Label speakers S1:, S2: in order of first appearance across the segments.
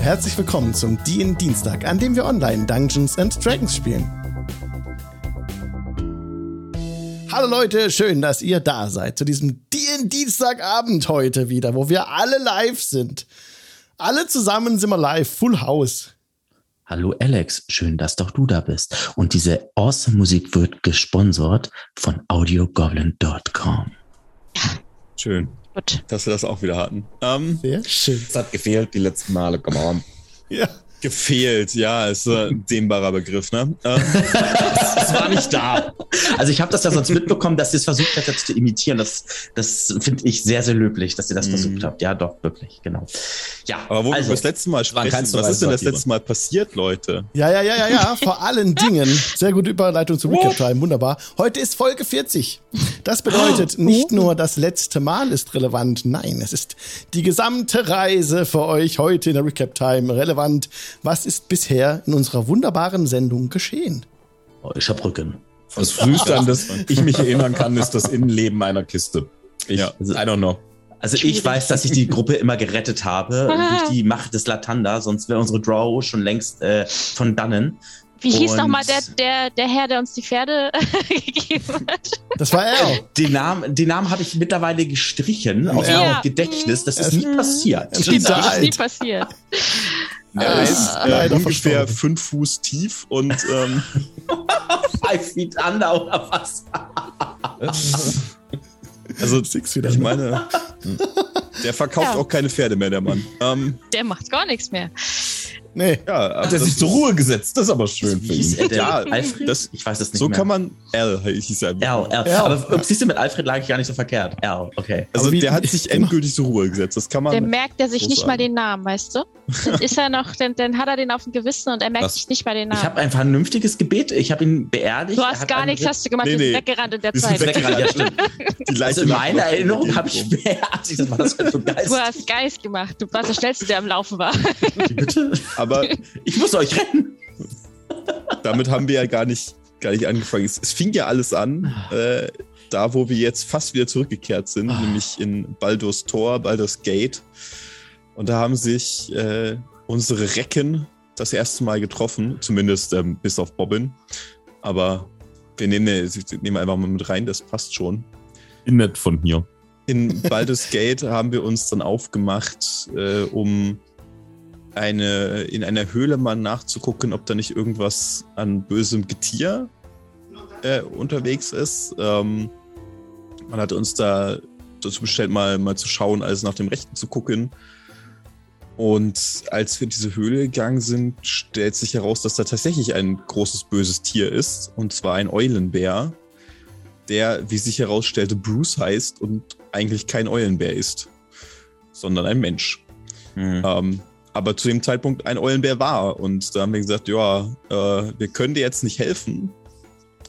S1: Herzlich willkommen zum DIN Dienstag, an dem wir online Dungeons and Dragons spielen. Hallo Leute, schön, dass ihr da seid zu diesem DIN Dienstagabend heute wieder, wo wir alle live sind. Alle zusammen sind wir live, Full House.
S2: Hallo Alex, schön, dass doch du da bist. Und diese awesome Musik wird gesponsert von audiogoblin.com.
S3: Schön. Gut. Dass wir das auch wieder hatten.
S1: Ähm, Sehr schön.
S3: Es hat gefehlt die letzten Male, come on.
S1: Ja.
S3: Gefehlt, ja, ist ein dehnbarer Begriff, ne? Ähm, es war nicht da.
S2: Also ich habe das ja sonst mitbekommen, dass ihr es versucht habt, jetzt zu imitieren. Das, das finde ich sehr, sehr löblich, dass ihr das mm. versucht habt. Ja, doch, wirklich, genau.
S3: Ja, aber wo also, wir das letzte Mal sprechen, was ist denn das letzte Mal passiert, Leute?
S1: Ja, ja, ja, ja, ja, vor allen Dingen. Sehr gute Überleitung zu Recap Time, wunderbar. Heute ist Folge 40. Das bedeutet, nicht nur das letzte Mal ist relevant, nein, es ist die gesamte Reise für euch heute in der Recap Time relevant was ist bisher in unserer wunderbaren Sendung geschehen?
S2: Oh, ich hab Rücken.
S3: Das früheste, an das ich mich erinnern kann, ist das Innenleben einer Kiste. Ich, ja. I don't know.
S2: Also ich weiß, dass ich die Gruppe immer gerettet habe durch die Macht des Latanda, sonst wäre unsere Draw schon längst äh, von dannen.
S4: Wie hieß nochmal der, der, der Herr, der uns die Pferde gegeben hat?
S1: Das war er.
S2: Den Namen, den Namen habe ich mittlerweile gestrichen aus ja. meinem Gedächtnis. Das ist nie passiert.
S4: Das ist nie passiert.
S3: Er ah, ist äh, ungefähr fünf Fuß tief und ähm,
S2: Five feet under oder was?
S3: also, ich meine, der verkauft ja. auch keine Pferde mehr, der Mann.
S4: Ähm, der macht gar nichts mehr.
S3: Nee. Ja, hat er sich zur Ruhe gesetzt. Das ist aber schön für ihn.
S2: Ja, Alfred? Das, ich weiß es nicht
S3: So
S2: mehr.
S3: kann man L hieß er.
S2: L, L. L. Aber siehst du, mit Alfred lag ich gar nicht so verkehrt. L, okay.
S3: Also wie, der hat sich endgültig zur Ruhe gesetzt. Das kann man.
S4: Der merkt er sich nicht mal den Namen, weißt du? Dann ist er noch, dann, dann hat er den auf dem Gewissen und er merkt Was? sich nicht mal den Namen.
S2: Ich habe ein vernünftiges Gebet. Ich habe ihn beerdigt.
S4: Du hast gar nichts, hast du gemacht. Nee, nee. Du bist weggerannt in der Zeit.
S2: Weggerannt, ja, stimmt. Die also in meiner Erinnerung habe ich beerdigt. Das war das
S4: halt für Geist. Du hast Geist gemacht. Du warst der Schnellste, der am Laufen war.
S3: Bitte? Aber
S2: ich muss euch retten.
S3: Damit haben wir ja gar nicht, gar nicht angefangen. Es, es fing ja alles an, äh, da wo wir jetzt fast wieder zurückgekehrt sind, oh. nämlich in Baldur's Tor, Baldur's Gate. Und da haben sich äh, unsere Recken das erste Mal getroffen, zumindest ähm, bis auf Bobbin. Aber wir nehmen, nehmen einfach mal mit rein, das passt schon.
S5: Nett von hier.
S3: In Baldur's Gate haben wir uns dann aufgemacht, äh, um eine, in einer Höhle mal nachzugucken, ob da nicht irgendwas an bösem Getier äh, unterwegs ist. Ähm, man hat uns da dazu bestellt, mal, mal zu schauen, alles nach dem Rechten zu gucken. Und als wir in diese Höhle gegangen sind, stellt sich heraus, dass da tatsächlich ein großes böses Tier ist. Und zwar ein Eulenbär, der, wie sich herausstellte, Bruce heißt und eigentlich kein Eulenbär ist, sondern ein Mensch. Mhm. Ähm, aber zu dem Zeitpunkt ein Eulenbär war. Und da haben wir gesagt, ja, äh, wir können dir jetzt nicht helfen,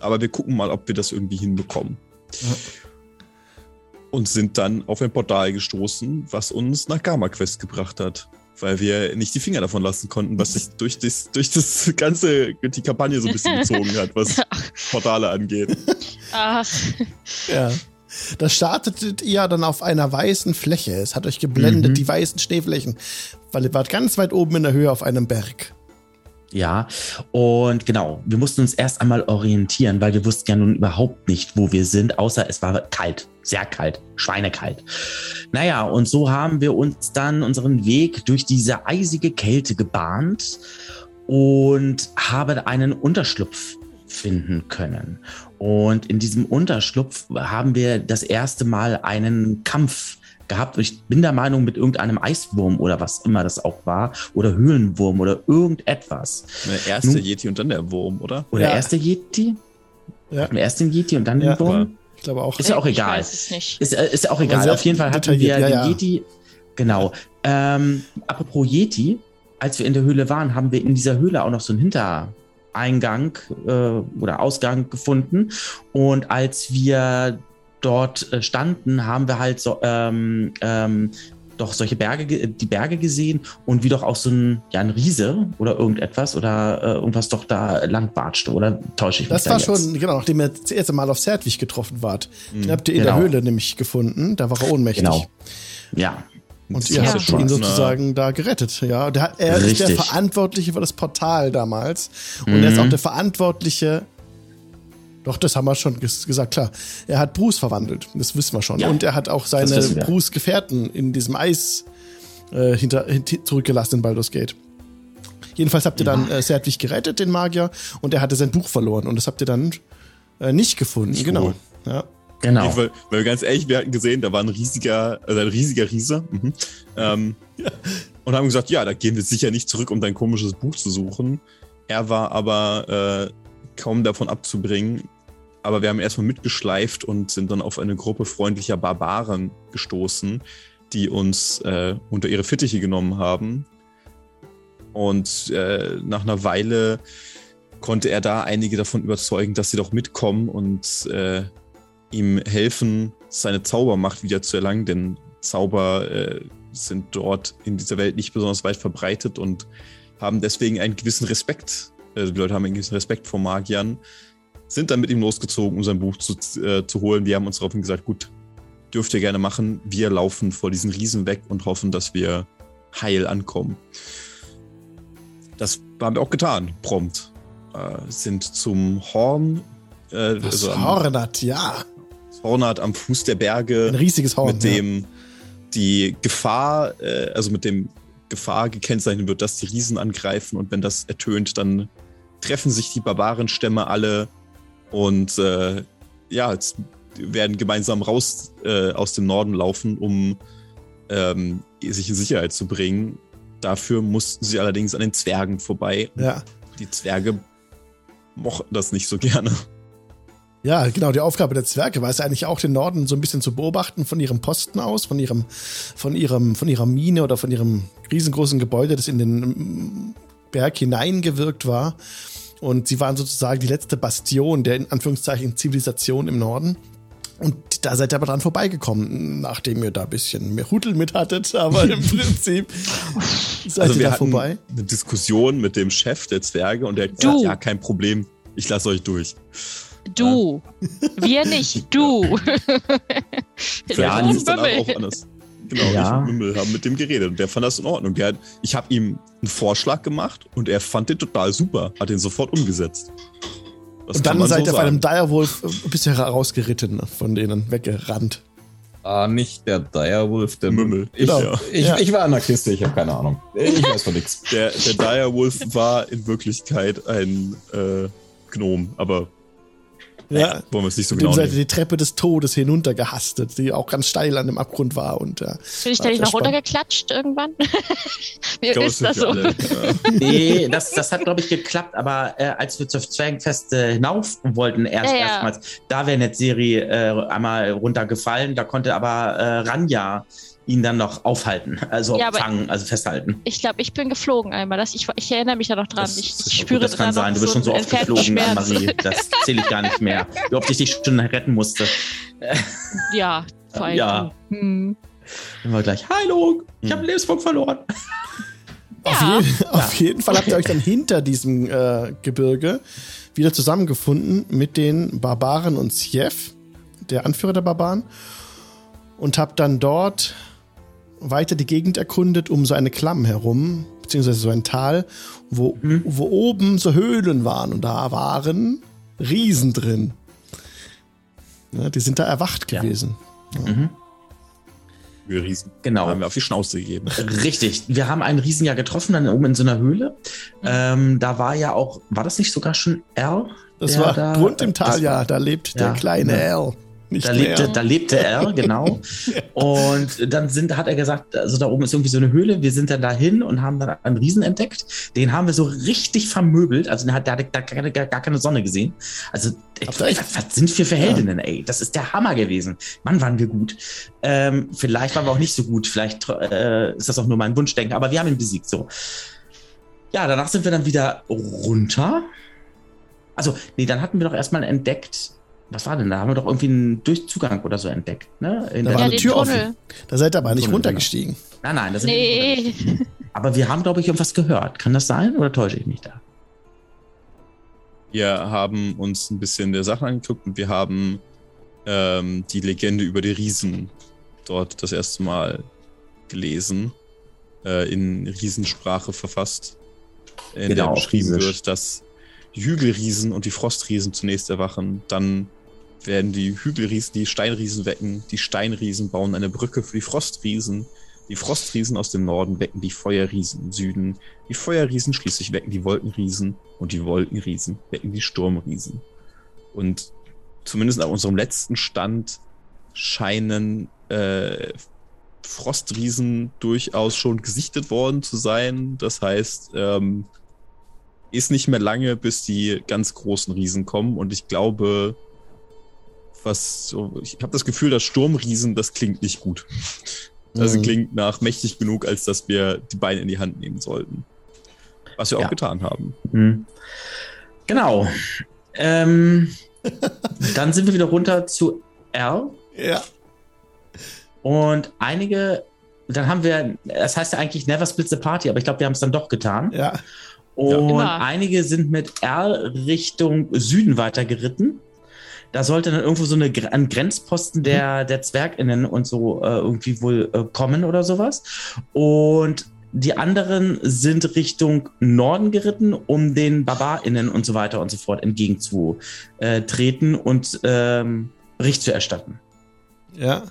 S3: aber wir gucken mal, ob wir das irgendwie hinbekommen. Und sind dann auf ein Portal gestoßen, was uns nach Gamma Quest gebracht hat. Weil wir nicht die Finger davon lassen konnten, was sich durch das, durch das ganze, die Kampagne so ein bisschen gezogen hat, was Portale angeht.
S4: Ach.
S1: Ja. Das startet ihr dann auf einer weißen Fläche. Es hat euch geblendet, mhm. die weißen Schneeflächen, weil ihr wart ganz weit oben in der Höhe auf einem Berg.
S2: Ja, und genau, wir mussten uns erst einmal orientieren, weil wir wussten ja nun überhaupt nicht, wo wir sind, außer es war kalt, sehr kalt, schweinekalt. Naja, und so haben wir uns dann unseren Weg durch diese eisige Kälte gebahnt und haben einen Unterschlupf finden können. Und in diesem Unterschlupf haben wir das erste Mal einen Kampf gehabt. Ich bin der Meinung, mit irgendeinem Eiswurm oder was immer das auch war, oder Höhlenwurm oder irgendetwas.
S3: Der erste Nun, Yeti und dann der Wurm, oder?
S2: Oder ja. der erste Yeti? Ja. Der erste Yeti und dann ja, der Wurm?
S1: Ich glaube auch.
S2: Ist ja auch egal. Ist, äh, ist ja auch egal. Auf jeden Fall hatten wir ja, den Yeti. Genau. Ähm, apropos Yeti, als wir in der Höhle waren, haben wir in dieser Höhle auch noch so einen Hintereingang äh, oder Ausgang gefunden. Und als wir dort äh, standen, haben wir halt so ähm, ähm, doch solche Berge, die Berge gesehen und wie doch auch so ein, ja, ein Riese oder irgendetwas oder äh, irgendwas doch da lang batschte oder täusche ich
S1: mich Das war da schon, genau, nachdem ihr das erste Mal auf Serdwig getroffen wart. Mhm. Den habt ihr in genau. der Höhle nämlich gefunden, da war er ohnmächtig. Genau.
S2: Ja.
S1: Und ihr habt ihn sozusagen da gerettet, ja. Der, er ist der
S2: Richtig.
S1: Verantwortliche für das Portal damals. Und er ist
S2: Mhm.
S1: auch der Verantwortliche. Doch, das haben wir schon ges gesagt, klar. Er hat Bruce verwandelt, das wissen wir schon.
S2: Ja,
S1: Und er hat auch seine. Bruce-Gefährten in diesem Eis äh, hinter, hint- zurückgelassen in Baldur's Gate. Jedenfalls habt ihr dann äh, Serdwig gerettet, den Magier, und er hatte sein Buch verloren. Und das habt ihr dann äh, nicht gefunden.
S3: Nicht
S1: genau. Ja.
S2: Genau.
S3: Weil, weil ganz ehrlich, wir hatten gesehen, da war ein riesiger, also ein riesiger Riese. Mhm. Ähm, Und haben gesagt, ja, da gehen wir sicher nicht zurück, um dein komisches Buch zu suchen. Er war aber äh, kaum davon abzubringen. Aber wir haben erstmal mitgeschleift und sind dann auf eine Gruppe freundlicher Barbaren gestoßen, die uns äh, unter ihre Fittiche genommen haben. Und äh, nach einer Weile konnte er da einige davon überzeugen, dass sie doch mitkommen und äh, ihm helfen, seine Zaubermacht wieder zu erlangen, denn Zauber äh, sind dort in dieser Welt nicht besonders weit verbreitet und haben deswegen einen gewissen Respekt. Also die Leute haben einen gewissen Respekt vor Magiern, sind dann mit ihm losgezogen, um sein Buch zu, äh, zu holen. Wir haben uns daraufhin gesagt, gut, dürft ihr gerne machen. Wir laufen vor diesen Riesen weg und hoffen, dass wir heil ankommen. Das haben wir auch getan, prompt. Äh, sind zum Horn, äh,
S1: Das
S3: also am,
S1: Hornat, ja.
S3: Hornat am Fuß der Berge,
S1: Ein riesiges Horn.
S3: mit dem die Gefahr, äh, also mit dem Gefahr gekennzeichnet wird, dass die Riesen angreifen und wenn das ertönt, dann treffen sich die Barbarenstämme alle und äh, ja, jetzt werden gemeinsam raus äh, aus dem Norden laufen, um ähm, sich in Sicherheit zu bringen. Dafür mussten sie allerdings an den Zwergen vorbei.
S1: ja.
S3: Die Zwerge mochten das nicht so gerne.
S1: Ja, genau, die Aufgabe der Zwerge war es eigentlich auch, den Norden so ein bisschen zu beobachten von ihrem Posten aus, von ihrem, von ihrem, von ihrer Mine oder von ihrem riesengroßen Gebäude, das in den Berg hineingewirkt war. Und sie waren sozusagen die letzte Bastion der in Anführungszeichen Zivilisation im Norden. Und da seid ihr aber dran vorbeigekommen, nachdem ihr da ein bisschen mehr Hudel mit hattet, aber im Prinzip seid
S3: Also
S1: ihr
S3: wir
S1: da
S3: hatten
S1: vorbei.
S3: eine Diskussion mit dem Chef der Zwerge und der hat gesagt, ja, kein Problem, ich lasse euch durch.
S4: Du. Wir nicht, du.
S3: Vielleicht
S2: Ja,
S3: ist
S4: Bimmel.
S3: auch anders. Genau,
S2: Ja.
S3: ich Mimmel haben mit dem geredet und der fand das in Ordnung. Der hat, ich habe ihm einen Vorschlag gemacht und er fand den total super, hat den sofort umgesetzt. Das
S1: Und dann seid
S3: so
S1: ihr auf einem
S3: sagen.
S1: Direwolf ein bisschen herausgeritten, von denen weggerannt.
S5: Ah, nicht der Direwolf, der
S3: Mümmel.
S5: Ich,
S1: Genau.
S5: ich,
S1: Ja.
S5: ich war an der Kiste, ich habe keine Ahnung. Ich weiß von nichts.
S3: Der, der Direwolf war in Wirklichkeit ein äh, Gnom, aber
S1: Ja.
S3: wollen wir es nicht so genau
S1: seid ihr die Treppe des Todes hinuntergehastet, die auch ganz steil an dem Abgrund war. Und äh,
S4: Bin ich da nicht noch runtergeklatscht irgendwann? Wie
S3: Ich glaube,
S4: ist
S3: das
S4: das so?
S3: alle. Ja.
S2: Nee, das, das hat, glaube ich, geklappt, aber äh, als wir zur Zwergenfest äh, hinauf wollten, erst
S4: Ja, ja.
S2: erstmals, da wäre Netzeri äh, einmal runtergefallen, da konnte aber äh, Ranja ihn dann noch aufhalten, also
S4: Ja,
S2: fangen, also festhalten.
S4: Ich glaube, ich bin geflogen einmal. Das, ich, ich erinnere mich da noch dran.
S3: Das-
S4: ich,
S3: das
S4: ich spüre
S2: das kann sein, du bist schon so oft geflogen. Anne-Marie, das zähle ich gar nicht mehr. Wie oft ich dich schon retten musste.
S4: Ja, vor allem.
S2: Ja.
S4: Hm.
S2: Immer gleich, Heilung, ich
S3: Hm.
S2: habe einen Lebenspunkt verloren.
S1: auf,
S4: Ja.
S1: jeden, auf jeden Fall habt ihr euch dann hinter diesem äh, Gebirge wieder zusammengefunden mit den Barbaren und Sjef, der Anführer der Barbaren, und habt dann dort weiter die Gegend erkundet um so eine Klamm herum, beziehungsweise so ein Tal, wo,
S2: Mhm.
S1: wo oben so Höhlen waren und da waren Riesen drin. Ja, die sind da erwacht
S2: Ja.
S1: gewesen.
S3: Wir Riesen.
S2: Genau.
S3: Haben wir auf die Schnauze gegeben.
S2: Richtig. Wir haben einen Riesen ja getroffen, dann oben in so einer Höhle. Ähm, da war ja auch, war das nicht sogar schon R?
S1: Das war
S2: da-
S1: Grund im Tal, ja, da lebt
S2: Ja,
S1: der kleine
S2: ja.
S1: L. Nicht
S2: Da
S1: mehr.
S2: lebte, da lebte er, genau. Und dann sind, hat er gesagt, also da oben ist irgendwie so eine Höhle. Wir sind dann dahin und haben dann einen Riesen entdeckt. Den haben wir so richtig vermöbelt. Also der hat, der hat gar, keine- gar keine Sonne gesehen. Also, was, was sind wir für Heldinnen, ey? Das ist der Hammer gewesen. Mann, waren wir gut. Ähm, vielleicht waren wir auch nicht so gut. Vielleicht äh, ist das auch nur mein Wunschdenken. Aber wir haben ihn besiegt, so. Ja, danach sind wir dann wieder runter. Also, nee, dann hatten wir doch erstmal entdeckt, was war denn da? Haben wir doch irgendwie einen Durchzugang oder so entdeckt, ne? In
S1: Da
S2: der-
S1: war eine Tür
S4: Tunnel.
S1: offen. Da seid ihr aber nicht
S2: Tunnel,
S1: runtergestiegen.
S2: Nein, nein, das sind wir nicht
S4: Nee.
S2: runtergestiegen. Aber wir haben, glaube ich, irgendwas gehört. Kann das sein oder täusche ich mich da?
S3: Wir haben uns ein bisschen der Sache angeguckt und wir haben ähm, die Legende über die Riesen dort das erste Mal gelesen, äh, in Riesensprache verfasst, in
S2: Genau,
S3: der beschrieben wird, dass die Hügelriesen und die Frostriesen zunächst erwachen, dann werden die Hügelriesen die Steinriesen wecken, die Steinriesen bauen eine Brücke für die Frostriesen, die Frostriesen aus dem Norden wecken die Feuerriesen im Süden, die Feuerriesen schließlich wecken die Wolkenriesen und die Wolkenriesen wecken die Sturmriesen. Und zumindest nach unserem letzten Stand scheinen äh, Frostriesen durchaus schon gesichtet worden zu sein. Das heißt, ähm, ist nicht mehr lange, bis die ganz großen Riesen kommen. Und ich glaube, was so, ich habe das Gefühl, dass Sturmriesen, das klingt nicht gut. Das
S1: Mhm.
S3: klingt nach mächtig genug, als dass wir die Beine in die Hand nehmen sollten. Was wir
S2: Ja.
S3: auch getan haben.
S2: Hm. Genau. Ähm, dann sind wir wieder runter zu R
S1: Ja.
S2: und einige, dann haben wir, das heißt ja eigentlich Never Split the Party, aber ich glaube, wir haben es dann doch getan.
S1: Ja.
S2: Und
S4: Immer.
S2: einige sind mit R Richtung Süden weitergeritten. Da sollte dann irgendwo so eine, ein Grenzposten der, der ZwergInnen und so äh, irgendwie wohl äh, kommen oder sowas. Und die anderen sind Richtung Norden geritten, um den BarbarInnen und so weiter und so fort entgegenzutreten und ähm, Bericht zu erstatten.
S1: Ja.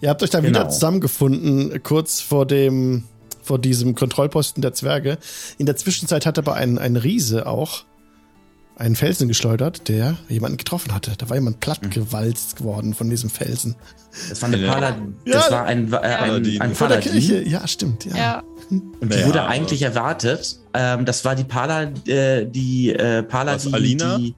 S1: Ihr habt euch dann wieder
S2: Genau.
S1: zusammengefunden, kurz vor dem, vor diesem Kontrollposten der Zwerge. In der Zwischenzeit hat aber ein, ein Riese auch einen Felsen geschleudert, der jemanden getroffen hatte. Da war jemand plattgewalzt worden von diesem Felsen.
S2: Das war eine
S3: Ja.
S2: Paladin.
S1: Ja.
S2: Das war ein, äh, ein,
S3: Paladin.
S2: ein
S1: Vor der
S2: Paladin.
S1: Kirche. Ja, stimmt. Ja.
S4: Ja.
S2: Und die
S3: Naja,
S2: wurde
S3: aber-
S2: eigentlich erwartet. Ähm, das war die Pala, äh, die äh, Pala,
S3: Was,
S2: die,
S3: Alina?
S2: die,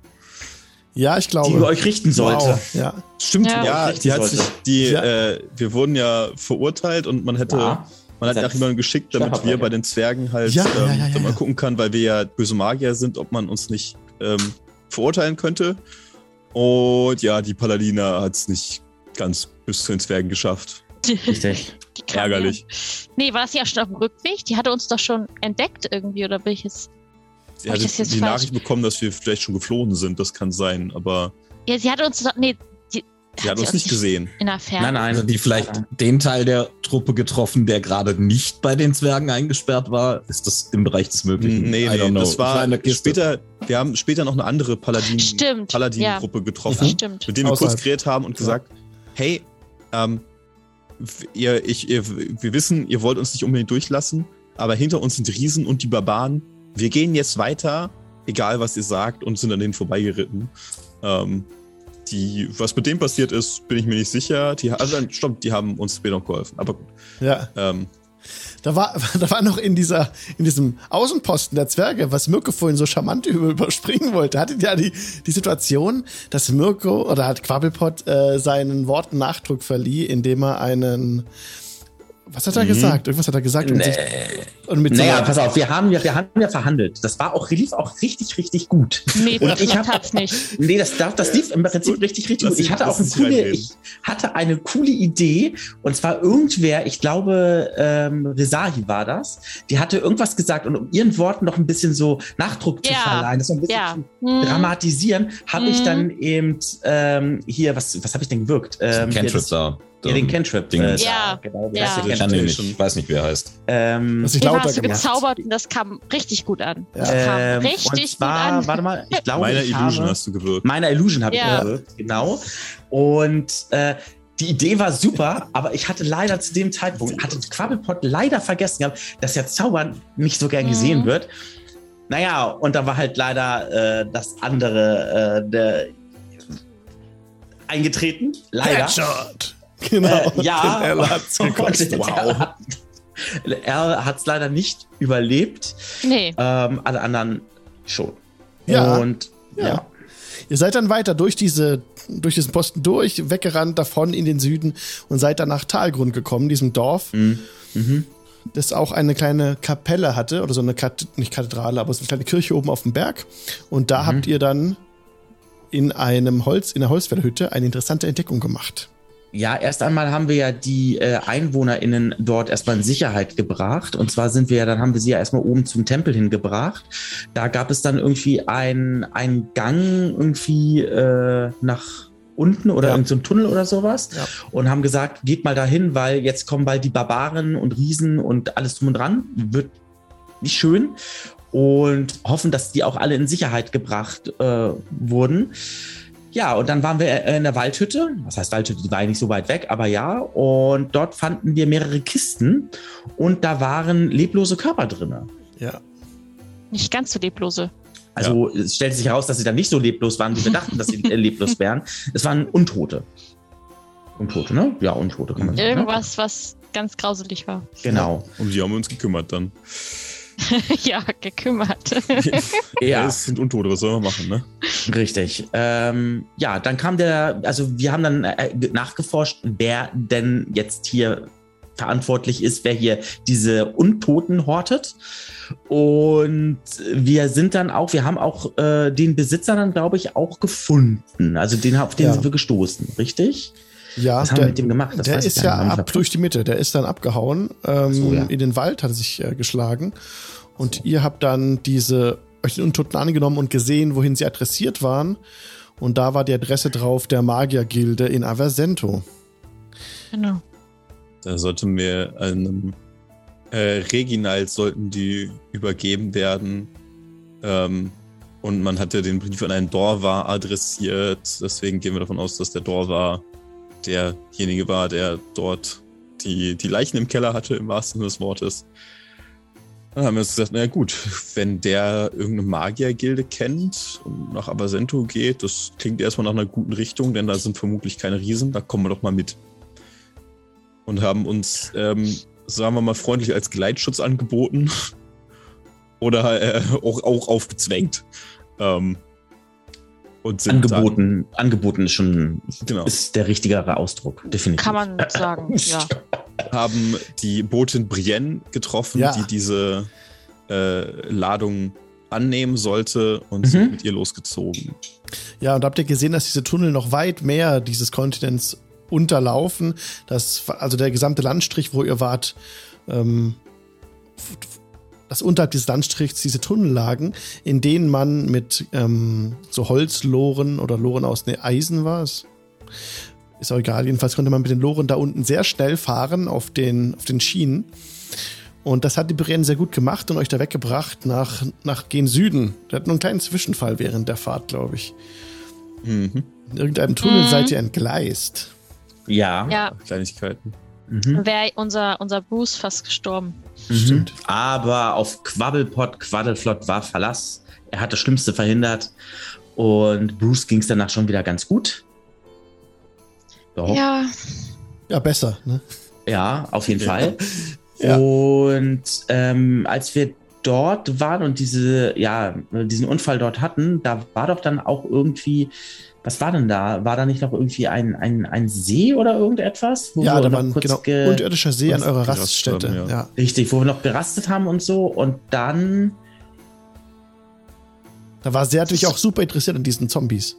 S1: Ja, ich glaube.
S2: die über euch richten sollte.
S1: Wow. Ja.
S3: Stimmt,
S4: Ja.
S3: ja, die hat
S2: sollte.
S3: sich, die,
S1: Ja.
S3: äh, wir wurden ja verurteilt und man hätte,
S2: Ja.
S3: man hat nach jemanden geschickt, damit wir bei den Zwergen halt
S1: Ja,
S3: ähm,
S1: ja, ja, ja,
S3: mal
S1: ja.
S3: gucken kann, weil wir ja böse Magier sind, ob man uns nicht ähm, verurteilen könnte. Und ja, die Paladina hat es nicht ganz bis zu den Zwergen geschafft.
S2: Richtig.
S3: Ärgerlich.
S4: her. Nee, war das ja schon auf dem Rückweg? Die hatte uns doch schon entdeckt irgendwie, oder bin ich jetzt.
S3: Sie hat
S4: jetzt
S3: die
S4: falsch?
S3: Nachricht bekommen, dass wir vielleicht schon geflohen sind, das kann sein, aber
S4: Ja, sie hatte uns doch. Nee,
S3: sie hat uns nicht gesehen.
S4: In der Ferne.
S2: Nein, nein.
S5: Also die vielleicht den Teil der Truppe getroffen, der gerade nicht bei den Zwergen eingesperrt war. Ist das im Bereich des Möglichen?
S3: Nee,
S5: I
S3: nee,
S5: know.
S3: das war
S5: der Kiste.
S3: später, wir haben später noch eine andere Paladin,
S4: Stimmt.
S3: Paladin-Gruppe getroffen.
S4: ja, stimmt.
S3: mit denen wir kurz geredet haben und gesagt, hey, ähm, ihr, ich, ihr, wir wissen, ihr wollt uns nicht unbedingt durchlassen, aber hinter uns sind die Riesen und die Barbaren. Wir gehen jetzt weiter, egal was ihr sagt, und sind an denen vorbeigeritten. Ähm, die, was mit dem passiert ist, bin ich mir nicht sicher. Die, also, stimmt, die haben uns später noch geholfen. Aber gut.
S1: Ja.
S3: Ähm,
S1: Da war, da war noch in dieser, in diesem Außenposten der Zwerge, was Mirko vorhin so charmant überspringen wollte, hattet ja die, die Situation, dass Mirko oder hat Quabbelpot äh, seinen Worten Nachdruck verlieh, indem er einen, was hat er gesagt? Irgendwas hat er gesagt und, sich, und mit
S2: Naja,
S1: so
S2: pass auf, wir haben ja, wir haben ja verhandelt. Das war auch, lief auch richtig, richtig gut.
S4: Nee,
S2: Und
S4: das
S2: ich hab-
S4: hat's nicht.
S2: Nee, das, darf, das lief im Prinzip richtig, richtig
S3: Lass
S2: gut. Ich hatte auch eine coole, ich hatte eine coole Idee. Und zwar irgendwer, ich glaube, ähm, Rezahi war das. Die hatte irgendwas gesagt und um ihren Worten noch ein bisschen so Nachdruck zu
S4: Ja.
S2: verleihen, das so ein bisschen
S4: Ja.
S2: zu
S4: Hm.
S2: dramatisieren, habe ich
S4: Mhm.
S2: dann eben ähm, hier, was, was habe ich denn gewirkt? Ähm,
S5: Cantrip
S2: das-
S5: da.
S2: Ja, den Cantrip.
S5: Ding.
S2: Äh,
S4: Ja.
S2: genau,
S4: Ja.
S5: Ich kann den nicht. Ich weiß nicht, wie er heißt.
S2: Ähm,
S1: was
S4: Den
S1: lauter
S4: hast du
S1: gemacht.
S4: gezaubert und das kam richtig gut an.
S1: Ja.
S4: Das kam
S2: ähm,
S4: richtig gut an.
S2: warte mal, ich glaube,
S3: meiner
S2: ich
S3: Illusion
S2: habe,
S3: hast du gewirkt.
S2: Meiner Illusion habe
S4: Ja.
S2: ich gewirkt, genau. Und äh, die Idee war super, aber ich hatte leider zu dem Zeitpunkt, hatte Quabbelpot leider vergessen gehabt, dass ja Zaubern nicht so gern
S4: Mhm.
S2: gesehen wird. Naja, und da war halt leider äh, das andere äh, der, eingetreten. Leider.
S1: Headshot. Genau.
S2: Äh, ja.
S1: Den L hat's gekostet.
S2: Und Er hat hat's leider nicht überlebt.
S4: Nee.
S2: Ähm, alle anderen schon.
S1: Ja.
S2: Und
S1: Ja.
S2: ja.
S1: Ihr seid dann weiter durch diese, durch diesen Posten durch, weggerannt davon in den Süden und seid dann nach Talgrund gekommen, diesem Dorf,
S2: Mhm. Mhm.
S1: das auch eine kleine Kapelle hatte, oder so eine, Kat nicht Kathedrale, aber so eine kleine Kirche oben auf dem Berg. Und da
S2: Mhm.
S1: habt ihr dann in einem Holz, in der Holzfällerhütte eine interessante Entdeckung gemacht.
S2: Ja, erst einmal haben wir ja die äh, EinwohnerInnen dort erstmal in Sicherheit gebracht. Und zwar sind wir ja, dann haben wir sie ja erstmal oben zum Tempel hingebracht. Da gab es dann irgendwie ein- einen Gang irgendwie äh, nach unten oder
S1: Ja.
S2: in so einem Tunnel oder sowas
S1: Ja.
S2: und haben gesagt, geht mal dahin, weil jetzt kommen bald die Barbaren und Riesen und alles drum und dran. Wird nicht schön. Und hoffen, dass die auch alle in Sicherheit gebracht äh, wurden. Ja, und dann waren wir in der Waldhütte. Was heißt Waldhütte? Die war ja nicht so weit weg, aber ja. Und dort fanden wir mehrere Kisten und da waren leblose Körper drinne.
S1: Ja.
S4: Nicht ganz so leblose.
S2: Also es stellte sich heraus, dass sie dann nicht so leblos waren, wie wir dachten, dass sie äh, leblos wären. Es waren Untote. Untote, ne? Ja, Untote kann man sagen. Ne?
S4: Irgendwas, was ganz grauselig war.
S2: Genau.
S3: Um die haben wir uns gekümmert dann.
S4: ja, gekümmert.
S2: Ja,
S3: Es sind Untote, was soll man machen, ne?
S2: richtig. Ähm, ja, dann kam der, also wir haben dann äh, nachgeforscht, wer denn jetzt hier verantwortlich ist, wer hier diese Untoten hortet. Und wir sind dann auch, wir haben auch äh, den Besitzer dann, glaube ich, auch gefunden. Also den, auf den
S1: Ja.
S2: sind wir gestoßen, richtig?
S1: Ja,
S2: Was haben wir mit dem gemacht? Das
S1: der ist ja ab durch die Mitte. Der ist dann abgehauen ähm,
S2: so, ja.
S1: in den Wald, hat er sich äh, geschlagen. Und ihr habt dann diese euch den Untoten angenommen und gesehen, wohin sie adressiert waren. Und da war die Adresse drauf der Magiergilde in Aversento.
S4: genau.
S3: Da sollten wir einem äh, Reginald sollten die übergeben werden. Ähm, und man hatte den Brief an einen Dorvar adressiert. Deswegen gehen wir davon aus, dass der Dorvar derjenige war, der dort die, die Leichen im Keller hatte, im wahrsten Sinne des Wortes. Dann haben wir uns gesagt, naja gut, wenn der irgendeine Magiergilde kennt und nach Abasento geht, das klingt erstmal nach einer guten Richtung, denn da sind vermutlich keine Riesen, da kommen wir doch mal mit. Und haben uns, ähm, sagen wir mal, freundlich als Gleitschutz angeboten oder äh, auch, auch aufgezwängt. Ähm, und sind
S2: Angeboten, angeboten ist schon
S3: Dann, genau.
S2: ist der richtigere Ausdruck, definitiv.
S4: Kann man sagen, ja.
S3: haben die Botin Brienne getroffen,
S1: Ja.
S3: die diese äh, Ladung annehmen sollte und
S2: Mhm.
S3: sind mit ihr losgezogen.
S1: Ja, und habt ihr gesehen, dass diese Tunnel noch weit mehr dieses Kontinents unterlaufen? Das, also der gesamte Landstrich, wo ihr wart, ähm, dass unterhalb dieses Landstrichs diese Tunnel lagen, in denen man mit ähm, so Holzloren oder Loren aus ne, Eisen war es. Ist auch egal. Jedenfalls konnte man mit den Loren da unten sehr schnell fahren auf den, auf den Schienen. Und das hat die Brienne sehr gut gemacht und euch da weggebracht nach, nach gen Süden. Der hat nur einen kleinen Zwischenfall während der Fahrt, glaube ich.
S3: Mhm.
S1: In irgendeinem Tunnel
S4: Mhm.
S1: seid ihr entgleist.
S2: Ja.
S4: Ja,
S3: Kleinigkeiten.
S2: Mhm.
S4: wäre unser, unser Bruce fast gestorben.
S2: Mhm. Aber auf Quabbelpot, Quaddelflott war Verlass. Er hat das Schlimmste verhindert. Und Bruce ging es danach schon wieder ganz gut. Doch. Ja.
S4: Ja,
S1: Ja, besser. Ne?
S2: auf jeden Fall.
S1: Ja.
S2: Und ähm, als wir dort waren und diese, ja, diesen Unfall dort hatten, da war doch dann auch irgendwie, was war denn da? War da nicht noch irgendwie ein, ein, ein See oder irgendetwas? Wo
S1: Ja,
S2: wir
S1: da
S2: noch
S1: war ein
S2: kurz
S1: genau,
S2: ge-
S1: unterirdischer See an eurer Raststätte.
S3: haben,
S1: ja.
S3: ja.
S2: Richtig, wo wir noch gerastet haben und so. Und dann
S1: Da war sie natürlich auch super interessiert an diesen Zombies.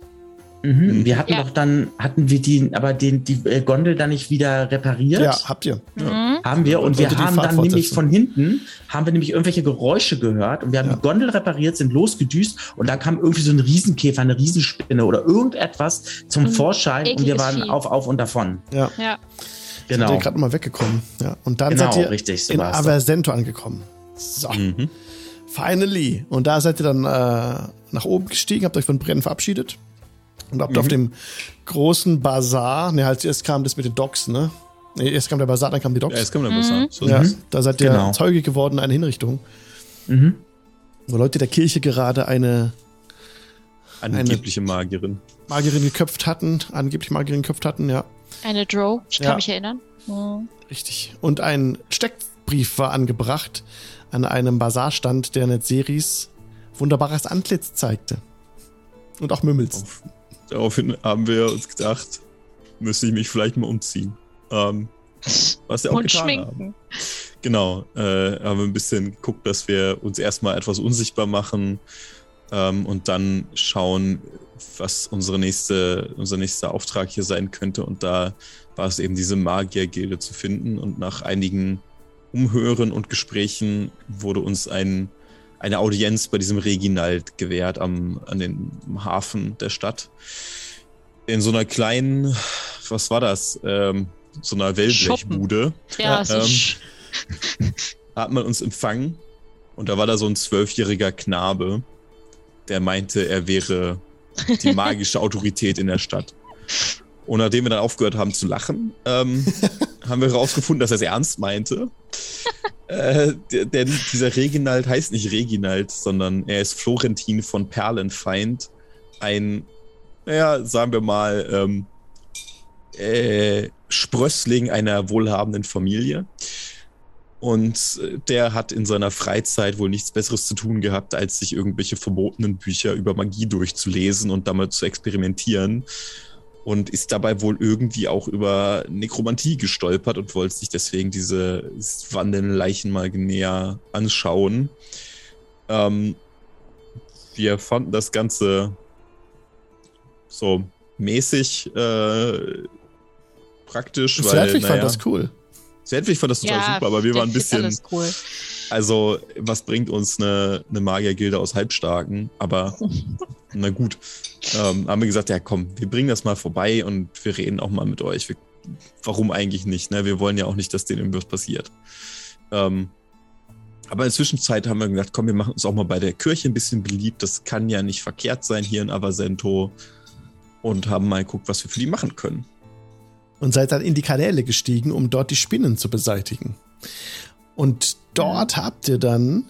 S2: Mhm.
S3: Mhm.
S2: Wir hatten
S4: Ja.
S2: doch dann, hatten wir die, aber den, die äh, Gondel dann nicht wieder repariert?
S1: Ja, habt ihr.
S4: Mhm.
S2: Haben wir und wir haben
S1: Fahrt
S2: dann nämlich von hinten, haben wir nämlich irgendwelche Geräusche gehört und wir haben
S1: Ja.
S2: die Gondel repariert, sind losgedüst und da kam irgendwie so ein Riesenkäfer, eine Riesenspinne oder irgendetwas zum
S4: Ein
S2: Vorschein und wir
S4: ekliges
S2: waren
S4: Vieh.
S2: auf, auf und davon.
S1: Ja.
S4: Ja.
S2: Genau.
S1: ihr gerade mal weggekommen. Ja. Und dann
S2: Genau,
S1: seid ihr
S2: richtig, so
S1: in. Aversento angekommen. So,
S3: Mhm.
S1: finally. Und da seid ihr dann äh, nach oben gestiegen, habt euch von Brennen verabschiedet. Und habt auf dem großen Bazar, ne, halt zuerst kam das mit den Docks, ne? Ne, erst kam der Bazar, dann kamen die Docks.
S3: Ja, jetzt kann man was sagen. So
S1: Ja, da seid ihr
S2: Genau.
S1: Zeuge geworden einer Hinrichtung,
S2: Mhm.
S1: wo Leute der Kirche gerade eine
S3: Angebliche Magierin.
S1: Magierin geköpft hatten, angeblich Magierin geköpft hatten, ja,
S4: Eine Drow, ich kann
S1: Ja.
S4: mich erinnern. Mhm.
S1: richtig. Und ein Steckbrief war angebracht an einem Bazarstand, der Netzeris wunderbares Antlitz zeigte. Und auch Mümmels.
S3: Auf, daraufhin haben wir uns gedacht, müsste ich mich vielleicht mal umziehen. Ähm, was wir auch
S4: Und
S3: getan haben.
S4: schminken.
S3: Genau, äh, haben wir ein bisschen geguckt, dass wir uns erstmal etwas unsichtbar machen ähm, und dann schauen, was unsere nächste, unser nächster Auftrag hier sein könnte. Und da war es eben diese Magiergilde zu finden. Und nach einigen Umhören und Gesprächen wurde uns ein, eine Audienz bei diesem Reginald gewährt am, an den am Hafen der Stadt. in so einer kleinen, was war das? Ähm, so einer Wellblechbude
S4: Ja,
S3: Ähm, hat man uns empfangen und da war da so ein zwölfjähriger Knabe, der meinte, er wäre die magische Autorität in der Stadt. Und nachdem wir dann aufgehört haben zu lachen, ähm, haben wir herausgefunden, dass er es ernst meinte. Äh, der, dieser Reginald heißt nicht Reginald, sondern er ist Florentin von Perlenfeind. Ein, naja, sagen wir mal, ähm, äh, Sprössling einer wohlhabenden Familie. Und äh, der hat in seiner Freizeit wohl nichts Besseres zu tun gehabt, als sich irgendwelche verbotenen Bücher über Magie durchzulesen und damit zu experimentieren. Und ist dabei wohl irgendwie auch über Nekromantie gestolpert und wollte sich deswegen diese wandelnden Leichen mal näher anschauen. Ähm, wir fanden das Ganze so mäßig äh, praktisch, weil
S1: fand
S3: naja,
S1: das cool.
S3: Zwergwig fand das total
S4: ja,
S3: super, aber wir waren ein bisschen,
S4: Alles cool.
S3: also was bringt uns eine, eine Magiergilde aus Halbstarken? Aber na gut, ähm, haben wir gesagt, ja komm, wir bringen das mal vorbei und wir reden auch mal mit euch. Wir, warum eigentlich nicht? Ne? Wir wollen ja auch nicht, dass denen irgendwas passiert. Ähm, aber in der Zwischenzeit haben wir gedacht, komm, wir machen uns auch mal bei der Kirche ein bisschen beliebt. Das kann ja nicht verkehrt sein hier in Avasento. Und haben mal geguckt, was wir für die machen können.
S1: Und seid dann in die Kanäle gestiegen, um dort die Spinnen zu beseitigen. Und dort habt ihr dann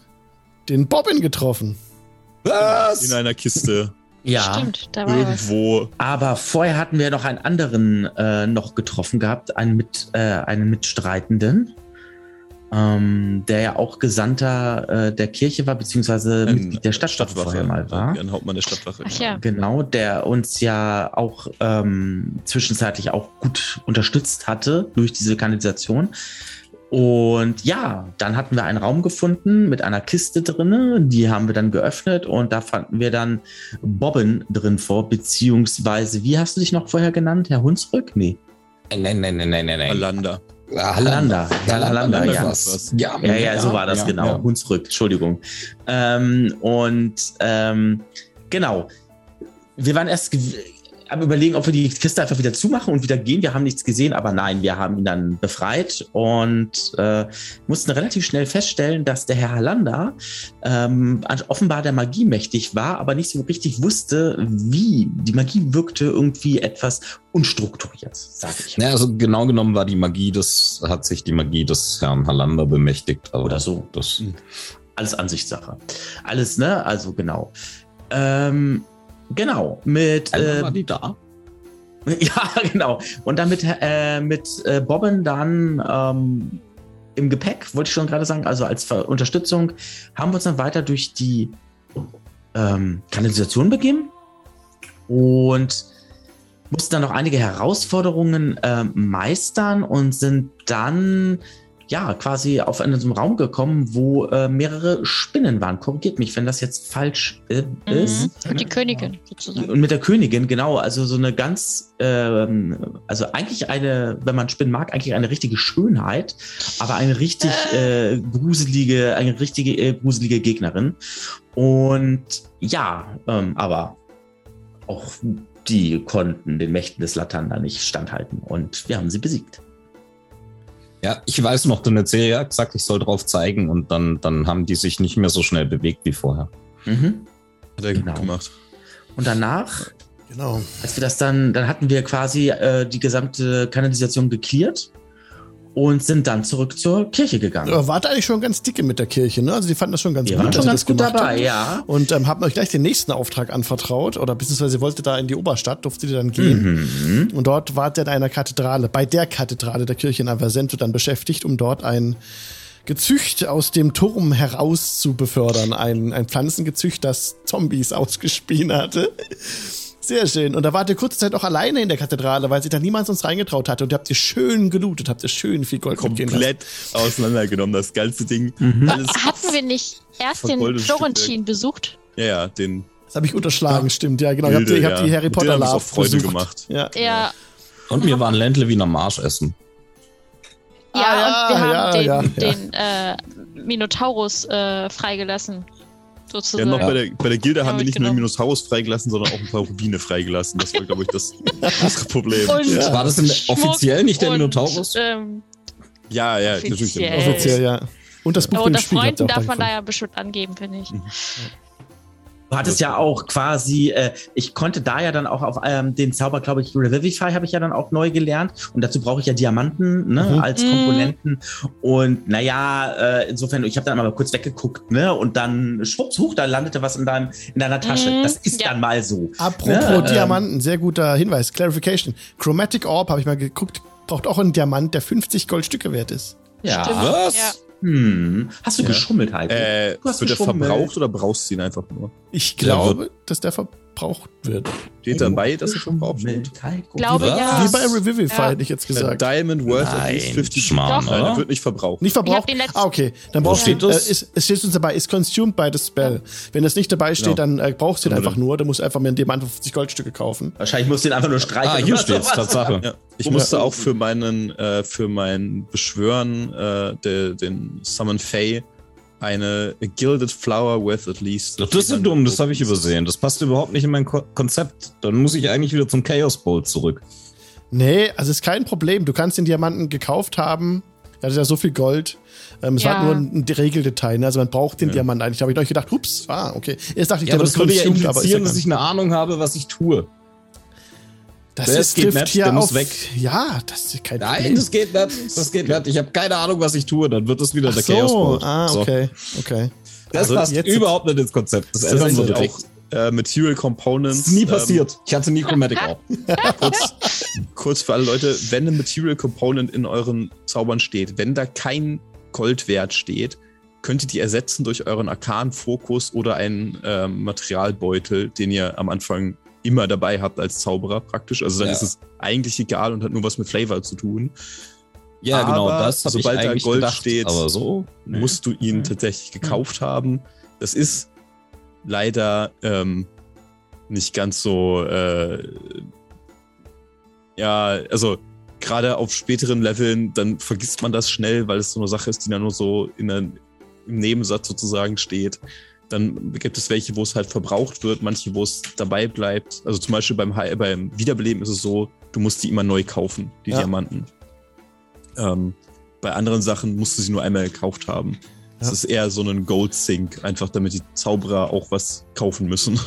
S1: den Bobbin getroffen.
S5: Was?
S3: In einer Kiste
S2: Ja.
S4: Stimmt, da war was.
S3: irgendwo.
S2: Aber vorher hatten wir noch einen anderen äh, noch getroffen gehabt, einen, mit, äh, einen Mitstreitenden, ähm, der ja auch Gesandter äh, der Kirche war, beziehungsweise
S3: Ein
S2: Mitglied der Stadtwache vorher mal war.
S3: Ein Hauptmann der Stadtwache.
S4: Ach ja.
S2: Genau, der uns ja auch ähm, zwischenzeitlich auch gut unterstützt hatte durch diese Kanalisation. Und ja, dann hatten wir einen Raum gefunden mit einer Kiste drinne, die haben wir dann geöffnet und da fanden wir dann Bobbin drin vor, beziehungsweise, wie hast du dich noch vorher genannt, Herr Hunsrück? Nee,
S5: Nein, nein, nein, nein, nein, nein.
S3: Alanda.
S5: Ah,
S2: Halander. Ja, ja.
S5: Ja,
S2: Ja, so war das,
S5: ja,
S2: genau.
S5: ja.
S2: Hunsrück, Entschuldigung. Ähm, und ähm, genau. Wir waren erst am überlegen, ob wir die Kiste einfach wieder zumachen und wieder gehen. Wir haben nichts gesehen, aber nein, wir haben ihn dann befreit und äh, mussten relativ schnell feststellen, dass der Herr Halander ähm, offenbar der Magie mächtig war, aber nicht so richtig wusste, wie. Die Magie wirkte irgendwie etwas unstrukturiert, sage ich.
S5: Ja, also genau genommen war die Magie des, hat sich die Magie des Herrn Halander bemächtigt. aber
S2: Oder so.
S5: Das,
S2: alles Ansichtssache. Alles, ne? Also genau. Ähm, genau. Mit äh,
S5: war die da.
S2: ja, genau. Und dann mit, äh, mit äh, Bobben dann ähm, im Gepäck, wollte ich schon gerade sagen, also als Ver Unterstützung, haben wir uns dann weiter durch die ähm, Kanalisation begeben und mussten dann noch einige Herausforderungen ähm, meistern und sind dann ja quasi auf einen so einen Raum gekommen, wo äh, mehrere Spinnen waren. Korrigiert mich, wenn das jetzt falsch äh, ist.
S4: Mhm. Die Königin sozusagen.
S2: Und mit der Königin, genau, also so eine ganz, ähm, also eigentlich eine, wenn man Spinnen mag, eigentlich eine richtige Schönheit, aber eine richtig äh, gruselige, eine richtige äh, gruselige Gegnerin. Und ja, ähm, aber auch die konnten den Mächten des Latanda nicht standhalten und wir haben sie besiegt.
S5: Ja, ich weiß noch, der Nezeria hat gesagt, ich soll drauf zeigen und dann, dann haben die sich nicht mehr so schnell bewegt wie vorher.
S2: Mhm.
S3: Hat er
S2: Genau.
S3: gut gemacht.
S2: Und danach
S1: Genau.
S2: als wir das dann, dann hatten wir quasi äh, die gesamte Kanalisation geklärt und sind dann zurück zur Kirche gegangen.
S1: Aber wart eigentlich schon ganz dicke mit der Kirche, ne? Also die fanden das schon ganz
S2: Wir
S1: gut,
S2: waren schon ganz gut dabei,
S1: habt.
S2: ja.
S1: Und ähm, habt euch gleich den nächsten Auftrag anvertraut, oder beziehungsweise ihr wolltet da in die Oberstadt, durftet ihr dann gehen.
S2: Mhm.
S1: Und dort wart ihr in einer Kathedrale, bei der Kathedrale der Kirche in Aversento dann beschäftigt, um dort ein Gezücht aus dem Turm heraus zu befördern. Ein, ein Pflanzengezücht, das Zombies ausgespien hatte. Sehr schön. Und da wart ihr kurze Zeit auch alleine in der Kathedrale, weil sich da niemand sonst reingetraut hatte. Und ihr habt ihr schön gelootet, habt ihr schön viel Gold.
S3: Komplett auseinandergenommen, das ganze Ding.
S2: Mhm.
S3: Alles.
S4: Hatten wir nicht erst den Florentin besucht?
S3: Ja, ja, den
S1: Das habe ich unterschlagen, stimmt. Ja, genau. ihr habt,
S3: Bilde,
S1: ihr habt
S3: ja.
S1: die Harry Potter Love
S3: auf Freude
S1: besucht.
S3: gemacht.
S1: Ja.
S4: Ja,
S5: Und wir waren Ländle wie am Marsch essen.
S4: ja,
S1: Ah,
S4: und wir
S1: ja,
S4: haben
S1: ja,
S4: den,
S1: ja, ja.
S4: den äh, Minotaurus äh, freigelassen.
S3: Ja,
S4: sozusagen.
S3: noch bei der, bei der Gilde
S4: Ja,
S3: haben wir nicht nur
S4: mitgenommen.
S3: Minus Haus freigelassen, sondern auch ein paar Rubine freigelassen. Das war, glaube ich, das unsere Problem.
S4: Und
S1: Ja.
S5: War das denn offiziell nicht der
S4: und,
S5: Minotaurus?
S4: Ähm,
S3: Ja, ja, natürlich.
S4: Offiziell.
S1: Offiziell, ja. Und das Buch
S4: aber unter Freunden darf man da ja bestimmt angeben, finde ich.
S2: Du hattest ja auch quasi, äh, ich konnte da ja dann auch auf ähm, den Zauber, glaube ich, Revivify habe ich ja dann auch neu gelernt. Und dazu brauche ich ja Diamanten ne,
S1: Mhm.
S2: als. Komponenten. Und naja, äh, insofern, ich habe dann mal kurz weggeguckt, ne? Und dann schwupps, huch, da landete was in, deinem, in deiner Tasche.
S4: Mhm,
S2: Das ist
S4: ja.
S2: dann mal so.
S1: Apropos
S2: Ne, ähm,
S1: Diamanten, sehr guter Hinweis. Clarification. Chromatic Orb, habe ich mal geguckt, braucht auch einen Diamant, der 50 Goldstücke wert ist.
S2: Ja.
S4: Stimmt.
S5: Was?
S4: Ja.
S2: Hm. Hast du
S3: Ja.
S2: geschummelt, Heiko?
S3: Äh,
S2: Du hast
S3: wird der
S2: geschummelt.
S3: verbraucht oder brauchst du ihn einfach nur?
S1: Ich
S5: Der
S1: glaube, dass der verbraucht wird.
S3: Steht dabei, dass er verbraucht wird?
S4: Glaube ja.
S1: Wie bei Revivify,
S4: Ja.
S1: hätte ich jetzt
S3: A
S1: gesagt.
S3: Diamond worth at
S5: Nein,
S3: least 50
S5: Schmarrn,
S3: Nein,
S5: oder?
S3: der wird nicht verbraucht.
S1: Nicht verbraucht?
S4: den
S1: Ah, okay. Dann brauchst du. Äh,
S5: das?
S1: ist, es steht uns dabei, ist consumed by the spell. Wenn das nicht dabei steht,
S3: Genau.
S1: dann äh, brauchst du ihn einfach nur. Dann musst du einfach mir einen Diamant für 50 Goldstücke kaufen.
S2: Wahrscheinlich musst du ihn einfach nur streichen.
S5: Ah, hier steht's. Tatsache.
S3: Ja, ich musste auch für meinen, äh, für mein Beschwören, äh, de, den Summon Fey, eine Gilded Flower worth at least.
S5: Doch, das ist ja dumm, das habe ich übersehen. Das passt überhaupt nicht in mein Ko Konzept. Dann muss ich eigentlich wieder zum Chaos Bowl zurück.
S1: Nee, also ist kein Problem. Du kannst den Diamanten gekauft haben. Er hat ja so viel Gold. Ähm, es
S4: Ja.
S1: war nur ein Regeldetail. Ne? Also man braucht den
S3: Ja.
S1: Diamant eigentlich. Da habe ich euch gedacht, ups, ah, okay. Erst dachte ich,
S5: Ja, aber
S1: der
S5: das würde ja implizieren, dass ich eine Ahnung habe, was ich tue.
S1: Das
S5: Der
S1: ist,
S5: geht nicht,
S1: hier
S5: der muss
S1: auf.
S5: weg.
S1: Ja, das ist kein
S5: Nein,
S1: Problem.
S5: das geht nicht. Das geht nicht. Ich habe keine Ahnung, was ich tue. Dann wird es wieder
S1: Ach
S5: der Chaos
S1: so,
S5: Bowl.
S1: ah,
S5: So.
S1: okay, okay.
S5: Das
S3: Also
S5: passt
S1: jetzt-
S5: überhaupt nicht ins Konzept. Das,
S3: Das
S5: ändern
S3: ist
S5: wir
S3: auch äh, Material Components.
S5: Das ist nie
S3: ähm,
S5: passiert. Ich hatte nie Chromatic Orb.
S3: kurz, kurz für alle Leute, wenn ein Material Component in euren Zaubern steht, wenn da kein Goldwert steht, könnt ihr die ersetzen durch euren Arkan-Fokus oder einen ähm, Materialbeutel, den ihr am Anfang immer dabei habt als Zauberer praktisch. Also dann
S5: Ja.
S3: ist es eigentlich egal und hat nur was mit Flavor zu tun.
S5: Ja, genau.
S3: Aber
S5: Das habe ich
S3: sobald da
S5: eigentlich
S3: Gold
S5: gedacht.
S3: steht,
S5: aber so nee.
S3: musst du ihn
S5: Mhm.
S3: tatsächlich gekauft haben. Das ist leider ähm, nicht ganz so, äh, ja, also gerade auf späteren Leveln, dann vergisst man das schnell, weil es so eine Sache ist, die dann nur so in im Nebensatz sozusagen steht. Dann gibt es welche, wo es halt verbraucht wird, manche, wo es dabei bleibt. Also zum Beispiel beim, beim Wiederbeleben ist es so, du musst die immer neu kaufen, die
S1: Ja.
S3: Diamanten. Ähm, bei anderen Sachen musst du sie nur einmal gekauft haben. Es
S1: Ja.
S3: ist eher so ein Gold Sink, einfach damit die Zauberer auch was kaufen müssen.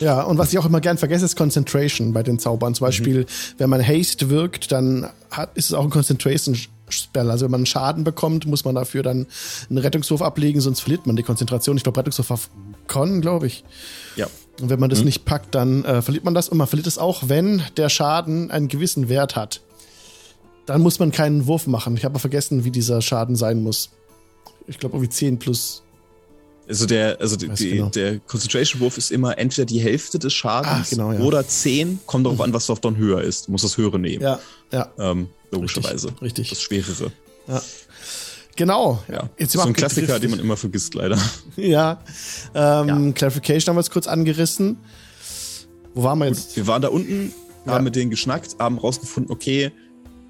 S1: Ja, und was ich auch immer gern vergesse, ist Concentration bei den Zaubern. Zum Beispiel, wenn man Haste wirkt, dann hat, ist es auch ein Concentration Spell. Also wenn man einen Schaden bekommt, muss man dafür dann einen Rettungswurf ablegen, sonst verliert man die Konzentration. Ich glaube, Rettungswurf auf Con, glaube ich.
S3: Ja.
S1: Und wenn man das nicht packt, dann äh, verliert man das. Und man verliert es auch, wenn der Schaden einen gewissen Wert hat. Dann muss man keinen Wurf machen. Ich habe vergessen, wie dieser Schaden sein muss. Ich glaube, irgendwie 10 plus.
S3: Also der, also die,
S1: genau.
S3: der Concentration Wurf ist immer entweder die Hälfte des Schadens
S1: Ah, genau, ja.
S3: oder 10, kommt darauf an, was du auf dann höher ist. Du musst das höhere nehmen.
S1: Ja, ja,
S3: Ähm, logischerweise.
S1: Richtig, richtig.
S3: Das schwerere.
S1: genau.
S3: Ja.
S1: Jetzt
S3: so ein Klassiker,
S1: gedriftet.
S3: den man immer vergisst, leider.
S1: Ja. Ähm,
S2: Ja.
S1: Clarification haben wir jetzt kurz angerissen. Wo waren wir jetzt?
S3: Wir waren da unten,
S1: Ja.
S3: haben mit denen geschnackt, haben rausgefunden, okay,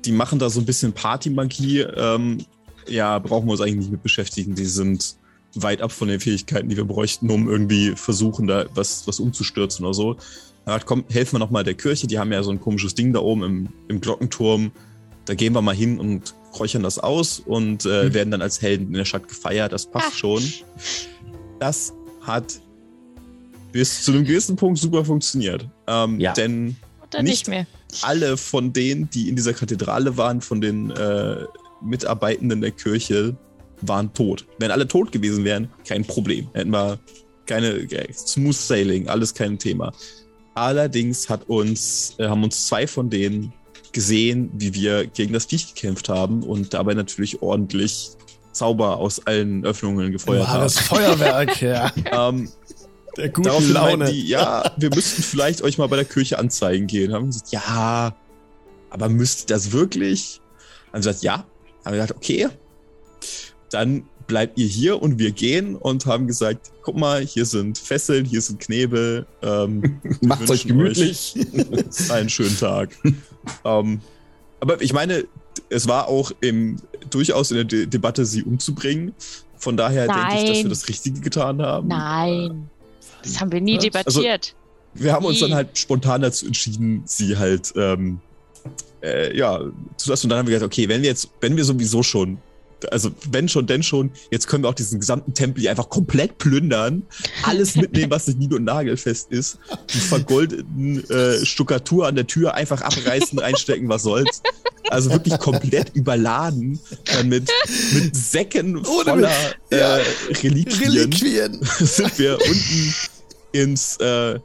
S3: die machen da so ein bisschen Partymagie. Ähm, ja, brauchen wir uns eigentlich nicht mit beschäftigen. Die sind weit ab von den Fähigkeiten, die wir bräuchten, um irgendwie versuchen, da was, was umzustürzen oder so. Ja, komm, helfen wir nochmal der Kirche. Die haben ja so ein komisches Ding da oben im, im Glockenturm. Da gehen wir mal hin und räuchern das aus und äh,
S1: Mhm.
S3: werden dann als Helden in der Stadt gefeiert. Das passt
S4: Ach.
S3: schon. Das hat bis zu einem gewissen Punkt super funktioniert. Ähm,
S2: Ja.
S3: Denn
S4: Oder
S3: Nicht-
S4: nicht mehr.
S3: alle von denen, die in dieser Kathedrale waren, von den äh, Mitarbeitenden der Kirche, waren tot. Wenn alle tot gewesen wären, kein Problem. Hätten wir keine äh, Smooth Sailing, alles kein Thema. Allerdings hat uns, äh, haben uns zwei von denen gesehen, wie wir gegen das Viech gekämpft haben und dabei natürlich ordentlich Zauber aus allen Öffnungen gefeuert haben.
S1: Wahres Feuerwerk, ja.
S3: Ähm,
S1: Der guten
S3: Daraufhin
S1: Laune.
S3: die, ja, wir müssten vielleicht euch mal bei der Kirche anzeigen gehen. Haben gesagt, ja, aber müsst ihr das wirklich? Haben gesagt, ja. Haben wir gesagt, okay, dann bleibt ihr hier und wir gehen und haben gesagt, guck mal, hier sind Fesseln, hier sind Knebel. Ähm, wir
S5: Macht's euch gemütlich.
S3: euch einen schönen Tag. ähm, aber ich meine, es war auch im, durchaus in der De Debatte, sie umzubringen. Von daher denke ich, dass wir
S4: Nein.
S3: das Richtige getan haben.
S4: Nein. Das haben wir nie
S3: Ja, also-
S4: debattiert.
S3: Wir haben uns dann halt spontan dazu entschieden, sie halt, ähm, äh, ja, zu lassen. Und dann haben wir gesagt, okay, wenn wir jetzt, wenn wir sowieso schon, also wenn schon, denn schon, jetzt können wir auch diesen gesamten Tempel hier einfach komplett plündern, alles mitnehmen, was nicht nied- und nagelfest ist, die vergoldeten äh, Stuckatur an der Tür einfach abreißen, reinstecken, was soll's. Also wirklich komplett überladen, dann mit, mit Säcken voller äh, Reliquien.
S1: Reliquien.
S3: sind wir unten ins äh,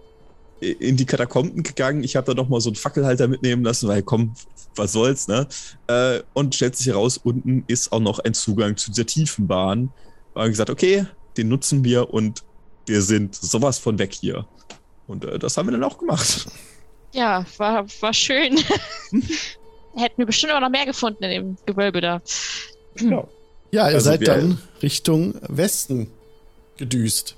S3: in die Katakomben gegangen. Ich habe da noch mal so einen Fackelhalter mitnehmen lassen, weil komm, was soll's, ne? Äh, und stellt sich heraus, unten ist auch noch ein Zugang zu dieser Tiefenbahn. Da haben wir gesagt, okay, den nutzen wir und wir sind sowas von weg hier. Und äh, das haben wir dann auch gemacht.
S4: Ja, war, war schön. Hätten wir bestimmt auch noch mehr gefunden in dem Gewölbe da.
S1: Ja, ihr
S3: Also
S1: seid
S3: wir-
S1: dann Richtung Westen gedüst.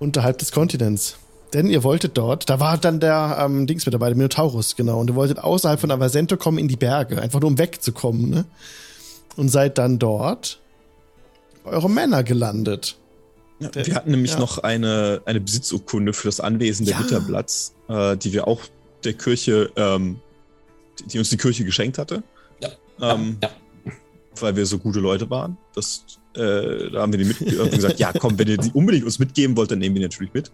S1: Unterhalb des Kontinents. Denn ihr wolltet dort, da war dann der ähm, Dings mit dabei, der Minotaurus, genau. Und ihr wolltet außerhalb von Avasento kommen in die Berge, einfach nur um wegzukommen, ne? Und seid dann dort bei eurem Männer gelandet.
S3: Ja,
S1: Der-
S3: wir hatten nämlich
S1: ja.
S3: noch eine, eine Besitzurkunde für das Anwesen der
S1: Ja.
S3: Ritterplatz, äh, die wir auch der Kirche, ähm, die, die uns die Kirche geschenkt hatte.
S5: Ja.
S3: Ähm,
S5: ja.
S3: weil wir so gute Leute waren. Das, äh, da haben wir die mit haben gesagt, ja komm, wenn ihr die unbedingt uns mitgeben wollt, dann nehmen wir die natürlich mit.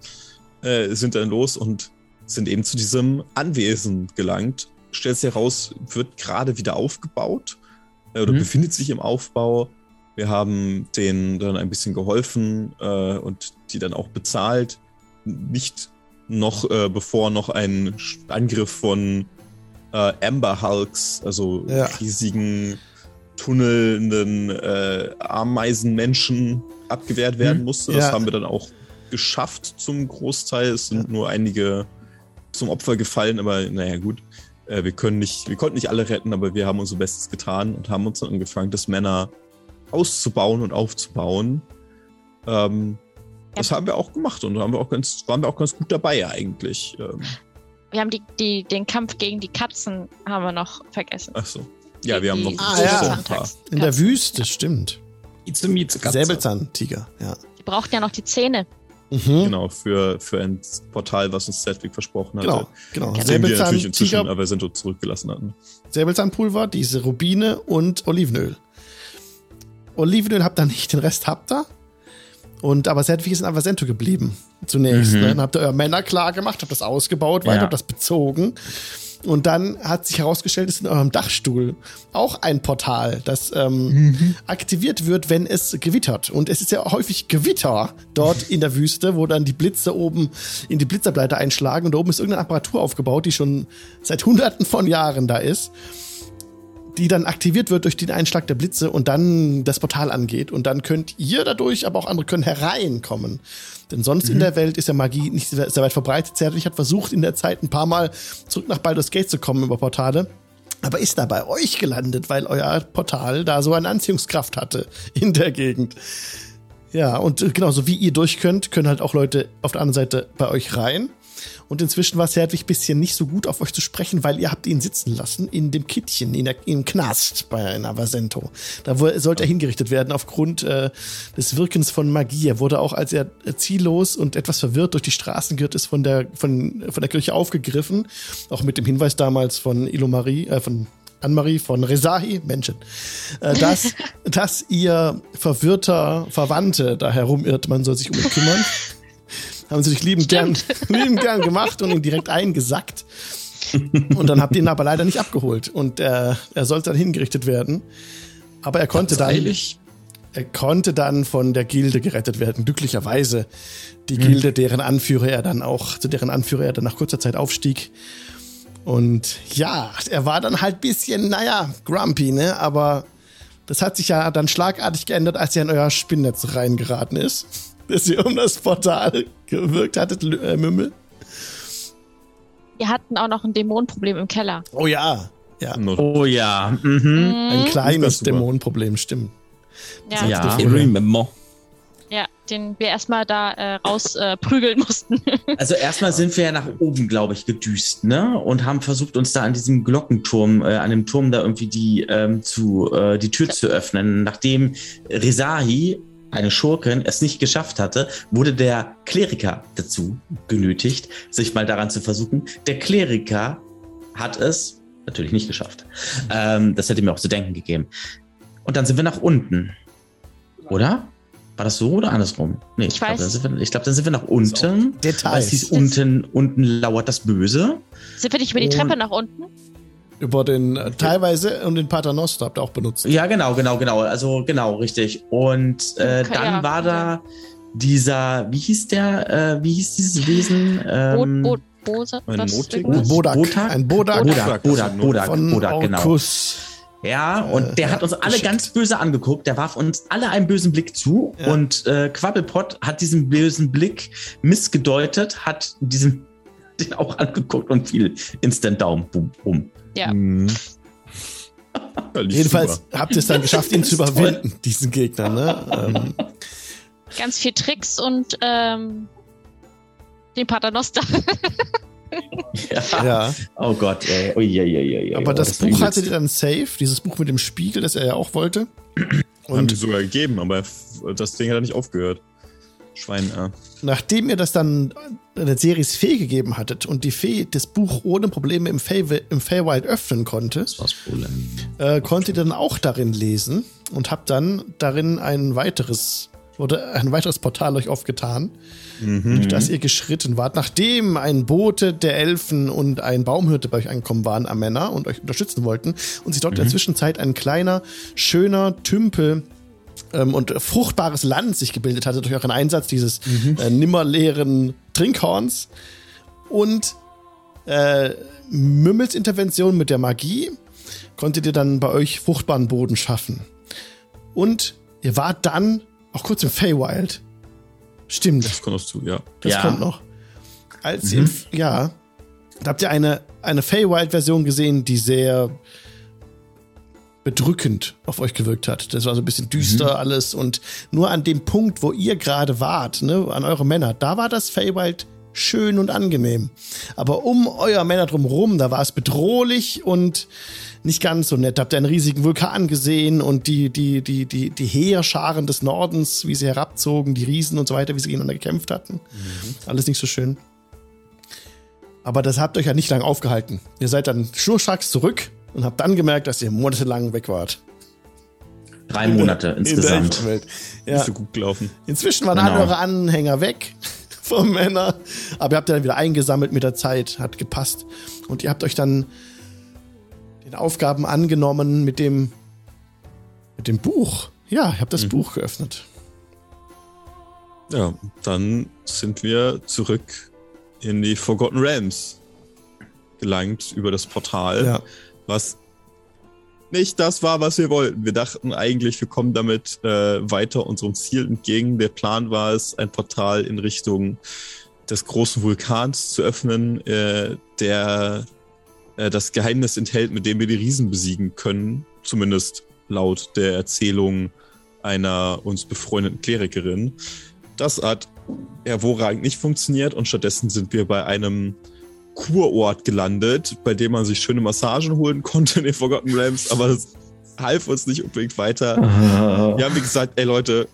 S3: Äh, sind dann los und sind eben zu diesem Anwesen gelangt. Stellt sich heraus, wird gerade wieder aufgebaut äh, oder
S2: Mhm.
S3: befindet sich im Aufbau. Wir haben denen dann ein bisschen geholfen äh, und die dann auch bezahlt. Nicht noch, äh, bevor noch ein Angriff von äh, Amber Hulks, also
S1: Ja.
S3: riesigen, tunnelnden Ameisenmenschen abgewehrt werden
S2: Mhm.
S3: musste. Das
S1: Ja.
S3: haben wir dann auch geschafft zum Großteil. Es sind nur einige zum Opfer gefallen, aber naja, gut. Äh, wir können nicht, wir konnten nicht alle retten, aber wir haben unser Bestes getan und haben uns dann angefangen, das Männer auszubauen und aufzubauen. Ähm, das haben wir auch gemacht und haben wir auch ganz, waren wir auch ganz gut dabei eigentlich. Ähm,
S4: Wir haben die, die, den Kampf gegen die Katzen haben wir noch vergessen.
S3: ach so. Ja, wir haben noch
S1: Ah, ja. In der. Wüste, stimmt.
S5: Katze.
S1: Säbelzahntiger, ja.
S4: Die brauchten ja noch die Zähne.
S1: Mhm.
S3: Genau, für, für ein Portal, was uns Sedwick versprochen hatte.
S1: Genau, genau.
S3: Den wir natürlich inzwischen
S1: Säbelzahntiger,
S3: aber sind zurückgelassen hatten.
S1: Säbelzahnpulver, diese Rubine und Olivenöl. Olivenöl habt ihr nicht, den Rest habt ihr. Und aber Sedwig ist in Avasento geblieben. Zunächst.
S2: Mhm.
S1: Ne? Dann habt ihr euer Männer klar gemacht, habt das ausgebaut, weiter,
S2: Ja.
S1: habt das bezogen. Und dann hat sich herausgestellt, ist in eurem Dachstuhl auch ein Portal, das ähm, aktiviert wird, wenn es gewittert. Und es ist ja häufig Gewitter dort in der Wüste, wo dann die Blitze oben in die Blitzerbleiter einschlagen. Und da oben ist irgendeine Apparatur aufgebaut, die schon seit hunderten von Jahren da ist die dann aktiviert wird durch den Einschlag der Blitze und dann das Portal angeht. Und dann könnt ihr dadurch, aber auch andere können hereinkommen. Denn sonst in der Welt ist ja Magie nicht sehr sehr weit verbreitet. Zerrlich hat versucht, in der Zeit ein paar Mal zurück nach Baldur's Gate zu kommen über Portale. Aber ist da bei euch gelandet, weil euer Portal da so eine Anziehungskraft hatte in der Gegend. Ja, und genauso wie ihr durch könnt, können halt auch Leute auf der anderen Seite bei euch rein. Und inzwischen war Serdwig ein bisschen nicht so gut auf euch zu sprechen, weil ihr habt ihn sitzen lassen in dem Kittchen, in der, im Knast bei Navasento. Da sollte er hingerichtet werden aufgrund äh, des Wirkens von Magie. Er wurde auch, als er ziellos und etwas verwirrt durch die Straßen geirrt ist, von der, von, von der Kirche aufgegriffen. Auch mit dem Hinweis damals von Ilomari, äh, von Anne-Marie von Rezahi, Menschen, äh, dass, dass ihr verwirrter Verwandte da herumirrt, man soll sich um ihn kümmern. Haben sie sich liebend gern, liebend gern gemacht und ihn direkt eingesackt. Und dann habt ihr ihn aber leider nicht abgeholt. Und äh, er sollte dann hingerichtet werden. Aber er konnte dann,
S5: Eilig.
S1: er konnte dann von der Gilde gerettet werden. Glücklicherweise die Gilde, deren Anführer er dann auch, zu deren Anführer er dann nach kurzer Zeit aufstieg. Und ja, er war dann halt bisschen, naja, grumpy, ne? Aber das hat sich ja dann schlagartig geändert, als er in euer Spinnnetz reingeraten ist. Dass ihr um das Portal gewirkt hattet, äh, Mümmel.
S4: Wir hatten auch noch ein Dämonenproblem im Keller.
S1: Oh ja, ja.
S2: Oh ja. Mhm.
S1: Ein kleines. Dämonenproblem, stimmt.
S4: Ja.
S2: Ja.
S5: Remember.
S4: Ja, den wir erstmal da äh, raus äh, mussten.
S2: Also erstmal sind wir ja nach oben, glaube ich, gedüst, ne? Und haben versucht, uns da an diesem Glockenturm, äh, an dem Turm da irgendwie die, ähm, zu, äh, die Tür zu öffnen. Nachdem Rezahi, eine Schurkin, es nicht geschafft hatte, wurde der Kleriker dazu genötigt, sich mal daran zu versuchen. Der Kleriker hat es natürlich nicht geschafft. Ähm, das hätte mir auch zu denken gegeben. Und dann sind wir nach unten. Oder? War das so oder andersrum? Nee,
S4: Ich
S2: ich, glaube,
S4: weiß-
S2: dann, sind wir- ich glaube, dann sind wir nach unten. Weil es
S1: Details.
S2: hieß, unten, unten lauert das Böse.
S4: Sind wir nicht über die Treppe nach unten?
S1: Über den, äh, teilweise, und den Paternoster habt ihr auch benutzt.
S2: Ja, genau, genau, genau. Also genau, richtig. Und äh,
S4: Okay,
S2: dann
S4: ja,
S2: war da dieser, wie hieß der, äh, wie hieß dieses Wesen? Ähm,
S4: Bo Bo Bose?
S3: ein?
S1: Bodak.
S2: Bodak?
S1: Ein Bodak,
S2: Bodak, Bodak, Bodak,
S1: von
S2: Bodak, genau.
S1: Orkus.
S2: Ja, und der hat uns alle
S1: geschickt.
S2: ganz böse angeguckt. Der warf uns alle einen bösen Blick zu.
S1: Ja.
S2: Und äh, Quabbelpott hat diesen bösen Blick missgedeutet, hat diesen den auch angeguckt und fiel instant Daumen. Boom, boom.
S4: Ja.
S3: Mhm.
S1: Jedenfalls
S3: super.
S1: habt ihr es dann geschafft, ihn zu
S2: Das ist toll.
S1: überwinden, diesen Gegner. Ne? Ähm,
S4: Ganz viel Tricks und ähm, den Paternoster.
S2: Ja.
S1: ja.
S2: Oh Gott, ey. Ui, ui, ui, ui,
S1: Aber
S2: oh,
S1: das
S2: war
S1: Buch hattet ihr dann safe, dieses Buch mit dem Spiegel, das er ja auch wollte.
S3: Haben die
S1: Und
S3: sogar gegeben, aber das Ding hat er nicht aufgehört. Schwein, ja.
S1: Nachdem ihr das dann der Series Fee gegeben hattet und die Fee das Buch ohne Probleme im, Fey, im Feywild öffnen konnte,
S5: Das war's Problem.
S1: äh, konntet ihr dann auch darin lesen und habt dann darin ein weiteres oder ein weiteres Portal euch aufgetan, durch das ihr geschritten wart, nachdem ein Bote der Elfen und ein Baumhirte bei euch angekommen waren am Männer und euch unterstützen wollten und sich dort in der Zwischenzeit ein kleiner, schöner Tümpel ähm, und fruchtbares Land sich gebildet hatte durch euren Einsatz dieses äh, nimmerleeren Trinkhorns und äh, Mümmels Intervention mit der Magie konntet ihr dann bei euch fruchtbaren Boden schaffen. Und ihr wart dann auch kurz im Feywild. Stimmt,
S3: Das kommt noch zu, ja.
S1: das
S2: Ja.
S1: kommt noch. Als ihr, im F- ja, da habt ihr eine, eine Feywild-Version gesehen, die sehr bedrückend auf euch gewirkt hat. Das war so ein bisschen düster alles und nur an dem Punkt, wo ihr gerade wart, ne, an eure Männer, da war das Feywild schön und angenehm. Aber um euer Männer drumherum, da war es bedrohlich und nicht ganz so nett. Habt ihr einen riesigen Vulkan gesehen und die, die, die, die, die Heerscharen des Nordens, wie sie herabzogen, die Riesen und so weiter, wie sie gegeneinander gekämpft hatten. Alles nicht so schön. Aber das habt euch ja nicht lang aufgehalten. Ihr seid dann schnurstracks zurück und habt dann gemerkt, dass ihr monatelang weg wart.
S2: Drei Monate
S1: In der
S2: insgesamt.
S3: Nicht
S1: Ja.
S3: so gut gelaufen.
S1: Inzwischen waren
S2: Genau.
S1: alle eure Anhänger weg vom Männer. Aber ihr habt dann wieder eingesammelt mit der Zeit, hat gepasst. Und ihr habt euch dann den Aufgaben angenommen mit dem, mit dem Buch. Ja, ihr habt das Buch geöffnet.
S3: Ja, dann sind wir zurück in die Forgotten Realms gelangt über das Portal,
S1: Ja.
S3: Was nicht das war, was wir wollten. Wir dachten eigentlich, wir kommen damit äh, weiter unserem Ziel entgegen. Der Plan war es, ein Portal in Richtung des großen Vulkans zu öffnen, äh, der äh, das Geheimnis enthält, mit dem wir die Riesen besiegen können. Zumindest laut der Erzählung einer uns befreundeten Klerikerin. Das hat hervorragend nicht funktioniert und stattdessen sind wir bei einem Kurort gelandet, bei dem man sich schöne Massagen holen konnte in den Forgotten Realms, aber das half uns nicht unbedingt weiter. Wir haben gesagt, ey Leute,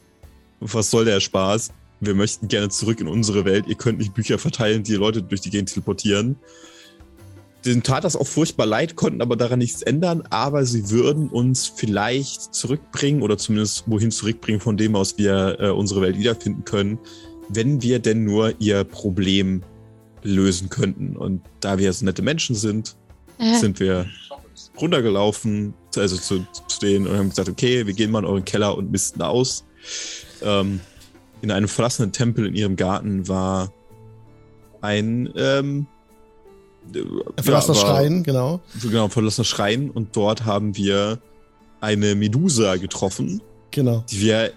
S3: was soll der Spaß? Wir möchten gerne zurück in unsere Welt. Ihr könnt nicht Bücher verteilen, die Leute durch die Gegend teleportieren. Den tat das auch furchtbar leid, konnten aber daran nichts ändern, aber sie würden uns vielleicht zurückbringen oder zumindest wohin zurückbringen, von dem aus wir äh, unsere Welt wiederfinden können, wenn wir denn nur ihr Problem lösen könnten. Und da wir so nette Menschen sind,
S4: Äh,
S3: sind wir runtergelaufen, also zu, zu denen und haben gesagt, okay, wir gehen mal in euren Keller und misten aus. Ähm, in einem verlassenen Tempel in ihrem Garten war ein ähm,
S1: verlassener
S3: ja, war-
S1: Schrein, genau.
S3: Genau, ein verlassener Schrein und dort haben wir eine Medusa getroffen,
S1: Genau.
S3: die wir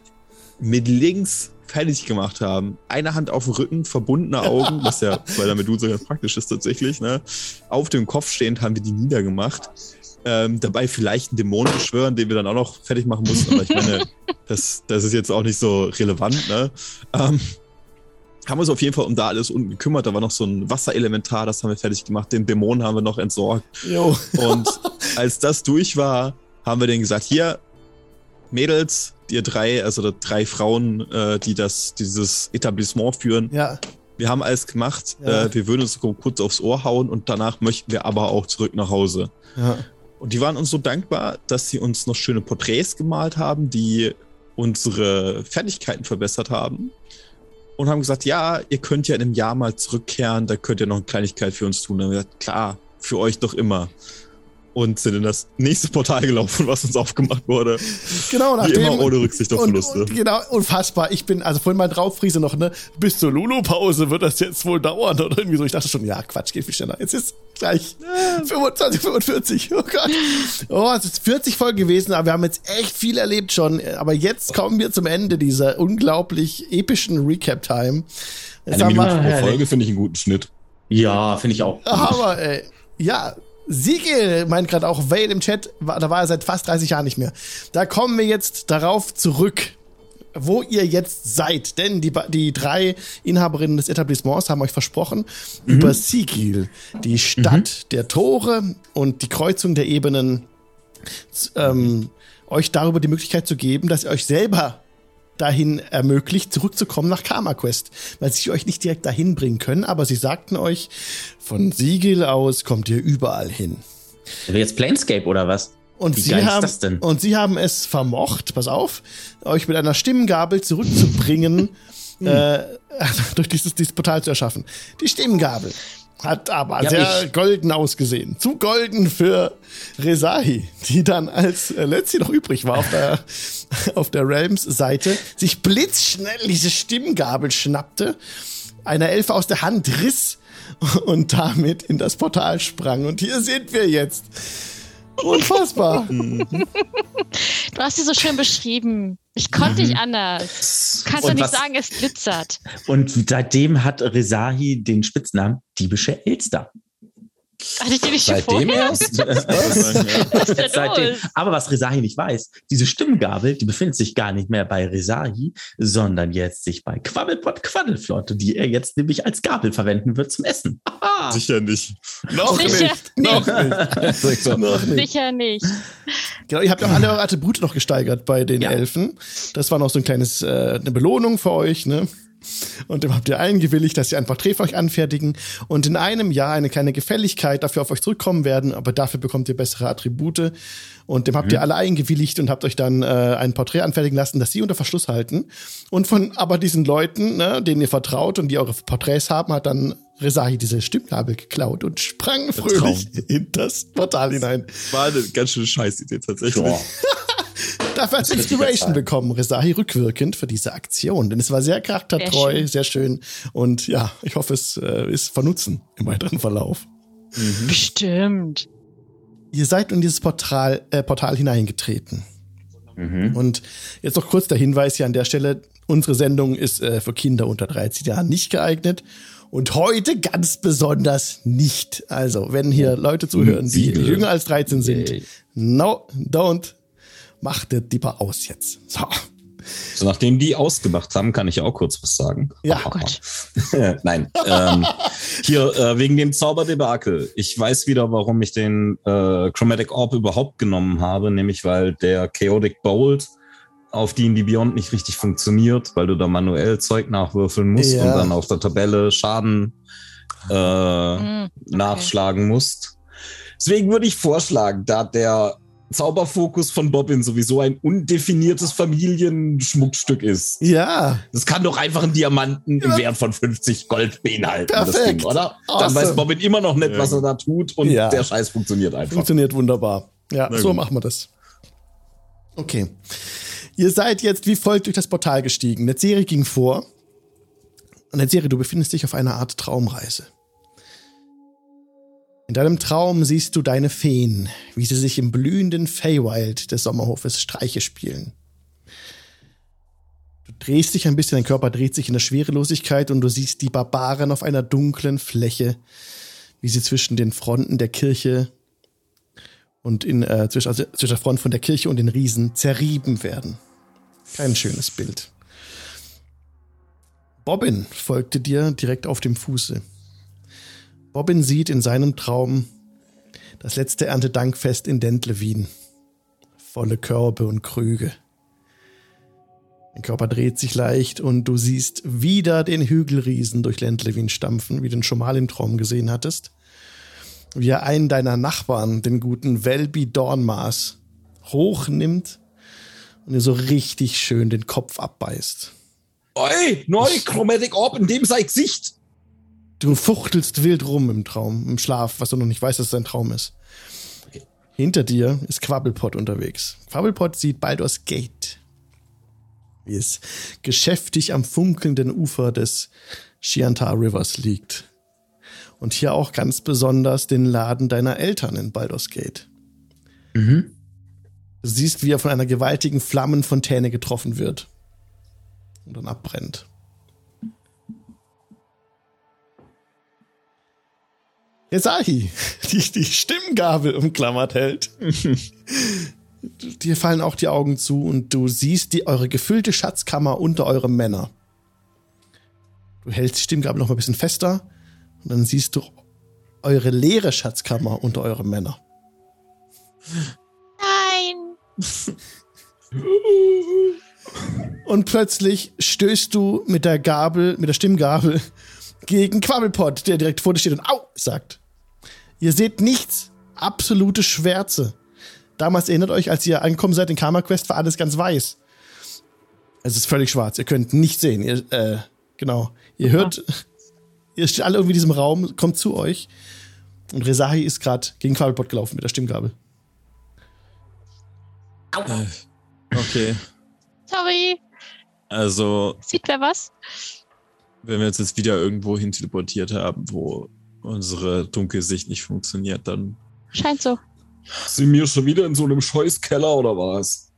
S3: mit links fertig gemacht haben. Eine Hand auf dem Rücken, verbundene Augen, was ja bei der Medusa ganz praktisch ist tatsächlich. Ne? Auf dem Kopf stehend haben wir die niedergemacht. ähm, dabei vielleicht einen Dämon beschwören, den wir dann auch noch fertig machen mussten. Aber ich meine, das, das ist jetzt auch nicht so relevant, ne? Ähm, haben wir uns auf jeden Fall um da alles unten gekümmert. Da war noch so ein Wasserelementar, das haben wir fertig gemacht. Den Dämon haben wir noch entsorgt.
S1: Jo.
S3: Und als das durch war, haben wir denen gesagt, hier, Mädels, ihr drei, also drei Frauen, äh, die das, dieses Etablissement führen,
S1: Ja.
S3: wir haben alles gemacht.
S1: Ja.
S3: Äh, wir würden uns kurz aufs Ohr hauen und danach möchten wir aber auch zurück nach Hause.
S1: ja.
S3: Und die waren uns so dankbar, dass sie uns noch schöne Porträts gemalt haben, die unsere Fertigkeiten verbessert haben. Und haben gesagt, ja, ihr könnt ja in einem Jahr mal zurückkehren, da könnt ihr noch eine Kleinigkeit für uns tun. Dann haben wir gesagt, klar, für euch doch immer. Und sind in das nächste Portal gelaufen, was uns aufgemacht wurde.
S1: Genau,
S3: Wie
S1: nachdem.
S3: immer ohne Rücksicht auf
S1: und,
S3: Verluste.
S1: und, genau, unfassbar. Ich bin, also vorhin mal drauf, Friese noch, ne? Bis zur Lulu-Pause wird das jetzt wohl dauern oder irgendwie so. Ich dachte schon, ja, Quatsch, geht viel schneller. Jetzt ist gleich 25, 45. Oh Gott. Oh, es ist 40 Folgen gewesen, aber wir haben jetzt echt viel erlebt schon. Aber jetzt kommen wir zum Ende dieser unglaublich epischen Recap-Time.
S5: Eine Minute pro Folge finde ich einen guten Schnitt.
S2: Ja, finde ich auch.
S1: aber, ey, ja, Siegel meint gerade auch Vale im Chat, da war er seit fast 30 Jahren nicht mehr. Da kommen wir jetzt darauf zurück, wo ihr jetzt seid. Denn die, die drei Inhaberinnen des Etablissements haben euch versprochen, über Sigil, die Stadt der Tore und die Kreuzung der Ebenen, ähm, euch darüber die Möglichkeit zu geben, dass ihr euch selber dahin ermöglicht, zurückzukommen nach Karma Quest, weil sie euch nicht direkt dahin bringen können, aber sie sagten euch, von Siegel aus kommt ihr überall hin.
S2: Jetzt Planescape oder was?
S1: Und
S2: Wie
S1: sie
S2: geil ist
S1: haben,
S2: das denn?
S1: Und sie haben es vermocht, pass auf, euch mit einer Stimmgabel zurückzubringen,
S2: Hm.
S1: äh, durch dieses, dieses Portal zu erschaffen. Die Stimmgabel hat aber
S2: Ja,
S1: sehr
S2: ich-
S1: golden ausgesehen. Zu golden für Resahi, die dann als äh, letzte noch übrig war auf der, auf der Realms-Seite, sich blitzschnell diese Stimmgabel schnappte, einer Elfe aus der Hand riss und damit in das Portal sprang. Und hier sind wir jetzt. Unfassbar.
S4: Du hast sie so schön beschrieben. Ich konnte nicht anders. Kannst du
S2: Und
S4: nicht
S2: was-
S4: sagen, es glitzert.
S2: Und seitdem hat Rezahi den Spitznamen Diebische Elster.
S4: Hatte ich dir nicht
S5: Seitdem erst?
S4: Was ist denn
S2: Seitdem.
S4: los?
S2: Aber was Rezahi nicht weiß, diese Stimmgabel, die befindet sich gar nicht mehr bei Rezahi, sondern jetzt sich bei Quabbelpot Quaddelflott, die er jetzt nämlich als Gabel verwenden wird zum Essen. Aha.
S3: Sicher nicht.
S1: Noch
S4: Sicher
S1: nicht. Noch nicht. Noch nicht.
S4: Sicher nicht.
S1: Genau, ihr habt auch alle eure Attribute noch gesteigert bei den
S2: Ja.
S1: Elfen. Das war noch so ein kleines, äh, eine Belohnung für euch, ne? Und dem habt ihr eingewilligt, dass sie ein Porträt für euch anfertigen und in einem Jahr eine kleine Gefälligkeit dafür auf euch zurückkommen werden, aber dafür bekommt ihr bessere Attribute. Und dem habt ihr alle eingewilligt und habt euch dann äh, ein Porträt anfertigen lassen, das sie unter Verschluss halten. Und von aber diesen Leuten, ne, denen ihr vertraut und die eure Porträts haben, hat dann Resahi diese Stimmgabel geklaut und sprang fröhlich in das Portal hinein.
S3: War eine ganz schöne Scheißidee tatsächlich.
S1: Dafür hat
S2: wird
S1: Inspiration bekommen, Resahi rückwirkend für diese Aktion. Denn es war sehr charaktertreu,
S4: Sehr schön.
S1: sehr schön. Und ja, ich hoffe, es äh, ist vernutzen im weiteren Verlauf.
S4: Bestimmt.
S1: Ihr seid in dieses Portal, äh, Portal hineingetreten.
S2: Mhm.
S1: Und jetzt noch kurz der Hinweis hier an der Stelle. Unsere Sendung ist äh, für Kinder unter 13 Jahren nicht geeignet. Und heute ganz besonders nicht. Also, wenn hier Leute zuhören, die
S5: Siegel.
S1: jünger als 13 sind, no, don't. Macht das lieber aus jetzt. So.
S5: So, nachdem die ausgemacht haben, kann ich ja auch kurz was sagen.
S1: Ja.
S4: Oh Gott.
S5: Nein. Ähm, hier, äh, wegen dem Zauberdebakel. Ich weiß wieder, warum ich den äh, Chromatic Orb überhaupt genommen habe, nämlich weil der Chaotic Bolt auf die in die Beyond nicht richtig funktioniert, weil du da manuell Zeug nachwürfeln musst
S1: Ja.
S5: und dann auf der Tabelle Schaden äh,
S4: Hm, okay.
S5: nachschlagen musst. Deswegen würde ich vorschlagen, da der Zauberfokus von Bobbin sowieso ein undefiniertes Familienschmuckstück ist.
S1: Ja.
S5: Das kann doch einfach einen Diamanten im Wert von 50 Gold beinhalten, das
S1: Perfekt.
S5: Ding, oder? Dann
S1: Awesome.
S5: weiß Bobbin immer noch nicht, was er da tut und
S1: Ja.
S5: der Scheiß funktioniert einfach.
S1: Funktioniert wunderbar. Ja,
S3: Na
S1: so
S3: gut.
S1: machen wir das. Okay. Ihr seid jetzt wie folgt durch das Portal gestiegen. Netzeri ging vor. Und Netzeri, du befindest dich auf einer Art Traumreise. In deinem Traum siehst du deine Feen, wie sie sich im blühenden Feywild des Sommerhofes Streiche spielen. Du drehst dich ein bisschen, dein Körper dreht sich in der Schwerelosigkeit und du siehst die Barbaren auf einer dunklen Fläche, wie sie zwischen den Fronten der Kirche und in, äh, zwischen, also zwischen der Front von der Kirche und den Riesen zerrieben werden. Kein schönes Bild. Bobbin folgte dir direkt auf dem Fuße. Bobbin sieht in seinem Traum das letzte Erntedankfest in Dentlewin. Volle Körbe und Krüge. Dein Körper dreht sich leicht und du siehst wieder den Hügelriesen durch Lentlewin stampfen, wie du ihn schon mal im Traum gesehen hattest. Wie er einen deiner Nachbarn, den guten Welby Dornmaß, hochnimmt und dir so richtig schön den Kopf abbeißt.
S5: Oi, neu, Chromatic Orb in dem sei Gesicht.
S1: Du fuchtelst wild rum im Traum, im Schlaf, was du noch nicht weißt, dass es ein Traum ist. Hinter dir ist Quabbelpot unterwegs. Quabbelpot sieht Baldur's Gate, wie es geschäftig am funkelnden Ufer des Chiantar Rivers liegt. Und hier auch ganz besonders den Laden deiner Eltern in Baldur's Gate.
S2: Mhm.
S1: Du siehst, wie er von einer gewaltigen Flammenfontäne getroffen wird und dann abbrennt. Resahi, die die Stimmgabel umklammert hält. Dir fallen auch die Augen zu und du siehst die eure gefüllte Schatzkammer unter eurem Männer. Du hältst die Stimmgabel noch mal ein bisschen fester und dann siehst du eure leere Schatzkammer unter eurem Männer.
S4: Nein.
S1: Und plötzlich stößt du mit der Gabel, mit der Stimmgabel gegen Quabbelpot, der direkt vor dir steht und Au sagt. Ihr seht nichts. Absolute Schwärze. Damals erinnert euch, als ihr angekommen seid in Karma Quest, war alles ganz weiß. Es ist völlig schwarz. Ihr könnt nichts sehen. Ihr, äh, genau. Ihr hört, ihr steht alle irgendwie in diesem Raum, kommt zu euch. Und Resahi ist gerade gegen Quabbelpot gelaufen mit der Stimmgabel.
S3: Okay.
S4: Sorry.
S3: Also,
S4: Sieht wer was?
S3: wenn wir uns jetzt wieder irgendwo hin teleportiert haben, wo unsere Dunkelsicht nicht funktioniert, dann
S4: Scheint so.
S5: Sind wir schon wieder in so einem Scheußkeller oder was?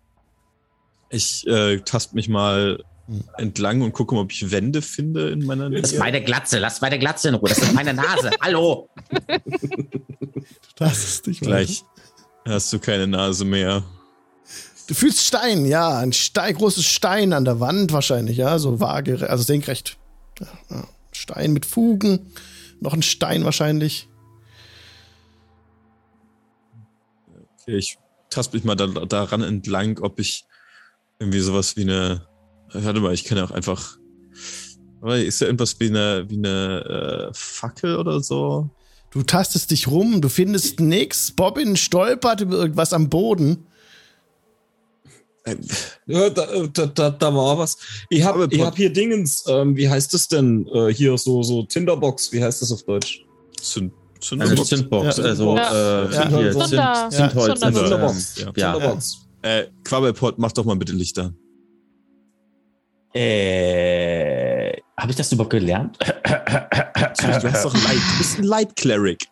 S3: ich äh, tast mich mal entlang und gucke mal, ob ich Wände finde in meiner Nähe.
S2: Das ist meine Glatze. Lass meine Glatze in Ruhe. Das ist meine Nase. Hallo.
S1: Das ist nicht
S3: Gleich hast du keine Nase mehr.
S1: Du fühlst Stein, ja, ein Stein, großes Stein an der Wand wahrscheinlich, ja, so vage, also senkrecht. Ja, ja. Stein mit Fugen, noch ein Stein wahrscheinlich.
S3: Okay, ich tast mich mal da, daran entlang, ob ich irgendwie sowas wie eine. Warte mal, ich kann ja auch einfach. Ist ja irgendwas wie eine, wie eine äh, Fackel oder so?
S1: Du tastest dich rum, du findest nix. Bobbin stolpert über irgendwas am Boden.
S5: Ja, da, da, da, da war was. Ich habe hab hier Dingens, ähm, wie heißt das denn? Äh, hier so, so Tinderbox, wie heißt das auf Deutsch?
S3: Zünd,
S2: Also
S3: Zündbox.
S2: Zündbox.
S1: Ja.
S2: Also,
S4: Ja.
S2: äh,
S1: Ja.
S2: hier,
S4: Zunder.
S2: Zünd, Zündholz.
S4: Ja.
S3: Äh, Quabbelpot, mach doch mal bitte Lichter.
S2: Äh, Habe ich das überhaupt gelernt?
S3: Du hast doch Light. Du bist ein Light Cleric.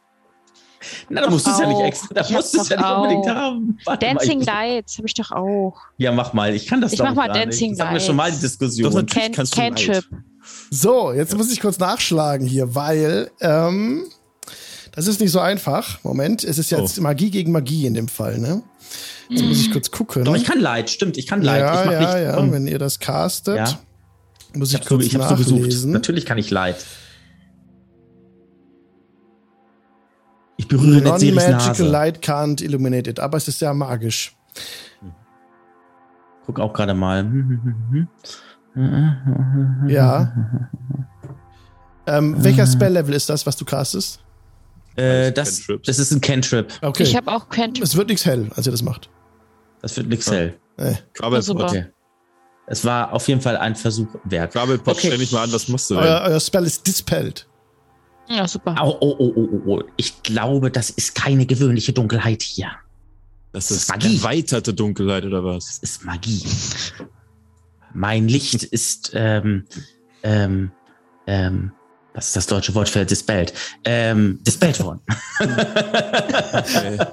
S2: Na, da musst du es ja nicht extra. Da
S4: Ich
S2: musst du es ja nicht unbedingt
S4: auch.
S2: haben. Warte mal,
S4: Dancing
S2: ich-
S4: Lights habe ich doch auch.
S2: Ja, mach mal. Ich kann das
S4: Ich
S2: doch
S4: mach mal
S2: gar
S4: Dancing
S2: nicht. Das hatten wir schon mal die. Diskussion.
S3: Doch, natürlich
S4: Can
S3: kannst.
S4: Cantrip.
S1: So, jetzt muss ich kurz nachschlagen hier, weil ähm, das ist nicht so einfach. Moment, es ist jetzt Magie gegen Magie in dem Fall, ne? Jetzt muss ich kurz gucken.
S2: Doch, ich kann Light. Stimmt, ich kann Light.
S1: ja,
S2: ich mach
S1: ja,
S2: nicht
S1: ja.
S2: von-
S1: Wenn ihr das castet,
S2: Ja.
S1: muss
S2: Ich
S1: ich,
S2: so,
S1: kurz
S2: ich so gesucht.
S1: nachlesen.
S2: Natürlich kann ich Light. Ich berühre nicht
S1: Non-magical
S2: Nase.
S1: light can't illuminate it, aber es ist sehr magisch.
S2: Guck auch gerade mal.
S1: Ja. Ähm, welcher Spell-Level ist das, was du castest?
S2: Äh, das, das ist ein Cantrip.
S1: Okay.
S4: Ich habe auch Cantrip.
S1: es wird nichts hell, als ihr das macht.
S2: Das wird nix hell.
S1: Äh.
S3: Quabbelpot.
S4: Super.
S2: Okay. Es war auf jeden Fall ein Versuch wert.
S3: Quabbelpot,
S2: Okay.
S3: stell dich mal an, was musst du denn?
S1: Euer, euer Spell ist dispelled.
S4: Ja, super.
S2: Oh, oh, oh, oh, oh, oh. Ich glaube, das ist keine gewöhnliche Dunkelheit hier.
S3: Das
S2: Das
S3: ist
S2: ist Magie.
S3: erweiterte Dunkelheit oder was?
S2: Das ist Magie. Mein Licht ist, ähm, ähm, ähm, was ist das deutsche Wort für dispelled? Ähm, dispelled worden.
S3: Okay.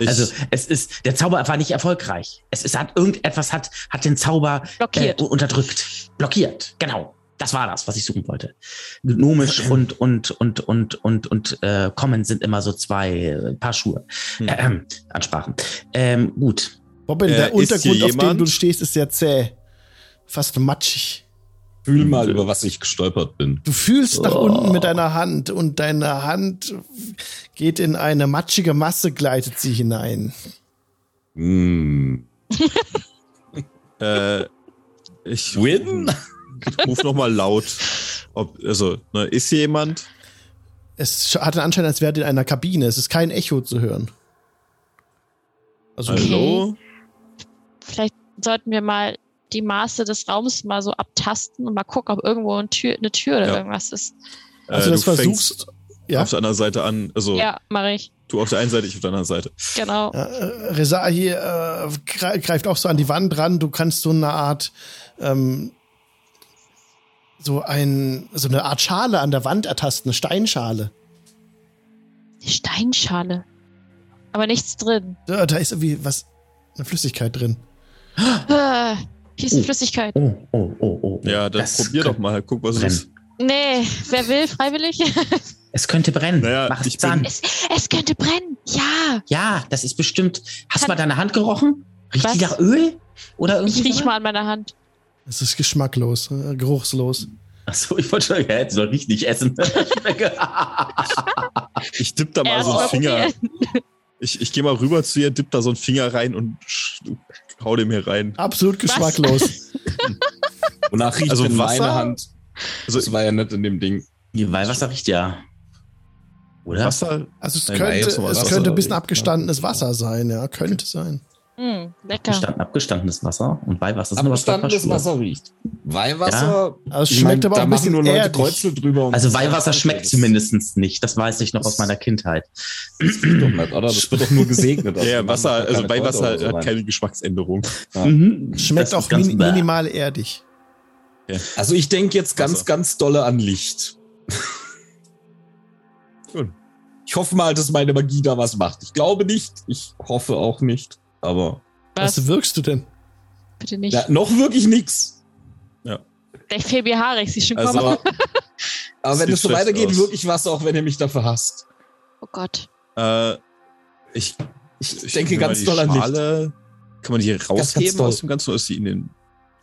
S3: Ich,
S2: also es ist, der Zauber war nicht erfolgreich. Es ist, hat irgendetwas hat, hat den Zauber
S4: Blockiert.
S2: Äh, unterdrückt. Blockiert, genau. Das war das, was ich suchen wollte. Gnomisch und und und und und und äh, Common sind immer so zwei äh, Paar Schuhe.
S3: Hm.
S2: Äh, ähm, Ansprachen. Ähm, gut.
S1: Robin,
S3: Äh,
S1: der
S3: ist
S1: Untergrund, auf dem du stehst, ist sehr zäh. Fast matschig.
S5: Fühl mal, über was ich gestolpert bin.
S1: Du fühlst nach
S2: Oh.
S1: unten mit deiner Hand und deine Hand geht in eine matschige Masse, gleitet sie hinein.
S5: Hm.
S3: Äh, ich
S5: Win?
S3: Ruf noch mal laut. Ob, also, ne, ist hier jemand?
S1: Es hat den Anschein, als wäre in einer Kabine. Es ist kein Echo zu hören. Also,
S3: Hallo?
S4: Vielleicht sollten wir mal die Maße des Raums mal so abtasten und mal gucken, ob irgendwo eine Tür, eine Tür oder
S3: Ja.
S4: irgendwas ist.
S1: also
S3: Äh,
S1: das
S3: du fängst
S1: versuchst. Ja,
S3: auf der anderen Seite an. Also,
S4: Ja, mache ich.
S3: du auf der einen Seite, ich auf der anderen Seite.
S4: Genau.
S1: ja äh, Rezahi äh, gre- greift auch so an die Wand ran. Du kannst so eine Art, ähm, so ein, so eine Art Schale an der Wand ertasten, eine Steinschale.
S4: Die Steinschale. Aber nichts drin.
S1: Da, da ist irgendwie was, eine Flüssigkeit drin.
S4: Ah, hier ist eine
S2: Oh.
S4: Flüssigkeit.
S2: Oh, oh, oh, oh.
S3: Ja, dann
S2: Das
S3: probier doch mal. Guck, was es
S2: brennen.
S3: ist.
S4: Nee, wer will, freiwillig?
S2: Es könnte brennen.
S3: Naja,
S2: Mach es an.
S3: bin-
S4: es, es könnte brennen. Ja.
S2: Ja, das ist bestimmt. Hast du mal deine Hand gerochen? Riecht
S4: Was?
S2: die nach Öl? Oder irgendwie
S4: Ich riech mal an meiner Hand.
S1: Es ist geschmacklos, äh, geruchslos.
S2: Achso, ich wollte schon, ja, soll ich nicht essen.
S3: Ich dipp da mal
S4: Erst
S3: so einen Finger. Ich, ich gehe mal rüber zu ihr, dipp da so einen Finger rein und hau dem hier rein.
S1: Absolut geschmacklos.
S5: Wonach riecht
S3: Also
S5: denn meine
S3: Wasser?
S5: Hand?
S3: Also
S5: Das war ja nicht in dem Ding.
S2: Die Weihwasser riecht ja. Oder?
S3: Wasser,
S1: Also es
S3: Nein,
S1: könnte, es könnte ein bisschen abgestandenes Wasser sein, ja, könnte sein.
S4: Hm, lecker.
S2: Abgestand, abgestandenes Wasser und Weihwasser sind
S5: Abgestandenes. Wasser riecht. Weihwasser.
S1: Also es
S5: ich
S1: schmeckt
S5: mein,
S1: aber auch
S5: da
S1: ein
S5: machen
S1: bisschen
S5: nur Leute
S1: erdig.
S5: Kreuzel drüber. und-
S2: Also Weihwasser schmeckt zumindest nicht. Das weiß ich noch aus meiner Kindheit.
S5: Das geht doch nicht, oder? Das wird doch nur gesegnet.
S3: ja,
S5: Also
S3: ja, Wasser, also
S5: keine
S3: bei Wasser
S5: Kräuter oder so
S3: hat keine Geschmacksänderung.
S5: Ja.
S2: Mhm.
S1: Schmeckt
S2: Das
S1: auch min
S2: bäh.
S1: minimal erdig.
S5: Also ich denke jetzt ganz,
S3: Wasser.
S5: ganz dolle an Licht.
S3: Gut.
S5: Ich hoffe mal, dass meine Magie da was macht. Ich glaube nicht. Ich hoffe auch nicht. Aber
S4: Was?
S1: Was wirkst du denn?
S4: Bitte nicht.
S5: ja, noch wirklich nix.
S4: Der fehlt mir Haare, ich sehe schon
S3: Also,
S4: kommen.
S5: Aber wenn es so weitergeht,
S3: aus.
S5: wirklich was, auch wenn ihr mich dafür hasst.
S4: Oh Gott.
S3: äh, ich,
S5: Ich,
S3: ich
S5: denke
S3: mal
S5: ganz doll an.
S3: Schale, Kann man die
S5: ganz
S3: rausgeben
S5: doll.
S3: aus dem Ganzen oder ist die in den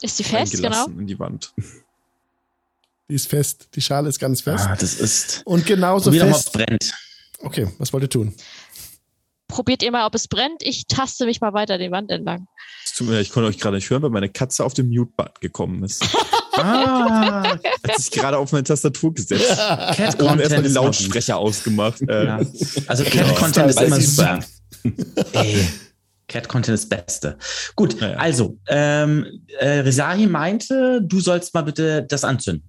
S4: Ist die fest, genau?
S3: in die Wand?
S1: Die ist fest. Die Schale ist ganz fest.
S2: Ah, das ist.
S1: Und genauso
S2: mal, ob es
S1: fest.
S2: brennt.
S1: Okay, was wollt ihr tun?
S4: Probiert ihr mal, ob es brennt. Ich taste mich mal weiter die Wand entlang.
S3: Es tut mir leid, ich konnte euch gerade nicht hören, weil meine Katze auf den Mute-Button gekommen ist.
S2: Ah,
S3: Hat sich gerade auf meine Tastatur gesetzt.
S2: Cat
S3: Und erstmal
S2: Content
S3: den. Lautsprecher ausgemacht. Äh,
S2: Ja. Also Cat Content ist immer super. Ey, Cat Content ist das Beste. Gut,
S3: Naja.
S2: also, ähm, äh, Rezahi meinte, du sollst mal bitte das anzünden.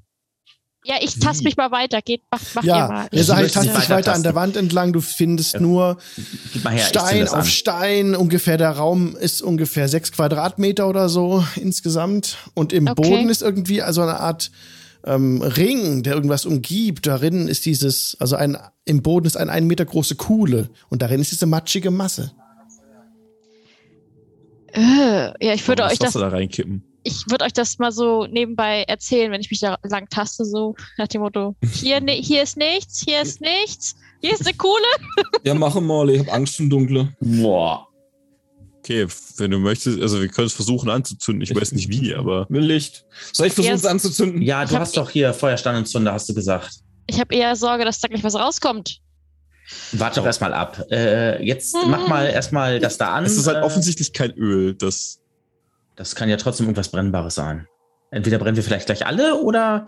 S4: Ja, ich taste mich mal weiter. Geht, mach, mach ihr
S1: Ja,
S4: mal.
S1: seid
S2: möchte sie
S1: tastet dich
S2: weiter
S1: an der Wand entlang. Du findest nur
S2: Gib mal her, ich
S1: Stein auf
S2: an.
S1: Stein. Ungefähr der Raum ist ungefähr sechs Quadratmeter oder so insgesamt. Und im
S4: Okay.
S1: Boden ist irgendwie also eine Art ähm, Ring, der irgendwas umgibt. Darin ist dieses, also ein, im Boden ist eine ein Meter große Kuhle. Und darin ist diese matschige Masse.
S4: Äh, ja, ich würde
S3: das
S4: euch das,
S3: Wasser da reinkippen.
S4: Ich würde euch das mal so nebenbei erzählen, wenn ich mich da lang taste, so nach dem Motto: Hier, ne, hier ist nichts, hier ist nichts, hier ist eine Kuhle.
S5: Ja, mache mal. Ich habe Angst im Dunkle.
S2: Boah.
S3: Okay, wenn du möchtest, also wir können es versuchen anzuzünden. Ich weiß nicht wie, aber
S5: Will Licht. Soll ich versuchen, es anzuzünden?
S2: Ja, du hast doch hier Feuerstand und Zunder, hast du gesagt.
S4: Ich habe eher Sorge, dass da gleich was rauskommt.
S2: Warte doch erstmal ab. Äh, jetzt
S4: Mhm.
S2: mach mal erstmal das da an.
S3: es ist halt
S2: Äh,
S3: offensichtlich kein Öl. Das,
S2: Das kann ja trotzdem irgendwas Brennbares sein. Entweder brennen wir vielleicht gleich alle oder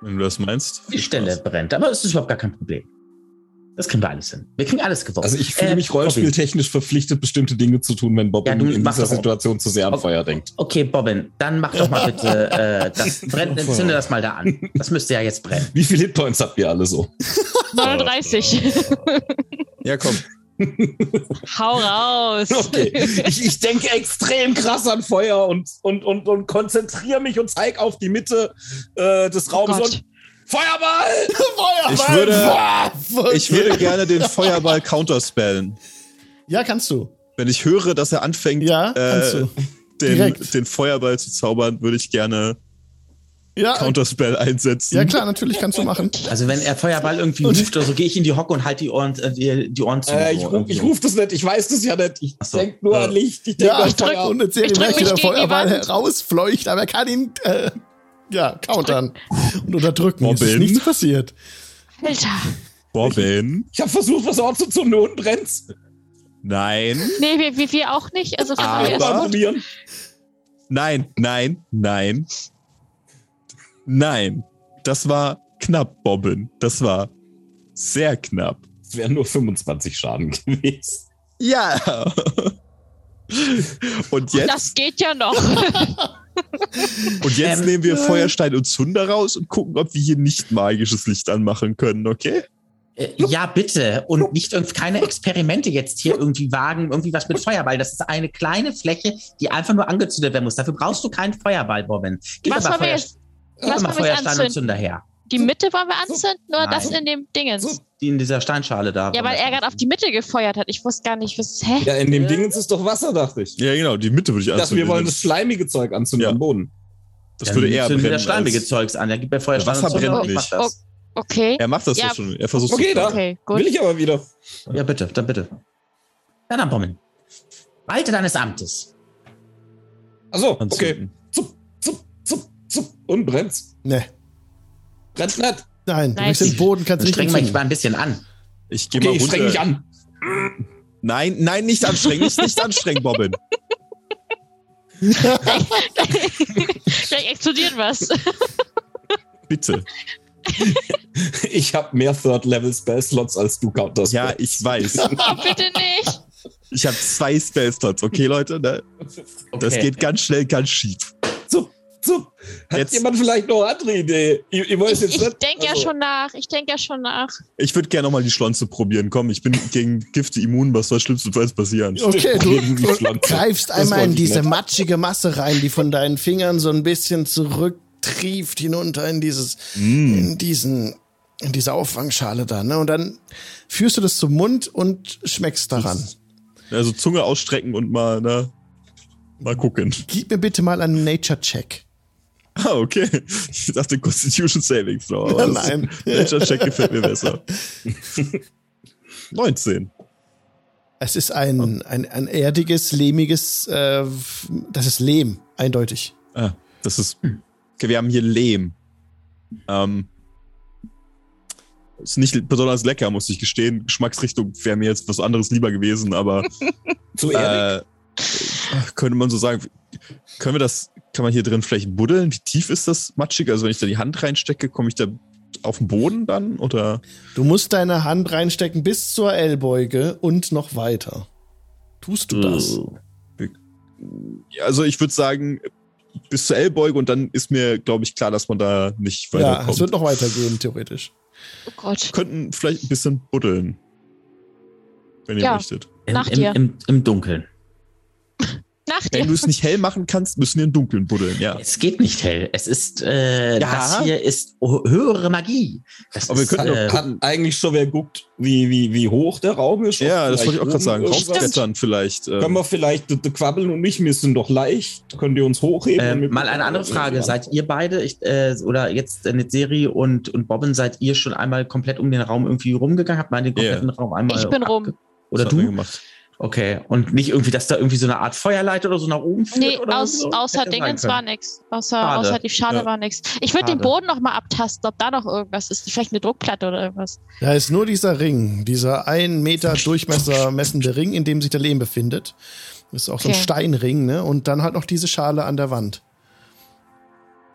S3: wenn du das meinst.
S2: die Stelle brennt. Aber es ist überhaupt gar kein Problem. Das kriegen wir alles hin. Wir kriegen alles gewuppt.
S5: Also ich fühle
S2: Äh,
S5: mich rollenspieltechnisch verpflichtet, bestimmte Dinge zu tun, wenn Bob
S2: Ja,
S5: in, dieser Situation zu sehr an
S2: Okay.
S5: Feuer denkt.
S2: Okay, Bobbin, dann mach doch mal bitte äh, das brennt, zünde das mal da an. Das müsste ja jetzt brennen.
S5: Wie viele Hitpoints habt ihr alle so?
S4: 39.
S3: Ja, komm.
S4: Hau raus.
S5: Okay. Ich, ich denke extrem krass an Feuer und, und, und, und konzentriere mich und zeige auf die Mitte äh, des
S4: Oh
S5: Raums
S4: Gott.
S5: und Feuerball!
S3: Ich würde,
S1: Feuerball!
S3: ich würde gerne den Feuerball counterspellen.
S1: Ja, kannst du.
S3: Wenn ich höre, dass er anfängt,
S1: Ja, kannst
S3: äh,
S1: du.
S3: den, den Feuerball zu zaubern, würde ich gerne
S1: Ja,
S3: Counterspell einsetzen.
S1: ja klar, natürlich kannst du machen.
S2: Also wenn er Feuerball irgendwie
S1: Und-
S2: ruft oder so, gehe ich in die Hocke und halte die Ohren, äh, die, Ohren zu.
S5: Äh, ich
S2: so
S5: ich das nicht, ich weiß das ja nicht. Ich
S2: so.
S5: denk nur
S3: Ja.
S5: an Licht. Ich denk
S1: Ja,
S5: an
S1: ich drück und eine Serie
S4: Ich
S1: wie der Feuerball
S4: Wand.
S1: herausfleucht, aber er kann ihn äh, ja, countern und unterdrücken. Es ist
S3: Robin?
S1: nichts passiert.
S4: Alter.
S3: Robin?
S5: Ich habe versucht, was anzuzünden und brennt's.
S3: Nein.
S4: Nee, wir, wir, wir auch nicht. Also von
S3: Aber-. Nein, nein, nein. Nein. Das war knapp, Bobbin. Das war sehr knapp.
S5: Es wären nur 25 Schaden gewesen.
S3: Ja. Und jetzt,
S4: Das geht ja noch.
S3: und jetzt
S2: Ähm,
S3: nehmen wir Feuerstein und Zunder raus und gucken, ob wir hier nicht magisches Licht anmachen können, okay?
S2: Äh, Ja, bitte. Und nicht irgend- keine Experimente jetzt hier irgendwie wagen, irgendwie was mit Feuerball. Das ist eine kleine Fläche, die einfach nur angezündet werden muss. Dafür brauchst du keinen Feuerball, Bobbin. Gib
S4: Was wir
S2: Feuer,
S4: jetzt- was wir jetzt
S2: Feuerstein und
S4: anzünden?
S2: Zünder her.
S4: Die Mitte wollen wir anzünden oder
S2: Nein.
S4: das in dem Dingens?
S2: Die in dieser Steinschale da.
S4: Ja, weil er gerade auf die Mitte gefeuert hat. Ich wusste gar nicht, was. Hä?
S5: Ja, in dem Dingens ist doch Wasser, dachte ich.
S3: Ja, genau, die Mitte würde ich anzünden.
S5: wir wollen das schleimige Zeug anzünden
S3: Ja.
S5: am Boden.
S3: das würde eher
S2: brennen. das schleimige Zeugs an. Er gibt mir Feuerstein
S3: Wasser
S2: und Zünder
S3: brennt
S2: und ich
S3: nicht.
S4: Okay.
S3: Er macht das
S4: Ja.
S3: doch schon. Er versucht
S5: Okay,
S3: es
S5: da.
S4: Okay,
S5: Will
S4: gut.
S5: ich aber wieder.
S2: Ja, bitte, dann bitte. Ja, dann, Bobbin. Walte deines Amtes.
S5: Achso, okay. Zup. Und brennt's.
S1: Ne,
S5: Brennt's nicht.
S1: nein, du
S4: Nice.
S1: bist den Boden, kannst nicht
S2: streng mich mal ein bisschen an.
S3: Ich gehe
S5: Okay,
S3: mal
S5: ich
S3: runter.
S5: streng mich an.
S3: Nein, nein, nicht anstrengen, nicht, nicht anstrengen, Bobbin.
S4: Vielleicht explodiert was.
S3: Bitte.
S5: Ich habe mehr Third-Level-Spell-Slots als du Counters.
S3: Ja, ich weiß.
S4: Oh, bitte nicht.
S3: Ich habe zwei Spellslots, okay, Leute? Ne? Das
S2: Okay.
S3: geht ganz schnell, ganz schief.
S5: Zup, zup. Hat
S3: Jetzt-
S5: jemand vielleicht noch eine andere Idee? Ich, ich weiß
S4: Ich,
S5: jetzt
S4: ich denke ja
S5: also-
S4: schon nach. Ich denke ja schon nach.
S3: Ich würde gerne nochmal die Schlonze probieren. Komm, ich bin gegen Gifte immun. Was soll schlimmstenfalls passieren?
S1: Okay, du,
S5: Gegen die
S1: du
S5: Pflanze.
S1: greifst
S5: Das
S1: einmal in diese
S5: nicht.
S1: matschige Masse rein, die von deinen Fingern so ein bisschen zurücktrieft hinunter in dieses,
S3: Mm.
S1: in diesen, in diese Auffangschale da, ne? Und dann führst du das zum Mund und schmeckst daran.
S3: Also Zunge ausstrecken und mal, ne? Mal gucken.
S1: Gib mir bitte mal einen Nature-Check.
S3: Ah, okay. Ich dachte Constitution Savings Throw. aber
S1: Nein.
S3: Nature Check gefällt mir besser. 19.
S1: Es ist ein, ein, ein erdiges, lehmiges, äh, das ist Lehm, eindeutig.
S3: Ah, das ist. Okay, wir haben hier Lehm. Ähm. Ist nicht besonders lecker, muss ich gestehen. Geschmacksrichtung wäre mir jetzt was anderes lieber gewesen, aber
S5: Zu ehrlich.
S3: äh, könnte man so sagen. Können wir das, kann man hier drin vielleicht buddeln? Wie tief ist das matschig? Also wenn ich da die Hand reinstecke, komme ich da auf den Boden dann? Oder?
S1: Du musst deine Hand reinstecken bis zur Ellbeuge und noch weiter. Tust du das?
S3: Ja, Also ich würde sagen, bis zur Ellbeuge und dann ist mir, glaube ich, klar, dass man da nicht
S1: Ja,
S3: weiterkommt.
S1: es wird noch weitergehen, theoretisch.
S4: Oh Gott.
S3: könnten vielleicht ein bisschen buddeln. Wenn ihr
S4: Ja.
S3: möchtet.
S2: Im, im, im, Im Dunkeln.
S4: Nach
S3: Wenn du es nicht hell machen kannst, müssen wir im Dunkeln buddeln, ja.
S2: Es geht nicht hell. Es ist, äh,
S3: Ja.
S2: das hier ist höhere Magie. Das
S3: Aber wir
S2: ist,
S3: könnten
S2: äh,
S3: doch
S5: eigentlich schon wer guckt, wie, wie, wie hoch der Raum ist?
S3: Ja, das wollte ich auch gerade sagen. Raufklettern vielleicht. äh,
S5: Können wir vielleicht, Quabbeln und ich, wir sind doch leicht. Könnt ihr uns hochheben?
S2: Ähm,
S5: Mit-
S2: mal eine andere Frage. Seid ihr beide, ich, äh, oder jetzt äh, Netzeri und, und Bobbin, seid ihr schon einmal komplett um den Raum irgendwie rumgegangen? Habt mal den kompletten Raum einmal.
S4: Ich bin rum.
S2: Oder
S3: wir
S2: du?
S3: Gemacht.
S2: Okay. Und nicht irgendwie, dass da irgendwie so eine Art Feuerleiter oder so nach oben führt?
S4: Nee,
S2: oder
S4: aus,
S2: so?
S4: außer
S2: Hätte
S4: Dingens war nix. Außer,
S2: Schade.
S4: außer die Schale
S3: Ja.
S4: war nix. Ich würde den. Boden noch mal abtasten, ob da noch irgendwas ist. Vielleicht eine Druckplatte oder irgendwas.
S1: Da ist nur dieser Ring, dieser ein Meter Durchmesser messende Ring, in dem sich der Lehm befindet. Das ist auch so ein
S4: Okay.
S1: Steinring, ne? Und dann halt noch diese Schale an der Wand.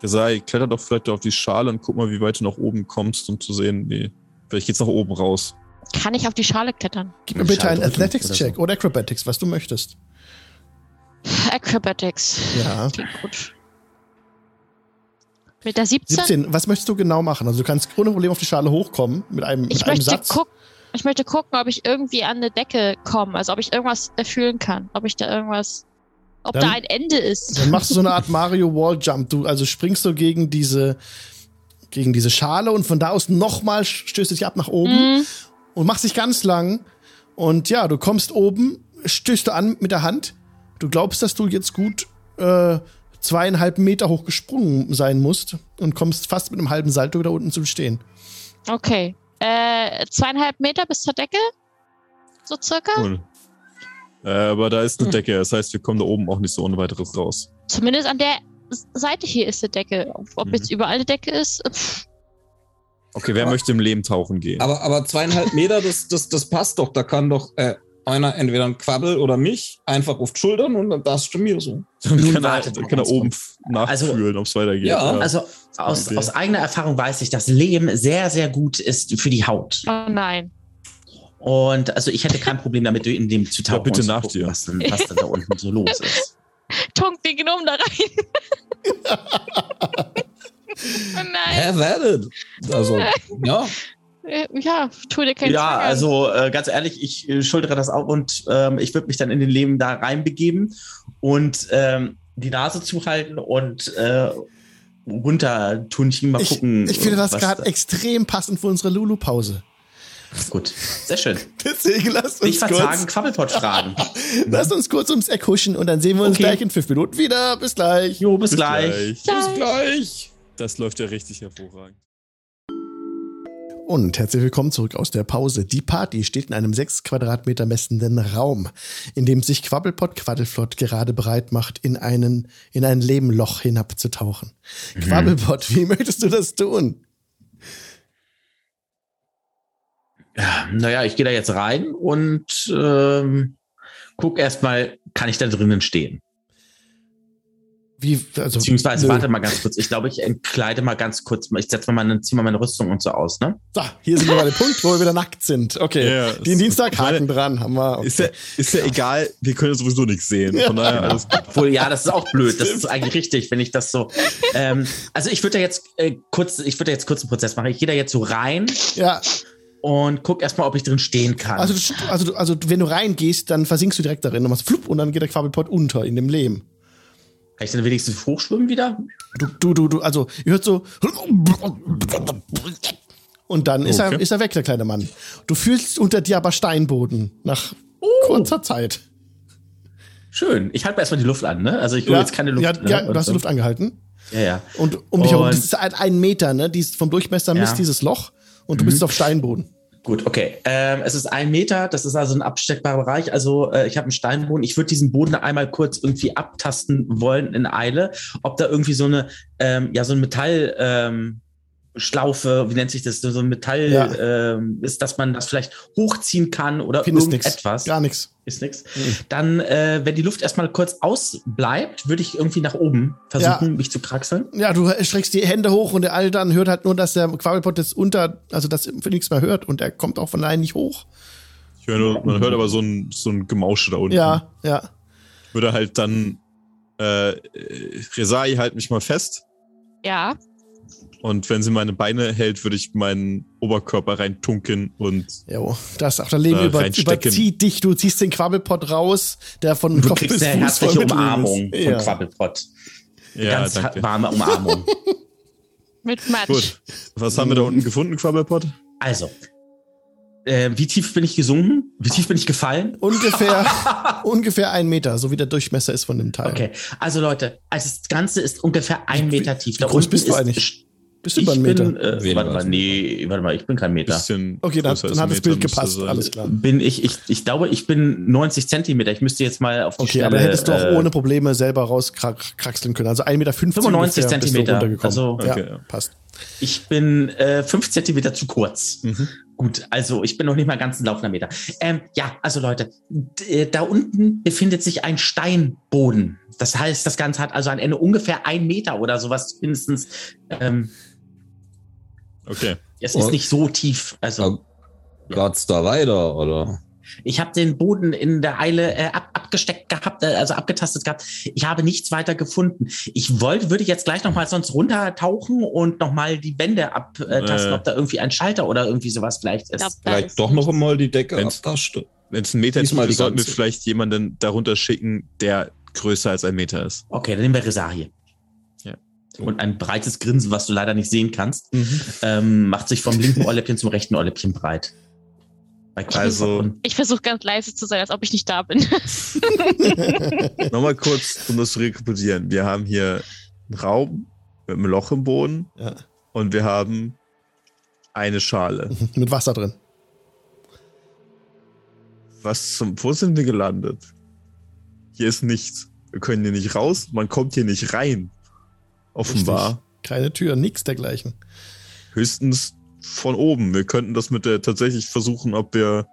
S3: Der sei, kletter doch vielleicht auf die Schale und guck mal, wie weit du nach oben kommst, um zu sehen, wie. Vielleicht geht's nach oben raus.
S4: Kann ich auf die Schale klettern?
S1: Gib mir bitte einen
S2: Schale
S1: Athletics-Check
S2: oder
S1: oder Acrobatics, was du möchtest.
S4: Acrobatics.
S1: Ja.
S4: Klingt gut. Mit der 17?
S1: 17, was möchtest du genau machen? Also du kannst ohne Problem auf die Schale hochkommen mit einem, mit
S4: Ich
S1: einem
S4: möchte,
S1: Satz.
S4: guck, ich möchte gucken, ob ich irgendwie an eine Decke komme. Also ob ich irgendwas erfüllen kann. Ob ich da irgendwas. Ob
S1: Dann-
S4: da ein Ende ist.
S1: Dann machst du so eine Art Mario Wall Jump. Du also springst du gegen diese gegen diese Schale und von da aus nochmal stößt es dich ab nach oben
S4: Mhm.
S1: Und machst dich ganz lang. Und ja, du kommst oben, stößt du an mit der Hand. Du glaubst, dass du jetzt gut äh, zweieinhalb Meter hoch gesprungen sein musst und kommst fast mit einem halben Salto wieder unten zum Stehen.
S4: Okay. Äh, zweieinhalb Meter bis zur Decke? So circa?
S3: Cool. Äh, aber da ist eine Decke, das heißt, wir kommen da oben auch nicht so ohne weiteres raus.
S4: Zumindest an der Seite hier ist die Decke. Ob
S3: Mhm.
S4: jetzt überall eine Decke ist? Pff,
S3: Okay, wer
S5: Aber-
S3: möchte im Leben tauchen gehen?
S5: Aber, aber zweieinhalb Meter, das, das, das passt doch. Da kann doch äh, einer entweder ein Quabbel oder mich einfach auf die Schultern und dann das schon mir so.
S3: Dann kann er, kann er oben nachfühlen, ob es weitergeht.
S5: Ja,
S2: Also aus, aus eigener Erfahrung weiß ich, dass Lehm sehr, sehr gut ist für die Haut.
S4: oh nein.
S2: Und also ich hätte kein Problem damit, in dem zu tauchen.
S3: bitte
S2: und zu
S3: nach
S2: gucken,
S3: dir.
S2: Was denn, was denn da unten so los ist.
S4: Tonk den Gnom da rein. oh nein.
S5: Hä, werdet. Also, ja.
S4: Ja, tu dir keinen
S2: Ja,
S4: Zwang an.
S2: also äh, ganz ehrlich, ich äh, schultere das auf und ähm, ich würde mich dann in den Leben da reinbegeben und ähm, die Nase zuhalten und äh, runter tun, mal
S1: Ich,
S2: gucken.
S1: ich finde das gerade
S2: da-
S1: extrem passend für unsere Lulu-Pause.
S2: Gut, sehr schön.
S1: Deswegen lasst
S2: Nicht
S1: uns
S2: verzagen,
S1: kurz,
S2: Quabbelpott fragen.
S1: lasst uns kurz ums Eck huschen und dann sehen wir uns
S2: Okay.
S1: gleich in fünf Minuten wieder. Bis gleich.
S2: Jo, bis, gleich.
S5: Bis gleich.
S3: Das läuft ja richtig hervorragend.
S1: Und herzlich willkommen zurück aus der Pause. Die Party steht in einem sechs Quadratmeter messenden Raum, in dem sich Quabbelpott Quaddelflott gerade bereit macht, in, einen, in ein Lebenloch hinabzutauchen. Quabbelpott, wie möchtest du das tun?
S2: Ja, naja, ich gehe da jetzt rein und ähm, guck erstmal, kann ich da drinnen stehen?
S1: Wie, also,
S2: Beziehungsweise,
S1: nö.
S2: warte mal ganz kurz. Ich glaube, ich entkleide mal ganz kurz. Ich setze mal meine, zieh mal meine Rüstung und so aus, ne?
S1: So, hier sind wir bei dem Punkt, wo wir wieder nackt sind. Okay,
S3: Ja,
S1: den Dienstag Haken dran, haben wir. Okay.
S3: Ist ja, ist ja egal, wir können sowieso nichts sehen. Von daher alles gut.
S2: Obwohl, ja, das ist auch blöd. Das ist eigentlich richtig, wenn ich das so. Ähm, also ich würde da jetzt äh, kurz, ich würde da jetzt kurz einen Prozess machen. Ich gehe da jetzt so rein
S1: ja,
S2: und guck erstmal, ob ich drin stehen kann.
S1: also, also, also wenn du reingehst, dann versinkst du direkt darin und machst flupp und dann geht der Quabbelpott unter in dem Lehm.
S2: Kann ich dann wenigstens hochschwimmen wieder?
S1: Du, du, du, du, also, ihr hört so. Und dann ist, er,
S3: Okay.
S1: ist er weg, der kleine Mann. Du fühlst unter dir aber Steinboden nach kurzer Zeit.
S2: Schön. Ich halte mir erstmal die Luft an, ne? Also ich will jetzt keine Luft.
S1: ja,
S2: ne?
S1: ja, du hast die. Luft angehalten.
S2: Ja, ja.
S1: Und um dich herum, das ist ein, ein Meter, ne? Die ist vom Durchmesser
S2: Ja.
S1: misst dieses Loch und du bist auf Steinboden.
S2: Gut, okay. Ähm, es ist ein Meter, das ist also ein absteckbarer Bereich. Also äh, ich habe einen Steinboden. Ich würde diesen Boden einmal kurz irgendwie abtasten wollen in Eile, ob da irgendwie so eine, ähm, ja, so ein Metall. Ähm, Schlaufe, wie nennt sich das, so ein Metall
S1: Ja.
S2: ähm, ist, dass man das vielleicht hochziehen kann oder
S1: Findest nix.
S2: irgendetwas.
S1: Gar nichts.
S2: Ist nix.
S1: Mhm.
S2: Dann, äh, wenn die Luft erstmal kurz ausbleibt, würde ich irgendwie nach oben versuchen, mich zu kraxeln.
S1: Ja, du streckst die Hände hoch und der Alte dann hört halt nur, dass der Quabbelpott jetzt unter, also dass er nichts mehr hört und er kommt auch von allein nicht hoch.
S3: Ich höre nur, man hört aber so ein, so ein Gemausche da unten.
S1: Ja, ja.
S3: Würde halt dann, äh, äh, Resai, halt mich mal fest.
S4: Ja.
S3: Und wenn sie meine Beine hält, würde ich meinen Oberkörper reintunken und
S1: Jo, das auch der Leben
S3: Da
S1: über, überzieht dich. Du ziehst den Quabbelpott raus, der von
S2: Du
S1: Kopf
S2: kriegst
S1: bis
S2: eine
S1: Fuß voll
S2: herzliche Umarmung
S1: ist.
S2: von
S1: Ja.
S2: Quabbelpott.
S3: ja,
S2: Ganz
S3: danke.
S2: warme Umarmung.
S4: Mit Matsch.
S3: Gut. Was haben wir da unten gefunden, Quabbelpot?
S2: Also, äh, wie tief bin ich gesunken? Wie tief bin ich gefallen?
S1: Ungefähr, ungefähr ein Meter, so wie der Durchmesser ist von dem Teil.
S2: Okay, also Leute, also das Ganze ist ungefähr ein
S1: Wie-
S2: Meter tief.
S1: wie groß bist du eigentlich? Bist du über
S2: ich
S1: einen Meter?
S2: bin, äh, warte mal, nee, warte mal, ich bin kein Meter.
S3: Bisschen
S1: Okay, dann, dann hat das Bild gepasst,
S3: sein.
S1: alles klar.
S2: Bin ich, ich, ich glaube, ich bin 90 Zentimeter. Ich müsste jetzt mal auf die
S1: Okay,
S2: Schnelle,
S1: aber hättest du auch
S2: äh,
S1: ohne Probleme selber rauskraxeln können. Also 1,50 Meter
S2: 95
S1: ungefähr bist du
S2: Zentimeter. Also-
S1: ja,
S3: Okay, ja.
S1: passt.
S2: Ich bin äh, fünf Zentimeter zu kurz.
S3: Mhm.
S2: Gut, also ich bin noch nicht mal ganz ein laufender Meter. Ähm, ja, also Leute, äh, da unten befindet sich ein Steinboden. Das heißt, das Ganze hat also ein Ende ungefähr ein Meter oder sowas mindestens. Ähm,
S3: Okay.
S2: es ist
S5: Und-
S2: nicht so tief. Also
S5: Geht's da weiter, oder?
S2: ich habe den Boden in der Eile äh, ab, abgesteckt gehabt, äh, also abgetastet gehabt. Ich habe nichts weiter gefunden. Ich wollte, würde jetzt gleich noch mal sonst runtertauchen und noch mal die Wände abtasten,
S3: Äh.
S2: ob da irgendwie ein Schalter oder irgendwie sowas vielleicht
S4: Ich glaub,
S2: ist.
S4: da
S5: Vielleicht
S4: ist
S5: doch noch einmal die Decke abtascht.
S3: Wenn es ein Meter ist, sollten wir vielleicht jemanden darunter schicken, der größer als ein Meter ist.
S2: Okay, dann nehmen wir Resarie. Und ein breites Grinsen, was du leider nicht sehen kannst,
S1: Mhm.
S2: ähm, macht sich vom linken Ohrläppchen zum rechten Ohrläppchen breit.
S3: Also-
S4: Ich versuche ganz leise zu sein, als ob ich nicht da bin.
S3: Nochmal kurz, um das zu rekapitulieren. Wir haben hier einen Raum mit einem Loch im Boden
S1: Ja.
S3: und wir haben eine Schale.
S1: Mit Wasser drin.
S3: Was zum, wo sind wir gelandet? Hier ist nichts. Wir können hier nicht raus, man kommt hier nicht rein. Offenbar.
S1: Richtig. Keine Tür, nix dergleichen.
S3: Höchstens von oben. Wir könnten das mit der tatsächlich versuchen, ob wir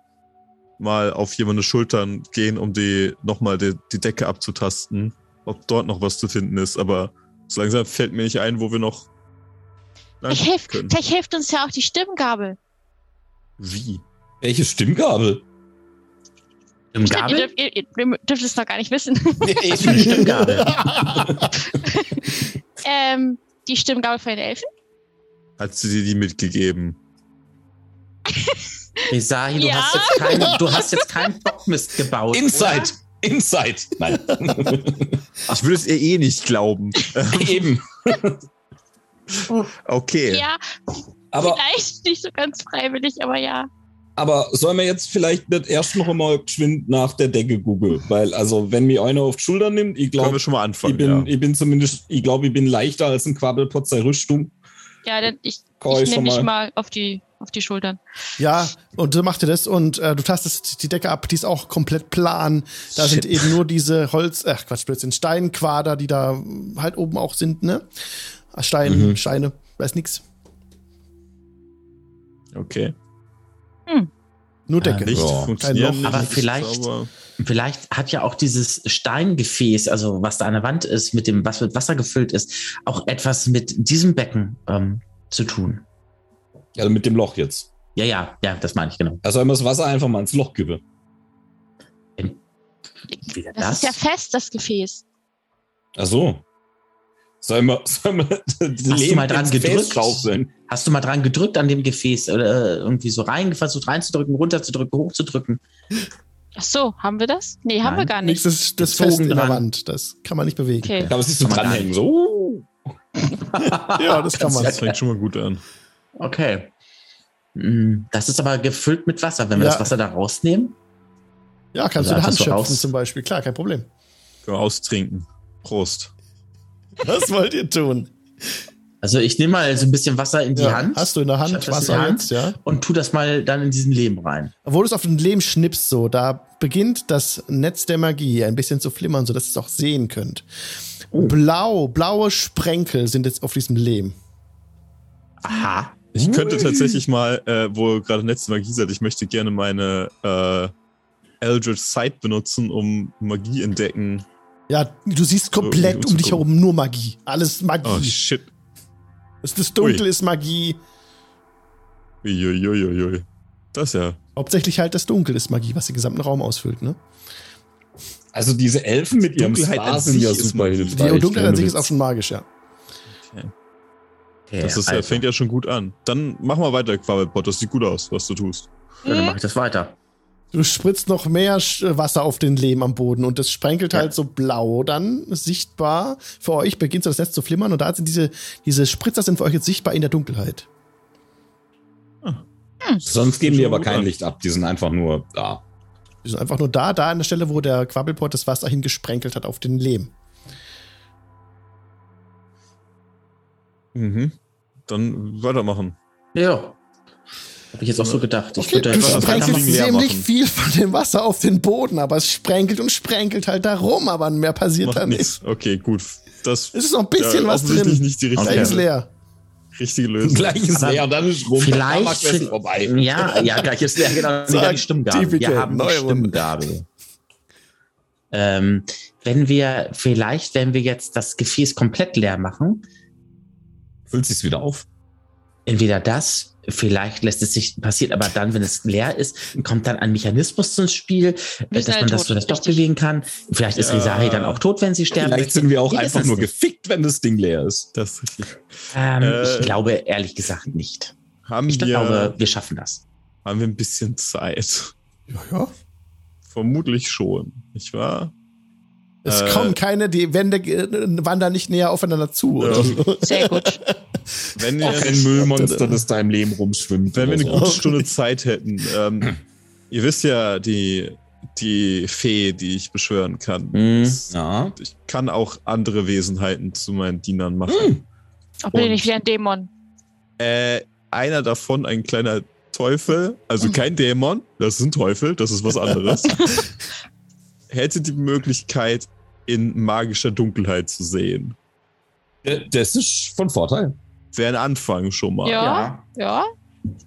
S3: mal auf jemandes Schultern gehen, um die nochmal die, die Decke abzutasten, ob dort noch was zu finden ist. Aber so langsam fällt mir nicht ein, wo wir noch
S4: Ich helf,
S3: können.
S4: vielleicht hilft uns ja auch die Stimmgabel.
S3: Wie?
S5: Welche Stimmgabel?
S2: Im
S4: Stimmt, ihr dürft, ihr, ihr dürft es noch gar nicht wissen.
S2: Was für eine Stimmgabel?
S4: ähm, die Stimmgabel von den Elfen?
S3: Hat sie dir die mitgegeben?
S2: Resahi, du,
S4: Ja.
S2: hast jetzt keine, du hast jetzt keinen Bockmist gebaut.
S5: Inside! Inside! Nein.
S3: Ich würde es ihr eh nicht glauben.
S5: Eben.
S3: Okay.
S4: Ja,
S5: Aber,
S4: vielleicht nicht so ganz freiwillig, aber ja.
S5: Aber sollen wir jetzt vielleicht nicht erst noch einmal geschwind nach der Decke googeln? Weil, also, wenn mir einer auf die Schulter nimmt, ich glaube,
S3: schon mal
S5: ich
S3: anfangen.
S5: bin,
S3: ja.
S5: ich bin zumindest, ich glaube, ich bin leichter als ein Quabbelpot sei Rüstung.
S4: Ja, dann ich, ich
S5: ich
S4: nehme dich
S5: mal-
S4: auf die, auf die Schultern.
S1: Ja, und so macht ihr das und äh, du tastest die Decke ab, die ist auch komplett plan. Da sind eben nur diese Holz, ach Quatsch, Blödsinn, Steinquader, die da halt oben auch sind, ne? Stein,
S5: Mhm.
S1: Steine, weiß nix.
S3: Okay.
S1: Nur Decke.
S3: Nicht
S5: Ja.
S3: funktionieren.
S1: Kein Loch.
S2: Aber vielleicht-
S3: aber-
S2: Vielleicht hat ja auch dieses Steingefäß, also was da an der Wand ist, mit dem, was mit Wasser gefüllt ist, auch etwas mit diesem Becken ähm, zu tun.
S5: Also mit dem Loch jetzt.
S2: Ja, ja, ja, das meine ich genau.
S5: Also sollen wir das Wasser einfach mal ins Loch geben.
S2: Wieder
S4: Das,
S2: das.
S4: ist ja fest, das Gefäß.
S5: Ach so. Sollen wir, sollen wir
S2: Hast du mal dran gedrückt? Hast du mal dran gedrückt an dem Gefäß oder äh, irgendwie so rein, versucht reinzudrücken, runterzudrücken, hochzudrücken?
S4: Ach so, haben wir das? Nee, haben wir
S2: Nein,
S4: gar nicht.
S1: ist das
S2: Gezogen
S1: fest in der
S2: dran.
S1: Wand. Das kann man nicht bewegen.
S4: Okay.
S5: Kann man sich so
S2: Kann man gar
S5: dranhängen. So.
S1: Ja, das kann man.
S3: Das fängt schon mal gut an.
S2: Okay. Mm, Das ist aber gefüllt mit Wasser. Wenn wir
S1: Ja.
S2: das Wasser da rausnehmen,
S1: Ja, kannst du
S2: Also
S1: in der Hand
S2: einfach so
S1: schöpfen
S2: raus.
S1: zum Beispiel. Klar, kein Problem.
S3: Können wir austrinken. Prost.
S1: Was wollt ihr tun?
S2: also ich nehme mal so ein bisschen Wasser in die
S1: Ja,
S2: Hand
S1: Hast du in der Hand
S2: in
S1: Wasser
S2: der Hand.
S1: jetzt, ja?
S2: und tu das mal dann in diesen Lehm rein.
S1: Obwohl du es auf den Lehm schnippst, so, da beginnt das Netz der Magie ein bisschen zu flimmern, sodass ihr es auch sehen könnt.
S2: Oh.
S1: Blau, blaue Sprenkel sind jetzt auf diesem Lehm.
S2: Aha.
S3: Ich könnte tatsächlich mal, äh, wo gerade letzte Magie seid, ich möchte gerne meine äh, Eldritch Sight benutzen, um Magie entdecken.
S1: Ja, du siehst komplett um dich herum nur Magie. Alles Magie.
S3: Oh shit.
S1: das, das Dunkel
S3: Ui.
S1: ist Magie.
S3: Uiuiuiui. Das ja.
S1: Hauptsächlich halt das Dunkel ist Magie, was den gesamten Raum ausfüllt, ne?
S5: Also diese Elfen mit ihrem
S3: Dunkelheit
S5: Star sind
S3: sich
S5: ja super hilfreich.
S1: Die Dunkelheit an sich ist auch schon magisch, ja.
S2: Okay,
S3: Das ist, ja-
S2: also,
S3: fängt ja schon gut an. Dann mach mal weiter, Quabbelpot. Das sieht gut aus, was du tust.
S2: ja, dann mache ich das weiter.
S1: Du spritzt noch mehr Sch- Wasser auf den Lehm am Boden und das sprenkelt
S2: Ja.
S1: halt so blau dann sichtbar. Für euch beginnt so das Netz zu flimmern und da sind diese, diese Spritzer sind für euch jetzt sichtbar in der Dunkelheit.
S5: Sonst geben die aber kein
S3: an.
S5: Licht ab. Die sind einfach nur da.
S1: Die sind einfach nur da, da an der Stelle, wo der Quabbelpot das Wasser hingesprenkelt hat auf den Lehm.
S3: Mhm. Dann weitermachen.
S2: Ja. Habe ich jetzt auch so gedacht. Ich
S1: Okay,
S2: würde
S1: du sprenkelst
S3: leer
S1: ziemlich viel von dem Wasser auf den Boden, aber es sprenkelt und sprenkelt halt da rum, aber mehr passiert da
S3: Macht
S1: nicht.
S3: nichts. Okay, gut. Das
S1: Es ist noch ein bisschen
S3: ja,
S1: was drin.
S3: nicht die
S1: Gleich
S3: richtige,
S1: ist leer.
S3: richtige Lösung.
S5: Gleich ist leer, dann ist rum.
S2: Vielleicht-
S5: Dann ist vorbei.
S2: Ja, ja, gleich ist der genau wieder die Stimmgabel.
S1: Typical,
S2: Wir haben die. Stimmgabel. Ähm, wenn wir vielleicht, wenn wir jetzt das Gefäß komplett leer machen,
S5: Füllt sich's wieder auf?
S2: Entweder das, vielleicht lässt es sich passiert, aber dann, wenn es leer ist, kommt dann ein Mechanismus ins Spiel, äh, dass man
S4: halt
S2: das
S4: tot,
S2: so das doch bewegen kann. Vielleicht ist
S3: Ja.
S2: Risahi dann auch tot, wenn sie sterben.
S5: Vielleicht sind wir auch
S2: weiß
S5: einfach nur
S2: nicht.
S5: gefickt, wenn das Ding leer ist.
S3: Das ist richtig.
S2: Ähm,
S3: Äh,
S2: ich glaube ehrlich gesagt nicht.
S3: Haben
S2: Ich
S3: wir,
S2: glaube, wir schaffen das.
S3: haben wir ein bisschen Zeit?
S1: Ja, ja.
S3: Vermutlich schon. Nicht wahr?
S1: Es
S3: Äh,
S1: kommen keine, die Wände äh, wandern nicht näher aufeinander zu. Oder
S3: Ja.
S1: so.
S4: Sehr gut.
S3: Wenn wir,
S5: Auch ein Müllmonster, das da im Leben rumschwimmt.
S3: wenn wir eine
S5: so.
S3: gute Stunde Zeit hätten, ähm, Ihr wisst ja, die, die Fee, die ich beschwören kann.
S2: Mhm.
S5: Ja.
S3: Ich kann auch andere Wesenheiten zu meinen Dienern machen.
S4: Bin ich
S3: Und-
S4: nicht wie ein Dämon.
S3: Äh, einer davon, ein kleiner Teufel, also kein Dämon, das ist ein Teufel, das ist was anderes, hätte die Möglichkeit, in magischer Dunkelheit zu sehen.
S5: D- Das ist von Vorteil.
S3: Wäre ein Anfang schon mal.
S4: Ja. Ja.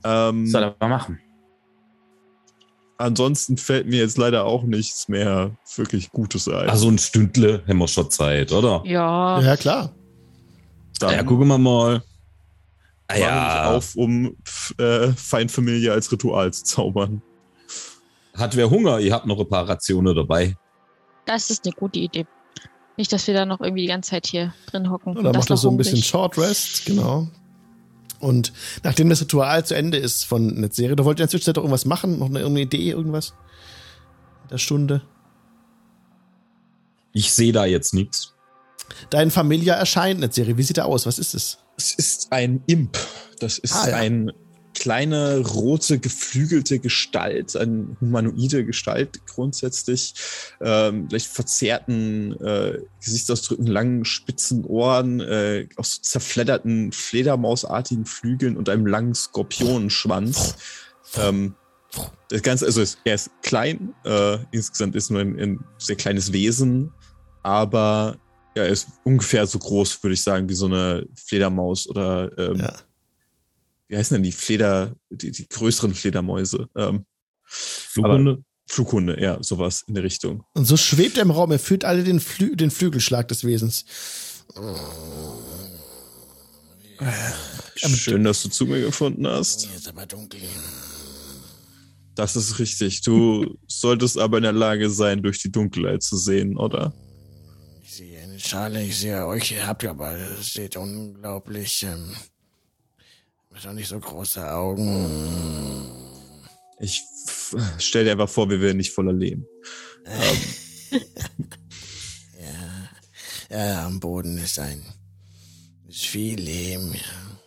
S3: Ähm,
S2: Soll er mal machen.
S3: ansonsten fällt mir jetzt leider auch nichts mehr wirklich Gutes ein.
S5: Also ein Stündle haben wir schon Zeit, oder?
S4: Ja.
S1: Ja, klar.
S3: Dann
S5: Ja, gucken wir mal. Ah, ja,
S3: auf, um äh, Feindfamilie als Ritual zu zaubern.
S5: Hat wer Hunger? Ihr habt noch ein paar Rationen dabei.
S4: Das ist eine gute Idee. Nicht, dass wir da noch irgendwie die ganze Zeit hier drin hocken.
S1: Und dann
S4: das
S1: macht er so ein bisschen. Short Rest, genau. Und nachdem das Ritual zu Ende ist von Netzserie, da wollt ihr in der Zwischenzeit doch irgendwas machen? Noch eine, irgendeine Idee, irgendwas? In der Stunde.
S5: Ich sehe da jetzt nichts.
S1: Dein Familia erscheint Netzserie. Wie sieht er aus? Was ist es?
S3: Es ist ein Imp. Das ist
S1: Ah, ja.
S3: eine kleine, rote, geflügelte Gestalt, eine humanoide Gestalt grundsätzlich. Ähm, leicht verzerrten äh, Gesichtsausdrücken, langen, spitzen Ohren, äh, aus zerfledderten, fledermausartigen Flügeln und einem langen Skorpionenschwanz. ähm, das Ganze, also es, er ist klein, äh, insgesamt ist nur ein, ein sehr kleines Wesen, aber ja, er ist ungefähr so groß, würde ich sagen, wie so eine Fledermaus oder ähm,
S1: Ja.
S3: Wie heißen denn die Fleder, die, die größeren Fledermäuse? Ähm,
S5: Flughunde?
S3: Flughunde, ja, sowas in der Richtung.
S1: Und so schwebt er im Raum. Er fühlt alle den, Flü den Flügelschlag des Wesens.
S3: Schön, dass du zu mir gefunden hast.
S1: Ist aber dunkel.
S3: Das ist richtig. Du solltest aber in der Lage sein, durch die Dunkelheit zu sehen, oder?
S6: Ich sehe eine Schale, ich sehe euch, ihr habt aber, es steht unglaublich, ähm, auch nicht so große Augen.
S3: Ich stell dir einfach vor, wir wären nicht voller Lehm.
S6: Ja, ja, am Boden ist ein, ist viel Lehm, ja.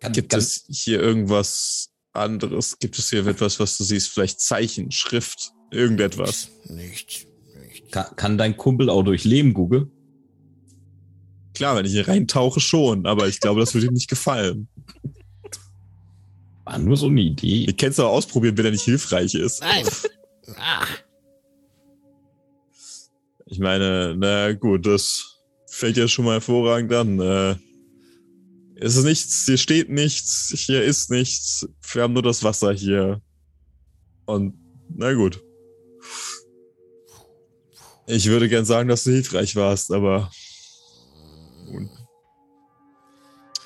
S5: Kann,
S3: Gibt
S5: kann,
S3: es hier irgendwas anderes? Gibt es hier etwas, was du siehst? Vielleicht Zeichen, Schrift, irgendetwas?
S6: Nicht, nicht.
S5: kann, kann dein Kumpel auch durch Lehm googeln?
S3: Klar, wenn ich hier reintauche schon, aber ich glaube, das würde ihm nicht gefallen.
S5: War nur so eine Idee.
S3: Ihr kennt es aber ausprobieren, wenn er nicht hilfreich ist.
S6: Nein! Ah,
S3: Ich meine, na gut, das fällt ja schon mal hervorragend an. Äh, es ist nichts, hier steht nichts, hier ist nichts. Wir haben nur das Wasser hier. Und na gut. Ich würde gern sagen, dass du hilfreich warst, aber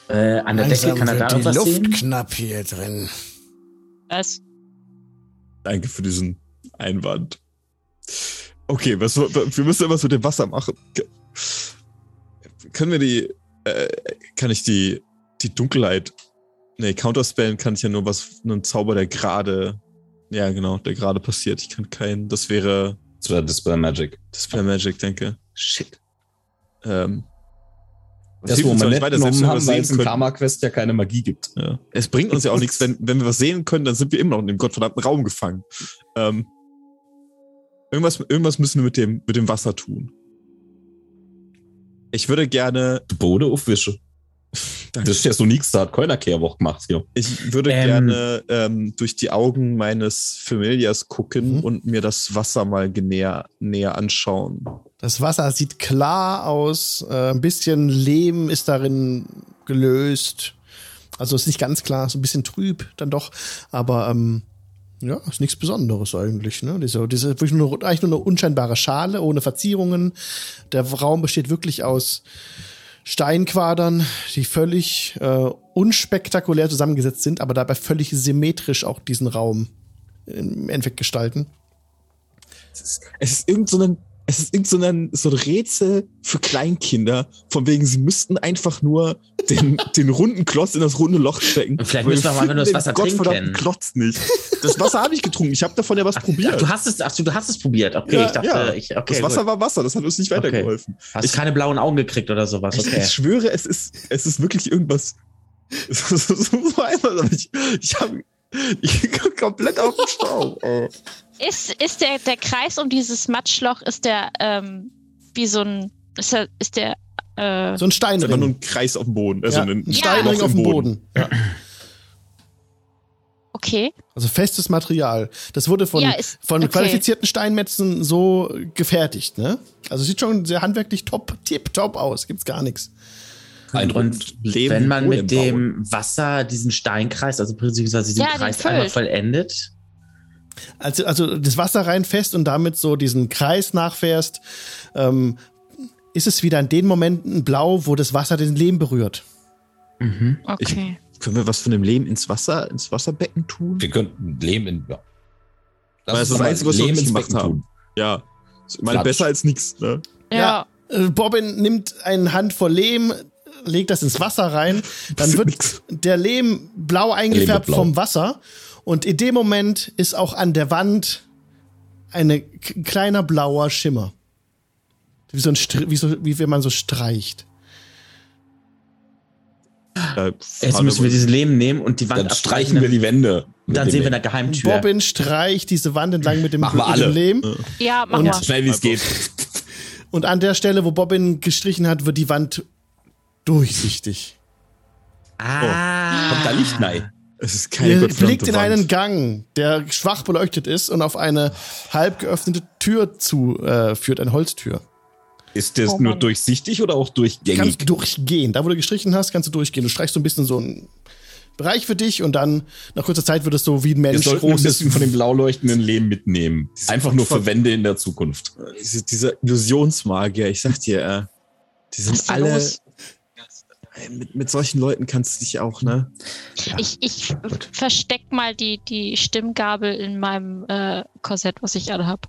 S2: Äh, an der Decke kann er da
S6: wird die Luft
S2: sehen?
S6: knapp hier drin.
S4: Was?
S3: danke für diesen Einwand. Okay, was, wir müssen irgendwas mit dem Wasser machen. Können wir die, äh, kann ich die, die Dunkelheit, nee, Counterspellen kann ich ja nur was, nur ein Zauber, der gerade, ja genau, der gerade passiert. Ich kann keinen, das wäre
S5: Das wäre Dispel Magic.
S3: Dispel Magic, denke. Shit. Ähm,
S5: Das,
S3: hilft
S5: wo
S3: auch
S5: nicht
S3: weiter, selbst
S5: genommen haben, weil es in. Karma-Quest ja keine Magie gibt.
S3: Ja. Es bringt uns ja auch nichts, wenn, wenn wir was sehen können, dann sind wir immer noch in dem gottverdammten Raum gefangen. Ähm, irgendwas, irgendwas müssen wir mit dem, mit dem Wasser tun. Ich würde gerne,
S5: Die Bode aufwischen.
S3: Danke.
S5: Das ist ja so nichts, da hat keiner Kehrwoch gemacht hier.
S3: ich würde
S2: Ähm.
S3: gerne ähm, durch die Augen meines Familiars gucken
S1: Mhm.
S3: und mir das Wasser mal näher, näher anschauen.
S1: Das Wasser sieht klar aus. Äh, ein bisschen Lehm ist darin gelöst. Also ist nicht ganz klar, so ein bisschen trüb dann doch. Aber ähm, ja, ist nichts Besonderes eigentlich. Ne? Diese, diese wirklich nur, eigentlich nur eine unscheinbare Schale ohne Verzierungen. Der Raum besteht wirklich aus Steinquadern, die völlig äh, unspektakulär zusammengesetzt sind, aber dabei völlig symmetrisch auch diesen Raum im Endeffekt gestalten.
S3: Es ist, es ist irgend so es ist irgend so ein, so ein Rätsel für Kleinkinder, von wegen, sie müssten einfach nur den, den runden Klotz in das runde Loch stecken.
S2: Und vielleicht müssen wir einfach nur das Wasser
S3: den
S2: trinken.
S3: Klotz nicht. Das Wasser habe ich getrunken. Ich habe davon ja was
S2: Ach,
S3: probiert.
S2: du hast es, ach, du, du hast es probiert. Okay,
S3: Ja,
S2: ich dachte,
S3: ja.
S2: ich, okay,
S3: das Wasser
S2: gut.
S3: war Wasser, das hat uns nicht weitergeholfen.
S2: Hast
S3: Ich-
S2: keine blauen Augen gekriegt oder sowas.
S3: Ich,
S2: Okay.
S3: ich schwöre, es ist, es ist wirklich irgendwas. Ist so einfach, aber ich, ich habe Ich komplett auf dem Schlauch. ey.
S4: Ist, ist der, der Kreis um dieses Matschloch, ist der ähm, wie so ein, ist der, ist der äh,
S1: So ein
S3: Das ist nur
S1: Steinring.
S3: ein Kreis auf dem Boden. Also
S1: Ja,
S3: ein,
S1: ein Steinring auf dem Boden. Ja.
S4: okay.
S1: Also festes Material. Das wurde von,
S4: Ja, ist-
S1: von
S4: okay.
S1: qualifizierten Steinmetzen so gefertigt, ne? Also sieht schon sehr handwerklich top, tip top aus. Gibt's gar nichts.
S2: Und
S3: Leben
S2: wenn man mit dem Wasser diesen Steinkreis, also beziehungsweise diesen
S4: Ja,
S2: Kreis einmal vollendet,
S1: Also, also das Wasser reinfährst und damit so diesen Kreis nachfährst, ähm, ist es wieder in den Momenten blau, wo das Wasser den Lehm berührt.
S4: Okay.
S3: Können wir was von dem Lehm ins Wasser, ins Wasserbecken tun?
S5: Wir könnten Lehm in. Ja.
S3: Weil das ist das Einzige, was wir
S5: Lehm
S3: nicht
S5: ins
S3: gemacht
S5: Becken
S3: haben.
S5: tun.
S3: Ja. Ich meine,
S5: Klatsch.
S3: besser als nichts, ne?
S4: Ja.
S1: Äh, Bobbin nimmt eine Hand voll Lehm, legt das ins Wasser rein, dann wird der Lehm blau eingefärbt
S5: blau.
S1: vom Wasser und in dem Moment ist auch an der Wand ein kleiner blauer Schimmer. Wie, so ein Str- wie, so, wie wenn man so streicht.
S2: Jetzt müssen wir diesen Lehm nehmen und die Wand
S5: Dann streichen wir die Wände.
S2: Dann sehen wir eine Geheimtür.
S1: Bobbin streicht diese Wand entlang mit dem,
S5: Machen wir alle.
S1: Lehm.
S4: Ja, mach
S1: Und-
S4: mal.
S5: So schnell wie es geht.
S1: Und an der Stelle, wo Bobbin gestrichen hat, wird die Wand durchsichtig.
S2: Ah.
S5: Kommt da Licht rein?
S3: Es ist keine
S1: Ihr blickt in
S3: Wand.
S1: einen Gang, der schwach beleuchtet ist und auf eine halb geöffnete Tür zu äh, führt, eine Holztür.
S5: Ist das
S4: Oh
S5: nur durchsichtig oder auch
S1: Du
S5: durchgängig?
S1: kannst durchgehen. Da, wo du gestrichen hast, kannst du durchgehen. Du streichst so ein bisschen so einen Bereich für dich und dann nach kurzer Zeit wird es so wie ein
S5: Wir
S1: Mensch
S5: sollten ein
S1: groß
S5: bisschen von dem blau leuchtenden Lehm mitnehmen. Einfach nur für
S3: Ver-
S5: Wände in der Zukunft.
S3: Diese, diese Illusionsmagier, ich sag dir, äh, die sind alle.
S4: los?
S3: Mit, mit solchen Leuten kannst du dich auch, ne?
S4: Ich, ich versteck mal die, die Stimmgabel in meinem äh, Korsett, was ich anhab.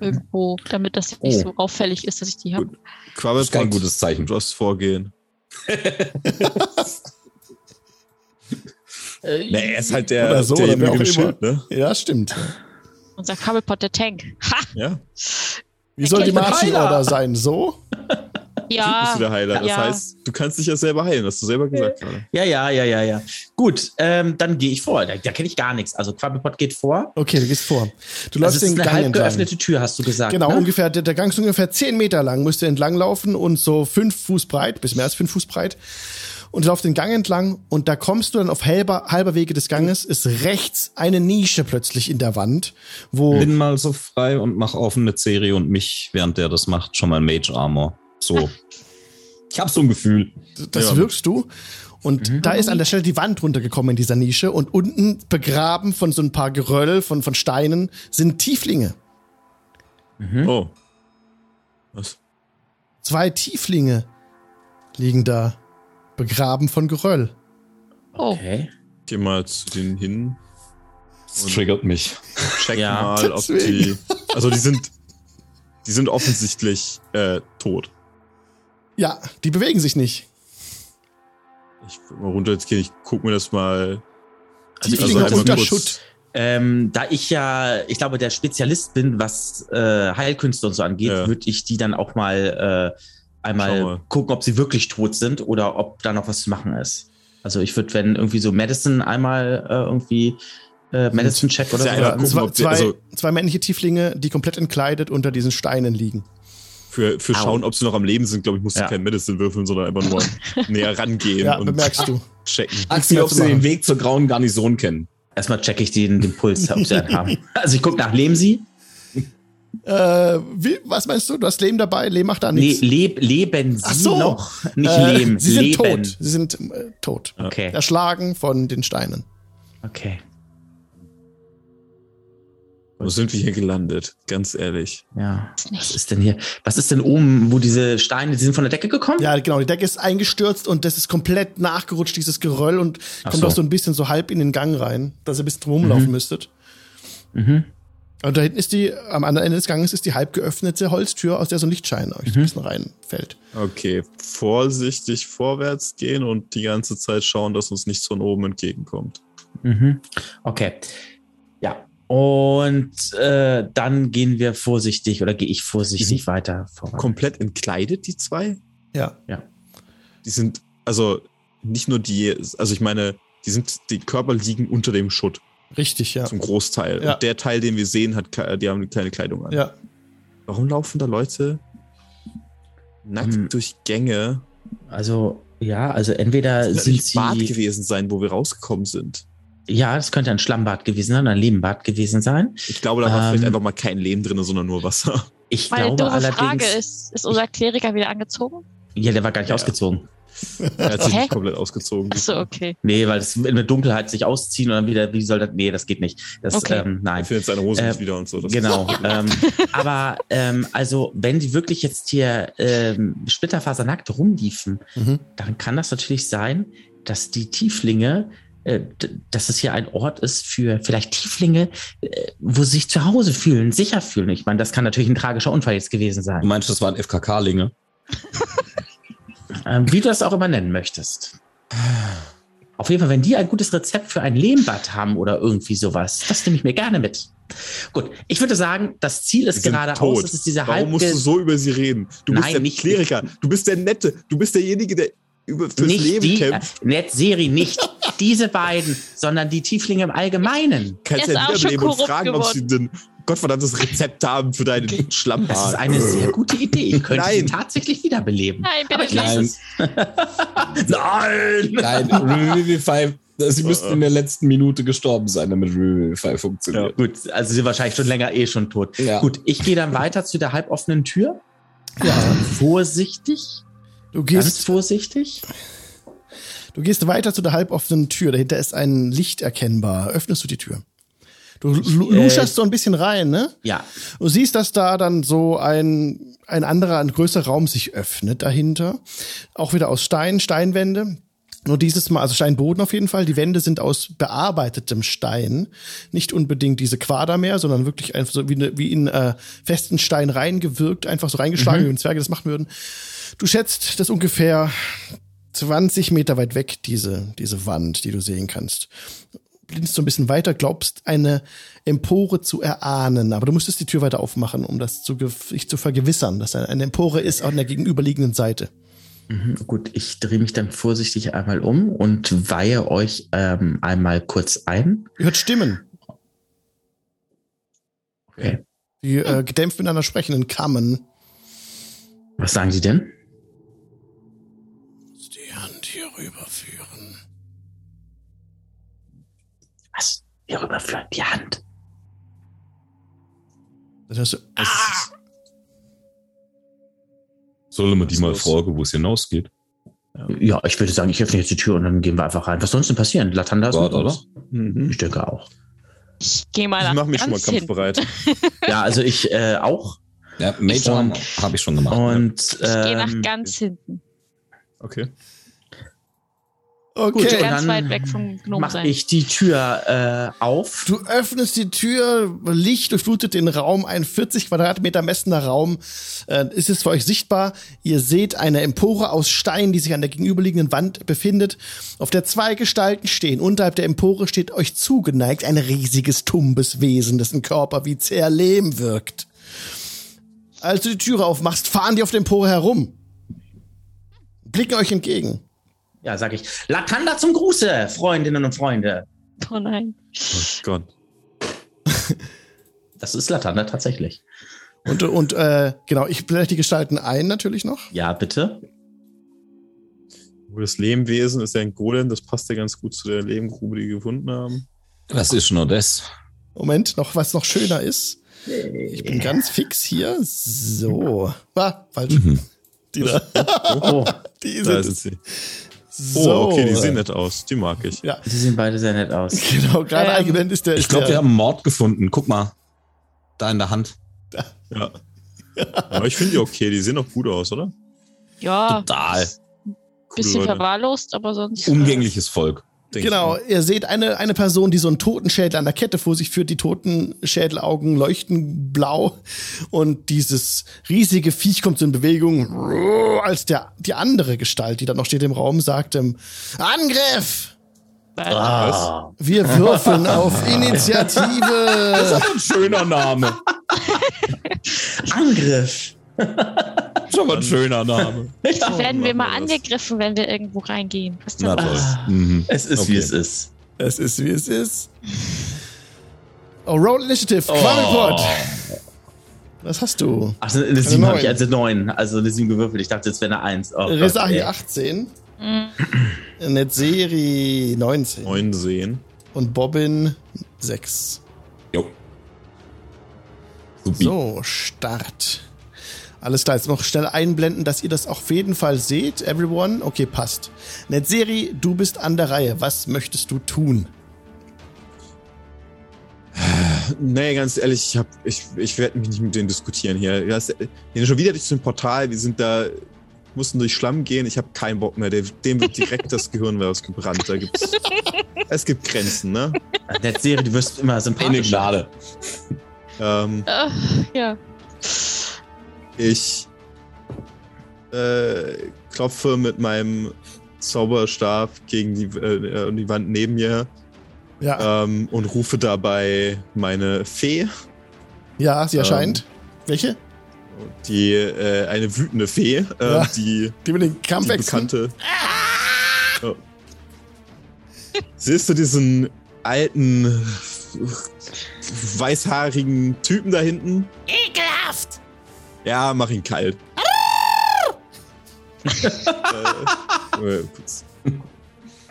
S4: Irgendwo, damit das nicht
S2: Oh.
S4: so auffällig ist, dass ich die habe.
S5: Das
S3: Quabbelpot,
S5: ist kein gutes Zeichen.
S3: Du hast Vorgehen. Ne, er ist halt der,
S1: Oder so, oder wer auch
S3: mit. Schild, ne?
S1: Ja, stimmt.
S4: Unser Kabelpot, der Tank. Ha!
S3: Ja,
S1: Wie soll die. Order sein? So?
S4: Ja.
S3: bist du der Heiler. Das
S4: ja.
S3: heißt, du kannst dich ja selber heilen, hast du selber gesagt gerade.
S2: Ja, ja, ja, ja, ja. Gut, ähm, dann gehe ich vor. Da, da kenne ich gar nichts. Also Quabbelpot geht vor.
S1: Okay, du gehst vor. Du
S2: Also
S1: läufst
S2: es ist
S1: den
S2: eine
S1: Gang
S2: halb
S1: entlang.
S2: geöffnete Tür, hast du gesagt.
S1: Genau,
S2: ne?
S1: ungefähr, der, der Gang ist ungefähr 10 Meter lang, müsst ihr entlang laufen und so fünf Fuß breit, bis mehr als fünf Fuß breit. Und du laufst den Gang entlang und da kommst du dann auf halber, halber Wege des Ganges, ist rechts eine Nische plötzlich in der Wand, wo
S5: Bin mal so frei und mach auf eine Serie und mich, während der das macht, schon mal Mage Armor. So. Ich hab so ein Gefühl.
S1: das
S3: Ja.
S1: wirkst du. Und da ist an der Stelle die Wand runtergekommen in dieser Nische und unten begraben von so ein paar Geröll, von, von Steinen, sind Tieflinge.
S2: Mhm.
S3: Oh. Was?
S1: Zwei Tieflinge liegen da, begraben von Geröll.
S4: Oh,
S2: Okay.
S3: Geh mal zu denen hin,
S5: Das triggert mich.
S3: check
S2: Ja.
S3: mal, ob
S1: Deswegen.
S3: die. Also die sind. Die sind offensichtlich äh, tot.
S1: Ja, die bewegen sich nicht.
S3: Ich will mal runter jetzt gehen, ich guck mir das mal.
S2: Also
S1: Tieflinge
S3: einmal
S1: unter Schutt.
S2: Ähm, da ich ja, ich glaube, der Spezialist bin, was äh, Heilkünste und so angeht,
S3: Ja.
S2: würde ich die dann auch mal äh, einmal
S3: mal.
S2: gucken, ob sie wirklich tot sind oder ob da noch was zu machen ist. Also ich würde, wenn irgendwie so Medicine einmal äh, irgendwie äh, Medicine Check oder so.
S3: gucken,
S1: zwei,
S3: die-
S1: zwei,
S3: also-
S1: zwei männliche Tieflinge, die komplett entkleidet unter diesen Steinen liegen.
S3: Für, für
S2: Au.
S3: schauen, ob sie noch am Leben sind, glaube ich, musst du
S2: Ja.
S3: kein Medicine würfeln, sondern einfach nur näher rangehen
S1: Ja,
S3: und
S1: bemerkst du.
S3: checken.
S5: Frag sie, ob sie den Weg zur grauen Garnison kennen.
S2: Erstmal checke ich den, den Puls, ob sie einen haben. Also ich gucke nach, leben sie?
S1: Äh, wie, was meinst du? Du hast Leben dabei? Leben macht da nichts.
S2: leb, leben sie
S1: Ach so.
S2: noch? Nicht
S1: Äh,
S2: leben,
S1: Sie sind
S2: leben.
S1: tot. Sie sind äh, tot.
S2: Okay,
S1: Erschlagen von den Steinen.
S2: okay.
S3: Wo sind wir hier gelandet? Ganz ehrlich.
S2: Ja. Was ist denn hier? Was ist denn oben, wo diese Steine, die sind von der Decke gekommen?
S1: Ja, genau. Die Decke ist eingestürzt und das ist komplett nachgerutscht, dieses Geröll, und
S2: Ach
S1: kommt
S2: so.
S1: auch so ein bisschen so halb in den Gang rein, dass ihr ein bisschen drum rumlaufen müsstet.
S2: Mhm.
S1: Und da hinten ist die, am anderen Ende des Ganges ist die halb geöffnete Holztür, aus der so ein Lichtschein euch so ein bisschen reinfällt.
S3: Okay, vorsichtig vorwärts gehen und die ganze Zeit schauen, dass uns nichts von oben entgegenkommt.
S2: Mhm. Okay. Ja. Und äh, dann gehen wir vorsichtig oder gehe ich vorsichtig weiter voran.
S3: Komplett entkleidet, die zwei?
S1: Ja.
S3: Die sind, also nicht nur die, also ich meine, die sind, die Körper liegen unter dem Schutt
S1: Richtig, ja.
S3: zum Großteil.
S1: Ja.
S3: Und der Teil, den wir sehen, hat, die haben keine Kleidung an.
S1: Ja.
S3: Warum laufen da Leute nackt
S2: Hm.
S3: durch Gänge?
S2: Also, ja, also entweder
S3: Das
S2: sind
S3: nicht Bad
S2: sie.
S3: gewesen sein, wo wir rausgekommen sind.
S2: Ja, das könnte ein Schlammbad gewesen sein, ein Lebenbad gewesen sein.
S3: Ich glaube, da war
S2: Ähm.
S3: vielleicht einfach mal kein Leben drin, sondern nur Wasser.
S2: Ich
S4: Meine
S2: glaube
S4: doofe
S2: allerdings.
S4: Frage ist, ist unser Kleriker wieder angezogen?
S2: Ja, der war gar nicht
S3: Ja.
S2: ausgezogen.
S3: Er hat sich
S4: Hä?
S3: nicht komplett ausgezogen.
S4: Achso, okay.
S2: Nee, weil es in der Dunkelheit sich ausziehen und dann wieder, wie soll das? Nee, das geht nicht. Das,
S4: Okay.
S2: ähm,
S3: Er
S2: nein.
S3: findet seine Hose
S2: Äh,
S3: nicht wieder und so. Das
S2: Genau. ähm, aber ähm, also, wenn die wirklich jetzt hier ähm, splitterfasernackt rumliefen,
S1: Mhm.
S2: dann kann das natürlich sein, dass die Tieflinge, dass es hier ein Ort ist für vielleicht Tieflinge, äh, wo sie sich zu Hause fühlen, sicher fühlen. Ich meine, das kann natürlich ein tragischer Unfall jetzt gewesen
S5: Du
S2: sein.
S5: meinst, das waren FKK-Linge?
S2: Ähm, wie du das auch immer nennen möchtest. Auf jeden Fall, wenn die ein gutes Rezept für ein Lehmbad haben oder irgendwie sowas, das nehme ich mir gerne mit. Gut, ich würde sagen, das Ziel ist geradeaus. Das ist dieser
S3: Warum musst du so über sie reden? Du
S2: Nein,
S3: bist der
S2: nicht-
S3: Kleriker. Du bist der Nette. Du bist derjenige, der über fürs
S2: nicht
S3: Leben
S2: die,
S3: kämpft.
S2: äh, Net Seri, nicht diese beiden, sondern die Tieflinge im Allgemeinen.
S3: Kannst ja
S4: ist auch schon
S3: wiederbeleben und
S4: korrupt
S3: fragen, ob sie ein gottverdammtes Rezept haben für deinen
S2: Das ist eine sehr gute Idee. Ich könnte sie
S3: Nein.
S2: tatsächlich wiederbeleben.
S4: Nein, bitte
S2: Aber ich
S4: nicht.
S2: Nein!
S5: Nein, Revivify, sie müssten in der letzten Minute gestorben sein, damit Revivify funktioniert.
S2: Gut, also sie sind wahrscheinlich schon länger eh schon tot.
S5: Ja.
S2: Gut, ich gehe dann weiter zu der halboffenen Tür.
S1: Ja.
S2: Vorsichtig,
S1: Du
S2: ganz
S1: gehst,
S2: vorsichtig.
S1: Du gehst weiter zu der halboffenen Tür. Dahinter ist ein Licht erkennbar. Öffnest du die Tür. Du lu-
S2: Äh,
S1: luscherst so ein bisschen rein, ne?
S2: Ja,
S1: Du siehst, dass da dann so ein, ein anderer, ein größerer Raum sich öffnet dahinter. Auch wieder aus Stein, Steinwände. Nur dieses Mal, also Steinboden auf jeden Fall. Die Wände sind aus bearbeitetem Stein. Nicht unbedingt diese Quader mehr, sondern wirklich einfach so wie, eine, wie in äh, festen Stein reingewirkt, einfach so reingeschlagen, wie wenn Zwerge das machen würden. Du schätzt das ungefähr 20 Meter weit weg, diese, diese Wand, die du sehen kannst blinzt so ein bisschen weiter, glaubst eine Empore zu erahnen, aber du müsstest die Tür weiter aufmachen, um das zu, dich zu vergewissern, dass eine Empore ist an der gegenüberliegenden Seite.
S2: mhm, gut, ich drehe mich dann vorsichtig einmal um und weihe euch ähm, einmal kurz ein.
S1: Ihr hört Stimmen,
S2: Okay.
S1: die äh, gedämpft miteinander sprechen in Kammen.
S2: Was sagen Sie denn? Wir rüberführen die Hand.
S1: Dann hörst du,
S5: Soll man die mal
S3: los?
S5: fragen, wo es hinausgeht?
S2: Ja, ich würde sagen, ich öffne jetzt die Tür und dann gehen wir einfach rein. Was soll uns denn passieren? Latanda ist
S5: Wart,
S2: mit
S5: oder?
S3: Mhm.
S2: Ich denke auch.
S4: Ich gehe mal
S3: Ich mache mich schon mal kampfbereit.
S2: Ja, also ich äh, auch.
S5: Ja, Major habe ich schon gemacht.
S2: Und
S4: Ich gehe nach
S2: ähm,
S4: ganz hinten.
S3: Okay.
S1: Okay.
S2: Gut, und
S4: Ganz
S2: dann
S4: weit weg vom Gnom
S2: mache
S4: sein.
S2: ich die Tür äh, auf.
S1: Du öffnest die Tür, Licht durchflutet den Raum, ein 40 Quadratmeter messender Raum. Äh, ist es für euch sichtbar? Ihr seht eine Empore aus Stein, die sich an der gegenüberliegenden Wand befindet, auf der zwei Gestalten stehen. Unterhalb der Empore steht euch zugeneigt ein riesiges, tumbes Wesen, dessen Körper wie zäher Lehm wirkt. Als du die Türe aufmachst, fahren die auf der Empore herum. Blicken euch entgegen.
S2: Ja, sag ich. Latanda zum Gruße, Freundinnen und Freunde.
S4: Oh nein.
S3: Oh Gott.
S2: Das ist Latanda tatsächlich.
S1: Und, und äh, genau, ich blende die Gestalten ein natürlich noch.
S2: Ja, bitte.
S3: Das Lehmwesen ist ja ein Golem, das passt ja ganz gut zu der Lehmgrube, die wir gefunden haben.
S5: Das ist nur das.
S1: Moment, noch was noch schöner ist. Ich bin ganz fix hier. So. Ah, falsch.
S5: Mhm.
S1: Die da.
S2: Oh,
S1: Die
S3: Da
S1: sind
S3: sie.
S1: So.
S3: Oh, okay, die sehen nett aus. Die mag ich.
S1: Ja,
S2: die sehen beide sehr nett aus.
S1: genau. Gerade
S4: Ähm,
S1: eingeblendet ist der.
S5: Ich glaube, wir haben einen Mord gefunden. Guck mal. Da in der Hand.
S3: Ja. Aber ich finde die okay, die sehen auch gut aus, oder?
S4: Ja,
S5: Total.
S3: Coole
S4: bisschen
S3: Leute,
S4: verwahrlost, aber sonst.
S5: Umgängliches Volk.
S3: Ich
S1: Genau, ihr seht eine, eine Person, die so einen Totenschädel an der Kette vor sich führt. Die Totenschädelaugen leuchten blau. Und dieses riesige Viech kommt so in Bewegung, als der, die andere Gestalt, die da noch steht im Raum, sagt, ähm, Angriff!
S2: Ah,
S1: Wir würfeln auf Initiative.
S5: Ein schöner Name.
S2: Angriff.
S3: Schon mal ein schöner Name.
S2: Ja.
S4: Werden wir mal angegriffen, wenn wir irgendwo reingehen.
S5: Na toll. Mhm.
S2: Es ist, wie
S3: Okay.
S2: es ist.
S1: Es ist, wie es ist. Oh, Roll Initiative,
S2: Oh.
S1: Quadrupod. Was hast du?
S2: Ach, eine 7 habe ich,
S1: neun.
S2: also 9. Also eine 7 gewürfelt. Ich dachte, es wäre eine 1. Oh,
S1: Resahi
S2: ey.
S1: 18,
S4: Mhm.
S1: Netzeri 19
S3: Neun sehen.
S1: und Bobbin 6.
S5: Jo. Supi.
S1: So, Start. Alles klar, jetzt noch schnell einblenden, dass ihr das auf jeden Fall seht. Everyone, okay, passt. Netzeri, du bist an der Reihe. Was möchtest du tun?
S3: Nee, ganz ehrlich, ich, hab, ich, ich werde mich nicht mit denen diskutieren hier. Wir sind schon wieder durch so ein Portal, wir sind da, mussten durch Schlamm gehen, ich habe keinen Bock mehr. Der, dem wird direkt das Gehirn rausgebrannt. Da gibt's, es gibt Grenzen, ne?
S2: Der Serie, du wirst immer
S5: Eine
S2: sympathischer.
S5: Gnade.
S3: Ähm,
S4: Äh, ja.
S3: Ich äh, klopfe mit meinem Zauberstab gegen die, äh, die Wand neben mir
S1: Ja,
S3: ähm, und rufe dabei meine Fee,
S1: ja, sie erscheint. Welche?
S3: die äh, eine wütende Fee, äh,
S1: Ja.
S3: die
S1: Die mit den
S3: die
S1: Kampfwechseln?
S3: bekannte. Oh. Siehst du diesen alten weißhaarigen Typen da hinten?
S6: Ekelhaft!
S3: Ja, mach ihn kalt. äh, äh, kurz. Na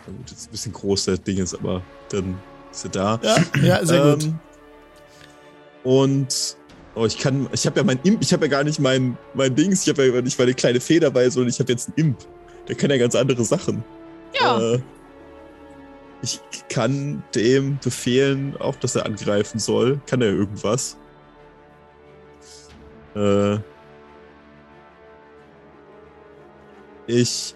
S3: gut, jetzt ein bisschen groß das Ding ist, aber dann ist er da.
S1: Ja, ja, sehr gut.
S3: Ähm, Und oh, ich kann, ich habe ja mein Imp, ich habe ja gar nicht mein, mein Dings, ich habe ja nicht meine kleine Fee dabei, sondern ich habe jetzt einen Imp. Der kann ja ganz andere Sachen.
S4: Ja.
S3: Äh, ich kann dem befehlen, auch dass er angreifen soll. Kann er irgendwas? Äh, ich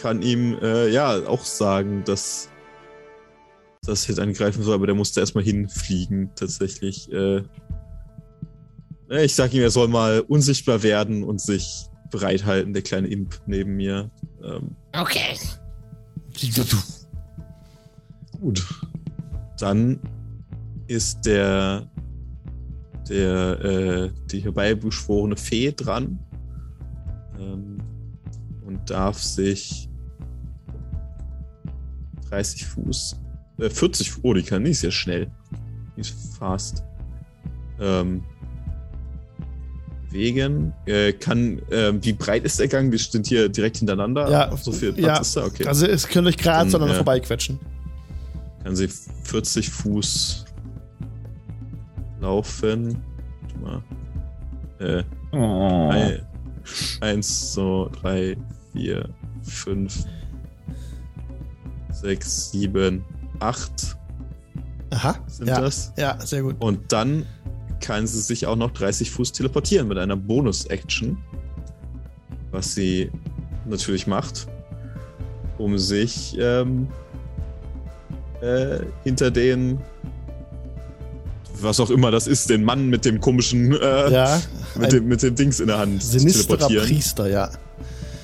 S3: kann ihm äh, ja auch sagen, dass das jetzt angreifen soll, aber der musste erstmal hinfliegen, tatsächlich. Äh, äh, ich sag ihm, er soll mal unsichtbar werden und sich bereithalten, der kleine Imp neben mir. Ähm,
S6: Okay.
S3: Gut. Dann ist der der äh, die herbeibeschworene Fee dran ähm, und darf sich 30 Fuß, äh, 40 Fuß, oh, die kann nicht sehr schnell. Die ist fast. Ähm, bewegen. Äh, kann, ähm, wie breit ist der Gang? Wir sind hier direkt hintereinander.
S1: Ja,
S3: so viel Platz
S1: ja.
S3: ist da, okay.
S1: Also es könnt euch gerade sondern
S3: ja.
S1: vorbeiquetschen.
S3: kann sie 40 Fuß laufen. Mal. Äh,
S5: Oh.
S3: ein, eins, so, drei, vier, fünf, sechs, sieben, acht
S1: Aha.
S3: sind
S1: ja.
S3: das.
S1: Ja, sehr gut.
S3: Und dann kann sie sich auch noch 30 Fuß teleportieren mit einer Bonus-Action. Was sie natürlich macht, um sich ähm, äh, hinter den, was auch immer das ist, den Mann mit dem komischen, äh,
S1: Ja,
S3: mit, dem, mit dem Dings in der Hand
S1: sinisterer. Priester, ja.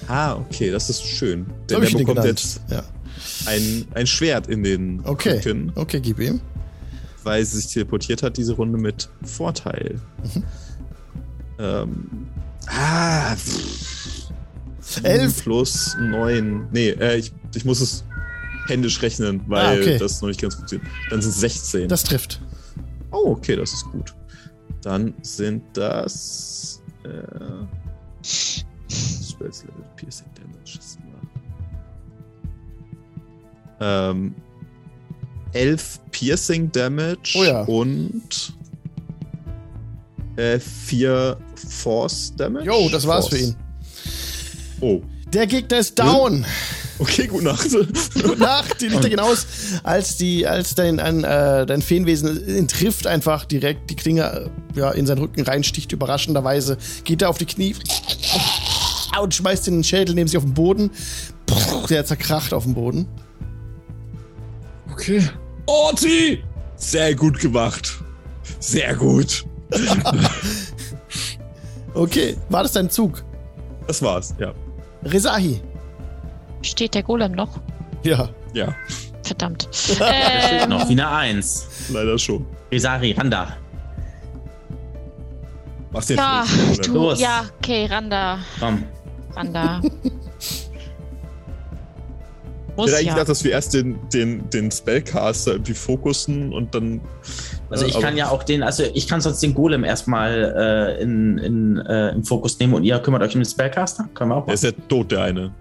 S3: Ah, okay, das ist schön. Denn der bekommt jetzt
S1: Ja.
S3: ein, ein Schwert in den
S1: Okay.
S3: Rücken,
S1: Okay, gib ihm.
S3: weil sie sich teleportiert hat, diese Runde mit Vorteil.
S1: Mhm.
S3: Ähm, ah, pff.
S1: Elf.
S3: plus neun. Nee, äh, ich, ich muss es händisch rechnen, weil
S1: Ah, okay.
S3: das noch nicht ganz funktioniert. Dann sind es 16.
S1: Das trifft.
S3: Oh, okay, das ist gut. Dann sind das äh, Spells Level Piercing Damage. Ähm, 11 Piercing Damage
S1: Oh ja.
S3: und äh, 4 Force Damage.
S1: Jo, das war's für
S3: Force.
S1: ihn.
S3: Oh,
S1: Der Gegner ist down.
S3: Okay, gute Nacht.
S1: Gute Nacht, die Lichter gehen aus, als, die, als dein, ein, äh, dein Feenwesen ihn trifft einfach direkt die Klinge äh, ja, in seinen Rücken reinsticht, überraschenderweise. Geht er auf die Knie und schmeißt den Schädel neben sich auf den Boden. Der zerkracht auf dem Boden.
S3: Okay.
S5: Orti!
S3: Sehr gut gemacht. Sehr gut.
S1: Okay, war das dein Zug?
S3: Das war's, ja.
S1: Rezahi.
S4: Steht der Golem noch?
S1: Ja.
S3: Ja,
S4: Verdammt.
S2: Steht
S4: ähm,
S2: noch wie eine Eins.
S3: leider schon.
S2: Resari, Randa.
S3: Mach's dir
S4: Ja,
S3: Fluss,
S4: du,
S2: Los.
S4: ja, okay, Randa,
S2: Komm.
S4: Randa.
S3: Ich hätte eigentlich
S4: ja.
S3: gedacht, dass wir erst den, den, den Spellcaster irgendwie fokussen und dann.
S2: Also
S3: äh,
S2: ich
S3: aber-
S2: kann ja auch den, also ich kann sonst den Golem erstmal äh, in, in, äh, im Fokus nehmen und ihr kümmert euch um den Spellcaster. Können wir auch
S3: Der ist
S2: machen.
S3: ja tot, der eine.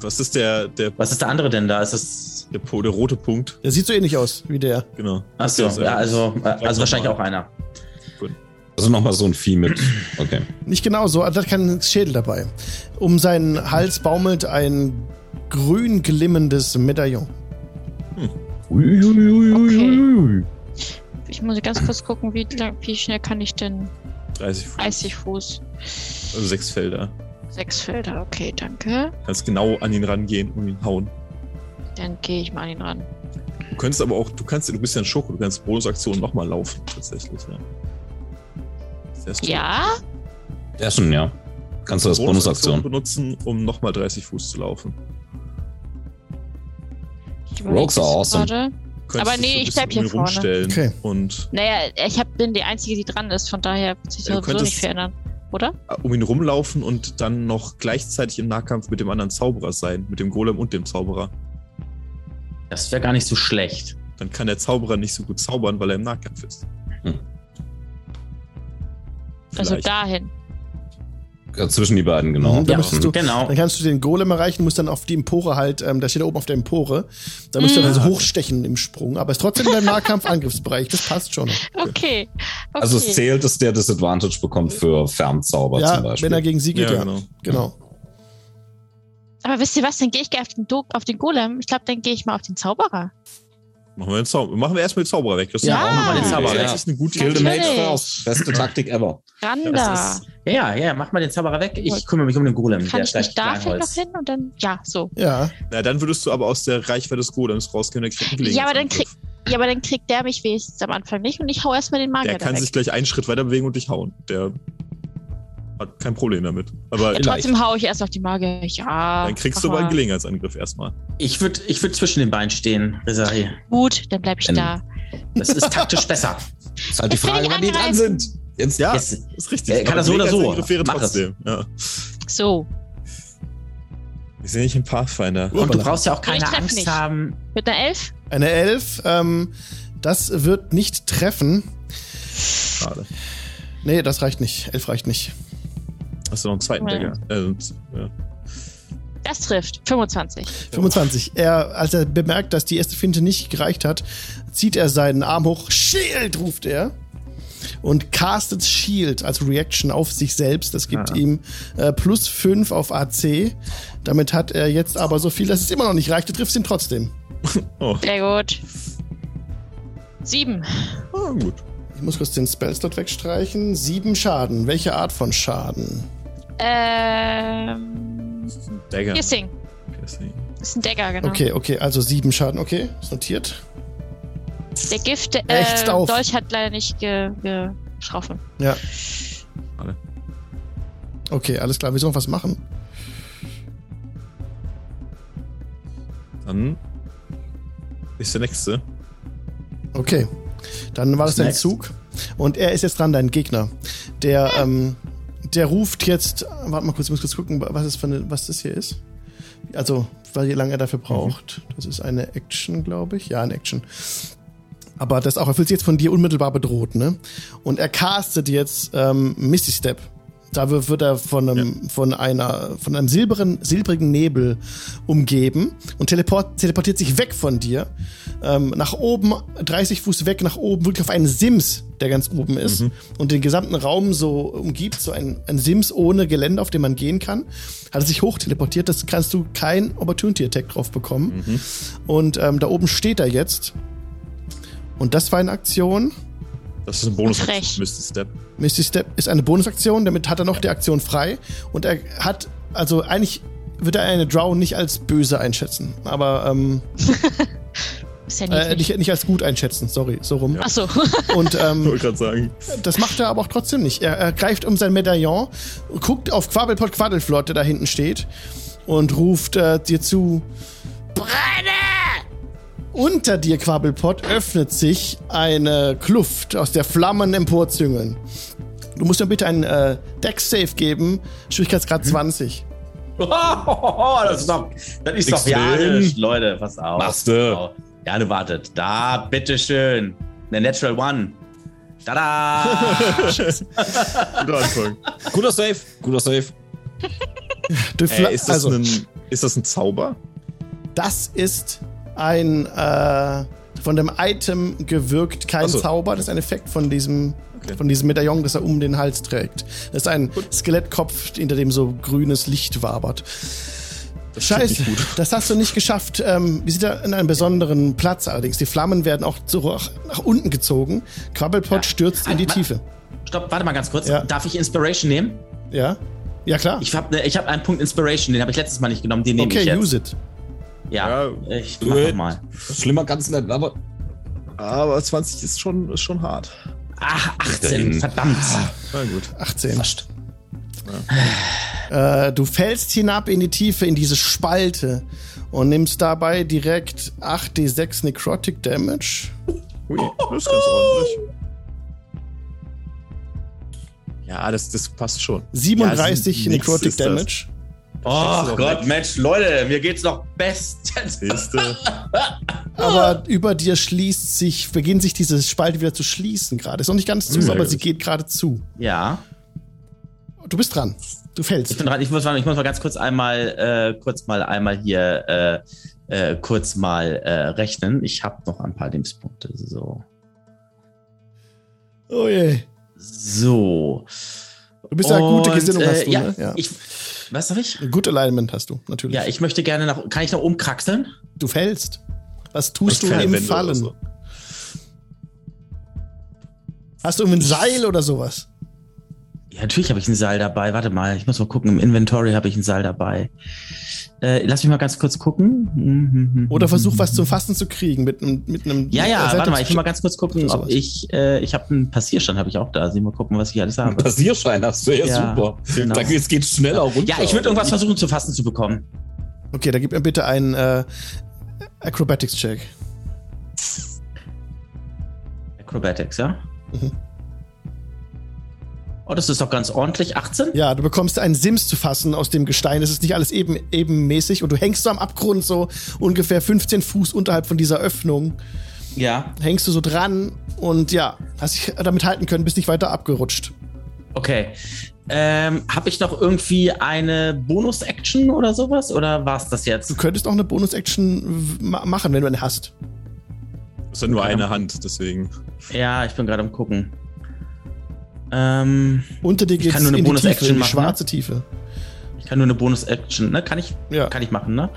S3: Was ist der, der,
S2: Was ist der andere denn da? Ist das.
S3: der, der rote Punkt?
S1: Der sieht so ähnlich aus wie der.
S3: Genau.
S2: Achso, ja, also, äh, also wahrscheinlich auch einer.
S5: Also nochmal so ein Vieh mit. Okay.
S1: Nicht genau so, da hat keinen Schädel dabei. Um seinen Hals baumelt ein grün glimmendes Medaillon.
S4: Okay. Ich muss ganz kurz gucken, wie, wie schnell kann ich denn
S3: 30 Fuß.
S4: 30 Fuß?
S3: Also sechs Felder.
S4: Sechs Felder, okay, danke.
S3: Kannst genau an ihn rangehen und ihn hauen.
S4: Dann gehe ich mal an ihn ran.
S3: Du könntest aber auch, du kannst, du bist ja ein Schoko, du kannst Bonusaktionen nochmal laufen, tatsächlich, ja.
S4: Ja?
S5: Ja, schon, ja. Kannst du als Bonusaktion.
S3: benutzen, um nochmal 30 Fuß zu laufen.
S5: Rogues are
S4: das
S5: awesome.
S4: gerade. Aber nee, ich bleib hier vorne.
S3: rumstellen
S1: Okay.
S3: Und
S4: Naja, ich hab, bin die Einzige, die dran ist, von daher wird sich
S3: du
S4: sowieso nicht verändern. Oder?
S3: um ihn rumlaufen und dann noch gleichzeitig im Nahkampf mit dem anderen Zauberer sein, mit dem Golem und dem Zauberer.
S2: Das wäre gar nicht so schlecht.
S3: Dann kann der Zauberer nicht so gut zaubern, weil er im Nahkampf ist.
S5: Hm.
S4: Also dahin.
S5: Ja, zwischen die beiden, genau.
S1: Mhm, da
S2: Ja,
S1: du,
S2: genau.
S1: Dann kannst du den Golem erreichen, musst dann auf die Empore halt, ähm, der steht da oben auf der Empore. Da musst du dann so hochstechen im Sprung. Aber ist trotzdem in deinem Nahkampf-Angriffsbereich. Das passt schon.
S4: Okay. okay.
S5: Also es zählt, dass der Disadvantage bekommt für Fernzauber zum
S1: Ja,
S5: Beispiel.
S1: wenn er gegen sie geht, ja.
S3: Ja, genau.
S1: Genau.
S4: Aber wisst ihr was, dann gehe ich gleich auf den, auf den Golem. Ich glaube, dann gehe ich mal auf den Zauberer.
S3: Machen wir, den Zauber machen wir erstmal den Zauberer weg. Das ist
S4: Ja,
S3: eine
S4: machen wir den
S3: gute
S2: Zauberer weg.
S3: Das ist eine gute
S5: Kill the mage first. Beste Taktik ever.
S4: Randa.
S2: Ja, ja, ja, mach mal den Zauberer weg. Ich kümmere mich um den Golem.
S4: Kann
S2: der
S4: ich nicht da noch hin und dann. Ja, so.
S1: Ja.
S3: Na, dann würdest du aber aus der Reichweite des Golems rausgehen.
S4: Ja, aber dann
S3: Gelegenheitsangriff.
S4: Ja, aber dann kriegt der mich wenigstens am Anfang nicht und ich hau erstmal den Magier
S3: Der
S4: da
S3: kann
S4: weg.
S3: sich gleich einen Schritt weiter bewegen und dich hauen. Der hat kein Problem damit. Aber
S4: Ja, trotzdem hau ich erst auf die Magier. Ja.
S3: dann kriegst du aber einen
S4: mal.
S3: Gelegenheitsangriff erstmal.
S2: Ich würde ich würd zwischen den Beinen stehen, Rizari.
S4: Gut, dann bleib ich
S5: Wenn-
S4: da.
S2: Das ist taktisch besser.
S5: Ist halt die Frage, wann die dran sind. Jetzt,
S3: Ja,
S2: Jetzt-
S3: ist richtig.
S2: Äh, kann er so oder so. Mach es.
S3: trotzdem. Ja.
S4: So.
S3: Wir sind nicht im Pathfinder.
S2: Und du brauchst ja auch keine Angst
S4: nicht.
S2: haben.
S4: Mit einer Elf?
S1: Eine Elf, ähm, das wird nicht treffen.
S3: Schade.
S1: Nee, das reicht nicht. Elf reicht nicht.
S3: Hast du noch einen zweiten
S4: Ja.
S3: Dagger? Äh, ja.
S4: Das trifft. 25.
S1: 25. Er, als er bemerkt, dass die erste Finte nicht gereicht hat, zieht er seinen Arm hoch. Shield, ruft er. Und castet Shield als Reaction auf sich selbst. Das gibt
S3: Ah.
S1: ihm äh, plus 5 auf AC. Damit hat er jetzt aber so viel, dass es immer noch nicht reicht. Du triffst ihn trotzdem.
S3: Oh,
S4: Sehr gut. Sieben.
S3: ah, gut.
S1: Ich muss kurz den Spellslot wegstreichen. Sieben Schaden. Welche Art von Schaden?
S4: Ähm.
S3: Das ist ein Dagger.
S4: Piercing.
S3: Piercing.
S4: Das ist ein Dagger, genau.
S1: Okay, okay, also sieben Schaden. Okay, ist notiert.
S4: Der Gift, äh,
S1: auf.
S4: Dolch hat leider nicht ge getroffen.
S1: Ja.
S3: Schade.
S1: Okay, alles klar. Wir sollen was machen.
S3: Dann ist der nächste.
S1: Okay. Dann war das dein. Zug. Und er ist jetzt dran, dein Gegner. Der, ähm, der ruft jetzt. Warte mal kurz, ich muss kurz gucken, was, für eine, was das hier ist. Also, wie lange er dafür braucht. Das ist eine Action, glaube ich. Ja, eine Action. Aber das auch, er fühlt sich jetzt von dir unmittelbar bedroht, ne? Und er castet jetzt ähm, Misty Step. Da wird er von einem, von einer, von einem silberen, silbrigen Nebel umgeben und teleport, teleportiert sich weg von dir. Ähm, nach oben, 30 Fuß weg, nach oben, wirklich auf einen Sims, der ganz oben ist und den gesamten Raum so umgibt, so ein, ein Sims ohne Gelände, auf dem man gehen kann. Hat er sich hoch teleportiert, das kannst du kein Opportunity Attack drauf bekommen. Und ähm, da oben steht er jetzt. Und das war eine Aktion.
S3: Das ist ein Bonus.
S4: Frech.
S3: Misty Step.
S1: Misty Step ist eine Bonusaktion, damit hat er noch die Aktion frei. Und er hat, also eigentlich wird er eine Drow nicht als böse einschätzen, aber ähm,
S4: Ist ja
S1: äh,
S4: niedlich.
S1: nicht, nicht als gut einschätzen, sorry, so rum.
S4: Ach so.
S1: Und
S3: Ich
S1: ähm,
S3: wollte gerade sagen.
S1: das macht er aber auch trotzdem nicht. Er, er greift um sein Medaillon, guckt auf Quabbelpot Quaddelflott, der da hinten steht, und ruft äh, dir zu: Brenne! Unter dir, Quabbelpot, öffnet sich eine Kluft, aus der Flammen emporzüngeln. Du musst mir bitte einen äh, Dex-Save geben, Schwierigkeitsgrad 20.
S2: das ist doch, das ist doch. Leute, pass auf.
S5: Machst du.
S2: Oh, Ja, du wartet. Da, bitteschön. Eine Natural One. Tada!
S3: Guter Anfang.
S5: Guter Save, guter Save.
S3: Äh, ist, das
S1: also,
S3: ein, ist das ein Zauber?
S1: das ist ein äh, von dem Item gewirkt, kein
S3: so.
S1: Zauber, das ist ein Effekt von diesem,
S3: Okay.
S1: von diesem Medaillon, das er um den Hals trägt. Das ist ein Skelettkopf, hinter dem so grünes Licht wabert.
S3: Das
S1: Scheiße, das hast du nicht geschafft. Ähm, wir sind ja in einem besonderen Platz allerdings. Die Flammen werden auch so nach, unten gezogen. Quabbelpot
S2: Ja.
S1: stürzt in die Tiefe.
S2: Stopp, warte mal ganz kurz.
S1: Ja.
S2: Darf ich Inspiration nehmen?
S1: Ja? Ja, klar.
S2: Ich habe ne, ich hab einen Punkt Inspiration, den habe ich letztes Mal nicht genommen, den nehme ich
S1: okay,
S2: jetzt.
S1: use it.
S2: Ja,
S3: Ja,
S2: ich mach
S5: it.
S2: mal.
S5: Schlimmer ganz nicht, aber.
S3: Aber 20 ist schon, ist schon hart.
S2: Ah, 18,
S5: Dahin.
S2: verdammt.
S3: Na gut.
S1: 18.
S2: Fast.
S1: Äh, du fällst hinab in die Tiefe, in diese Spalte und nimmst dabei direkt 8d6 Necrotic Damage.
S3: Ui, das ist ganz ordentlich. Ja, das, das passt schon.
S1: 37
S3: Ja,
S1: Necrotic. Damage.
S2: Oh Gott,
S3: weg.
S2: Mensch, Leute, mir geht's noch bestens.
S1: Aber über dir schließt sich, beginnt sich diese Spalte wieder zu schließen gerade. Ist noch nicht ganz zu,
S3: Sehr
S1: aber sie geht gerade zu.
S2: Ja,
S1: Du bist dran. Du
S2: ich
S1: fällst.
S2: bin dran. Ich muss, mal- ich muss mal ganz kurz einmal, äh, kurz mal einmal hier, äh, äh, kurz mal äh, rechnen. Ich habe noch ein paar Lebenspunkte. So.
S1: Oh je.
S2: So.
S1: Du bist ja gute
S2: Und,
S1: Gesinnung, hast du,
S2: ja,
S1: ne? Ja.
S2: Ich, was habe ich?
S1: Good Alignment hast du, natürlich.
S2: Ja, ich möchte gerne nach. Kann ich nach oben kraxeln?
S1: du fällst. Was tust du
S3: Keine
S1: im Fallen?
S3: so.
S1: Hast du irgendwie ein Seil oder sowas?
S2: Ja, natürlich habe ich ein Seil dabei. Warte mal, ich muss mal gucken. Im Inventory habe ich ein Seil dabei. Äh, lass mich mal ganz kurz gucken. Mhm.
S1: Oder versuch was zum Fassen zu kriegen mit einem mit einem
S2: Ja, ja, warte mal, ich will mal ganz kurz gucken, ob ich, äh, ich habe einen Passierstand, habe ich auch da. Sieh mal gucken, was ich alles
S5: Ein
S2: habe.
S5: Passierschein hast du ja,
S2: Ja,
S5: super.
S2: genau.
S5: Dann geht's, geht's schneller runter.
S2: Ja, ich würde irgendwas versuchen zu fassen zu bekommen.
S1: Okay, da gib mir bitte einen äh, Acrobatics Check.
S2: Acrobatics, ja?
S1: Mhm.
S2: Oh, das ist doch ganz ordentlich. 18?
S1: Ja, du bekommst einen Sims zu fassen aus dem Gestein. Es ist nicht alles eben, ebenmäßig und du hängst so am Abgrund so ungefähr 15 Fuß unterhalb von dieser Öffnung.
S2: Ja.
S1: Hängst du so dran und ja, hast dich damit halten können, bist nicht weiter abgerutscht.
S2: Okay. Ähm, habe ich noch irgendwie eine Bonus-Action oder sowas? Oder war's das
S1: Du
S2: jetzt?
S1: könntest auch eine Bonus-Action machen, wenn du eine hast.
S3: Das ist ja nur eine Hand, deswegen.
S2: Ja, ich bin gerade am gucken. Ähm,
S1: Unter dir geht's
S2: kann nur eine Bonus-Action
S1: Tiefe, in die
S2: machen,
S1: schwarze Tiefe.
S2: ich kann nur eine Bonus-Action, ne? Kann ich,
S1: Ja.
S2: kann ich machen, ne?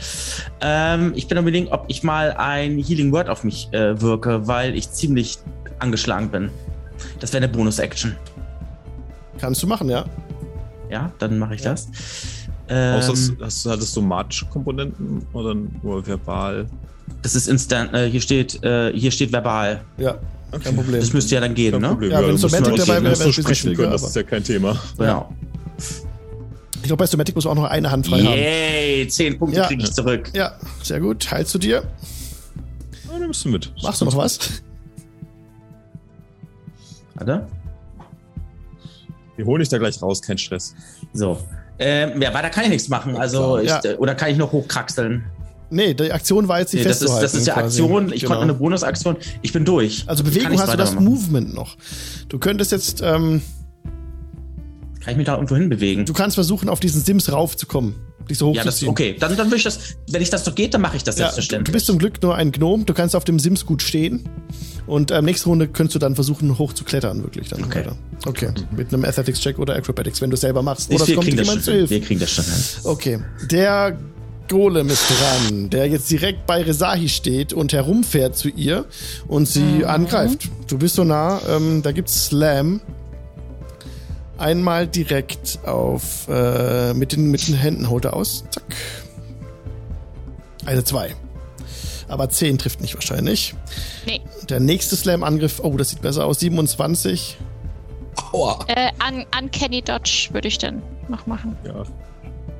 S2: Ähm, ich bin am überlegen, ob ich mal ein Healing Word auf mich äh, wirke, weil ich ziemlich angeschlagen bin. Das wäre eine Bonus-Action.
S1: Kannst du machen, ja.
S2: Ja, dann mache ich
S1: Ja.
S2: das. Ähm,
S3: Außer es- hast, hattest du magische Komponenten oder nur verbal?
S2: das ist instant, äh, hier steht, äh, hier steht verbal.
S1: Ja, kein Problem.
S2: Das müsste ja dann gehen,
S3: Kein
S2: ne?
S3: Problem.
S1: Ja, wenn Somatic dabei wäre,
S3: musst
S1: wäre
S3: nur
S1: es ein bisschen
S3: sprechen können, das ist ja kein Thema.
S2: Genau.
S1: Ich glaube, bei Somatic muss man auch noch eine Hand frei haben.
S2: Yay, 10 Punkte
S1: Ja.
S2: kriege ich zurück.
S1: Ja, sehr gut. Heilst du dir?
S3: Ja, dann bist du mit.
S1: Machst du noch was?
S2: Warte.
S3: Wir holen dich da gleich raus, kein Stress.
S2: So. Ähm, ja, weiter kann ich nichts machen. Also, ich,
S1: Ja.
S2: äh, oder kann ich noch hochkraxeln?
S1: Nee, die Aktion war jetzt die
S2: Nee, das, ist,
S1: festzuhalten.
S2: das ist ja. Aktion. Ich
S1: Genau.
S2: konnte eine Bonusaktion. Ich bin durch.
S1: Also Bewegung hast du das. Movement noch. Du könntest jetzt, ähm,
S2: Kann ich mich da irgendwo hinbewegen?
S1: du kannst versuchen, auf diesen Sims raufzukommen. Dich so
S2: Ja, das okay. Dann, dann will ich das. Wenn ich das doch geht, dann mache ich das
S1: Ja,
S2: selbstverständlich.
S1: du bist zum Glück nur ein Gnome. Du kannst auf dem Sims gut stehen. Und ähm, nächste Runde könntest du dann versuchen, hoch zu klettern, wirklich dann
S2: Okay.
S1: weiter. Okay. Mit einem Athletics-Check oder Acrobatics, wenn du selber machst. Oder es kommt jemand zu. Hilfe.
S2: wir kriegen das schon hin.
S1: Okay. Der Golem ist dran, der jetzt direkt bei Resahi steht und herumfährt zu ihr und sie angreift. Du bist so nah, ähm, da gibt's Slam. Einmal direkt auf, äh, mit, den, mit den Händen holt er aus. Zack. Eine 2. Aber 10 trifft nicht wahrscheinlich.
S4: Nee.
S1: Der nächste Slam-Angriff, oh, das sieht besser aus. 27.
S5: Aua.
S4: Äh, un Uncanny Dodge würde ich dann noch machen.
S3: Ja.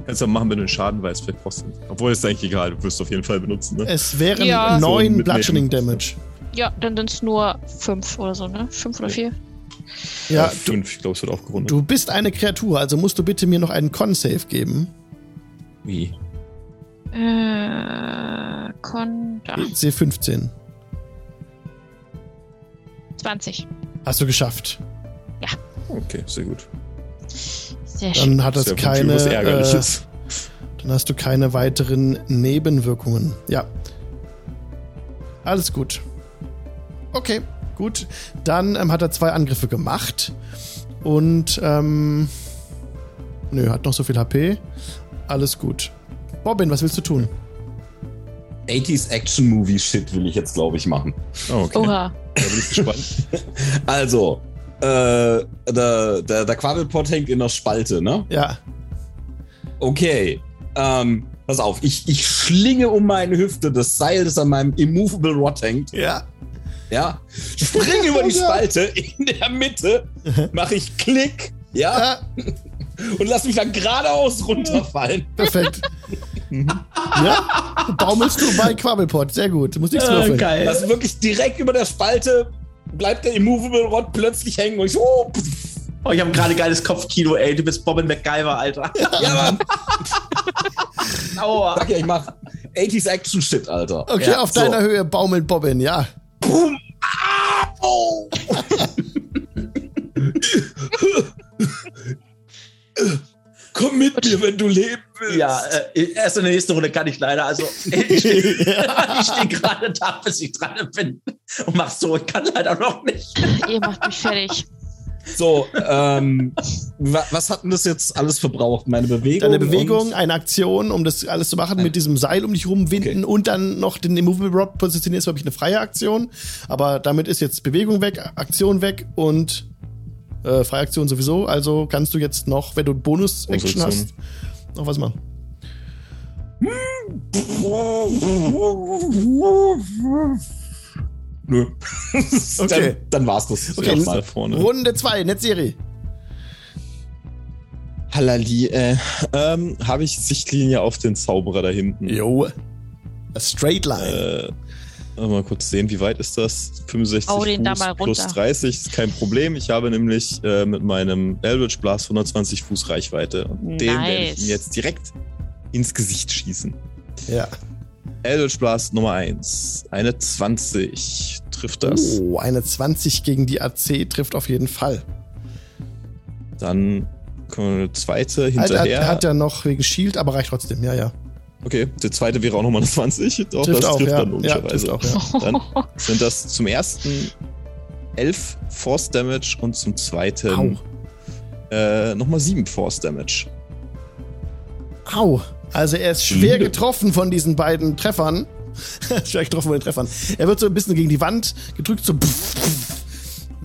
S3: Kannst du auch machen, wenn du den Schaden weißt, vielleicht brauchst du. Obwohl ist eigentlich egal, du wirst auf jeden Fall benutzen, ne?
S1: Es wären
S4: Ja.
S1: 9
S3: So mitnehmen.
S1: Bludgeoning Damage.
S4: Ja, dann sind es nur fünf oder so, ne? Fünf oder vier?
S1: Ja, du,
S3: fünf, ich glaube, es wird aufgerundet.
S1: du bist eine Kreatur, also musst du bitte mir noch einen Con-Save geben.
S3: Wie?
S4: Äh, Con. Da,
S1: C15.
S4: 20.
S1: Hast du geschafft.
S3: Okay, sehr gut.
S4: Sehr schön.
S1: Dann hat das keine. Äh, dann hast du keine weiteren Nebenwirkungen. Ja. Alles gut. Okay, gut. Dann ähm, hat er zwei Angriffe gemacht. Und, ähm. Nö, hat noch so viel HP. Alles gut. Robin, was willst du tun?
S5: 80s Action Movie Shit will ich jetzt, glaube ich, machen.
S3: Oh, okay.
S4: Oha.
S3: Da bin ich gespannt.
S5: Also, äh, der, der, der Quabbelpot hängt in der Spalte, ne?
S1: Ja.
S5: Okay. Ähm, pass auf, ich, ich schlinge um meine Hüfte das Seil, das an meinem Immovable Rod hängt.
S1: Ja.
S5: Ja. Springe über die Spalte. In der Mitte mache ich Klick. Ja.
S1: Ja,
S5: Und lass mich dann geradeaus runterfallen.
S1: perfekt. ja, baumelst du bei Quabbelpot. Sehr gut. Du musst nichts
S2: Äh,
S1: würfeln.
S2: geil.
S5: Das wirklich direkt über der Spalte bleibt der Immovable Rod plötzlich hängen und ich, oh, pff.
S2: Oh, ich habe gerade geiles Kopfkino, ey. Du bist Bobbin MacGyver, Alter.
S5: ja, Mann.
S2: Aua.
S5: Sag ja, ich mach 80s Action Shit, Alter.
S1: Okay,
S2: Ja,
S1: auf
S5: so.
S1: deiner Höhe baumelt Bobbin, ja.
S5: Boom. Au. Komm mit mir, wenn du leben willst.
S2: Ja, äh, erst in der nächsten Runde kann ich leider. Also, ich stehe steh gerade da, bis ich dran bin. Und mach so, ich kann leider noch nicht.
S4: Ihr macht mich fertig.
S5: So, ähm, wa was hat denn das jetzt alles verbraucht? Meine Bewegung?
S1: Deine Bewegung, eine Aktion, um das alles zu machen, mit diesem Seil um dich rumwinden
S5: Okay.
S1: und dann noch den Immovable Rod positionieren, ist, glaube ich, eine freie Aktion. Aber damit ist jetzt Bewegung weg, Aktion weg und äh, freie Aktion sowieso. Also kannst du jetzt noch, wenn du Bonus-Action hast, noch was machen.
S5: Nö.
S1: Okay.
S5: Dann, dann war's das.
S1: Okay,
S3: da vorne.
S1: Runde 2, Netzserie.
S3: Hallali, äh, ähm, habe ich Sichtlinie auf den Zauberer da hinten.
S1: Jo. A straight line.
S3: Mal kurz sehen, wie weit ist das? 65
S4: Hau den da
S3: Fuß
S4: mal
S3: plus
S4: runter.
S3: 30 ist kein Problem. Ich habe nämlich äh, mit meinem Eldritch Blast 120 Fuß Reichweite. Und den werde ich
S4: Nice.
S3: ihm jetzt direkt ins Gesicht schießen.
S1: ja.
S3: Eldritch Blast Nummer 1. Eine 20. Trifft das.
S1: Oh, eine 20 gegen die AC trifft auf jeden Fall.
S3: Dann kommt eine zweite
S1: Halt, hat,
S3: hinterher.
S1: hat er noch wegen Shield, aber reicht trotzdem, ja, ja.
S3: Okay, der zweite wäre auch nochmal eine 20. Doch,
S1: Trifft
S3: das
S1: auch,
S3: trifft
S1: ja.
S3: dann
S1: Ja,
S3: logischerweise.
S1: trifft auch, ja.
S3: Dann sind das zum ersten 11 Force Damage und zum zweiten äh, nochmal 7 Force Damage.
S1: Au. Also er ist schwer getroffen von diesen beiden Treffern. schwer getroffen von den Treffern. Er wird so ein bisschen gegen die Wand gedrückt, so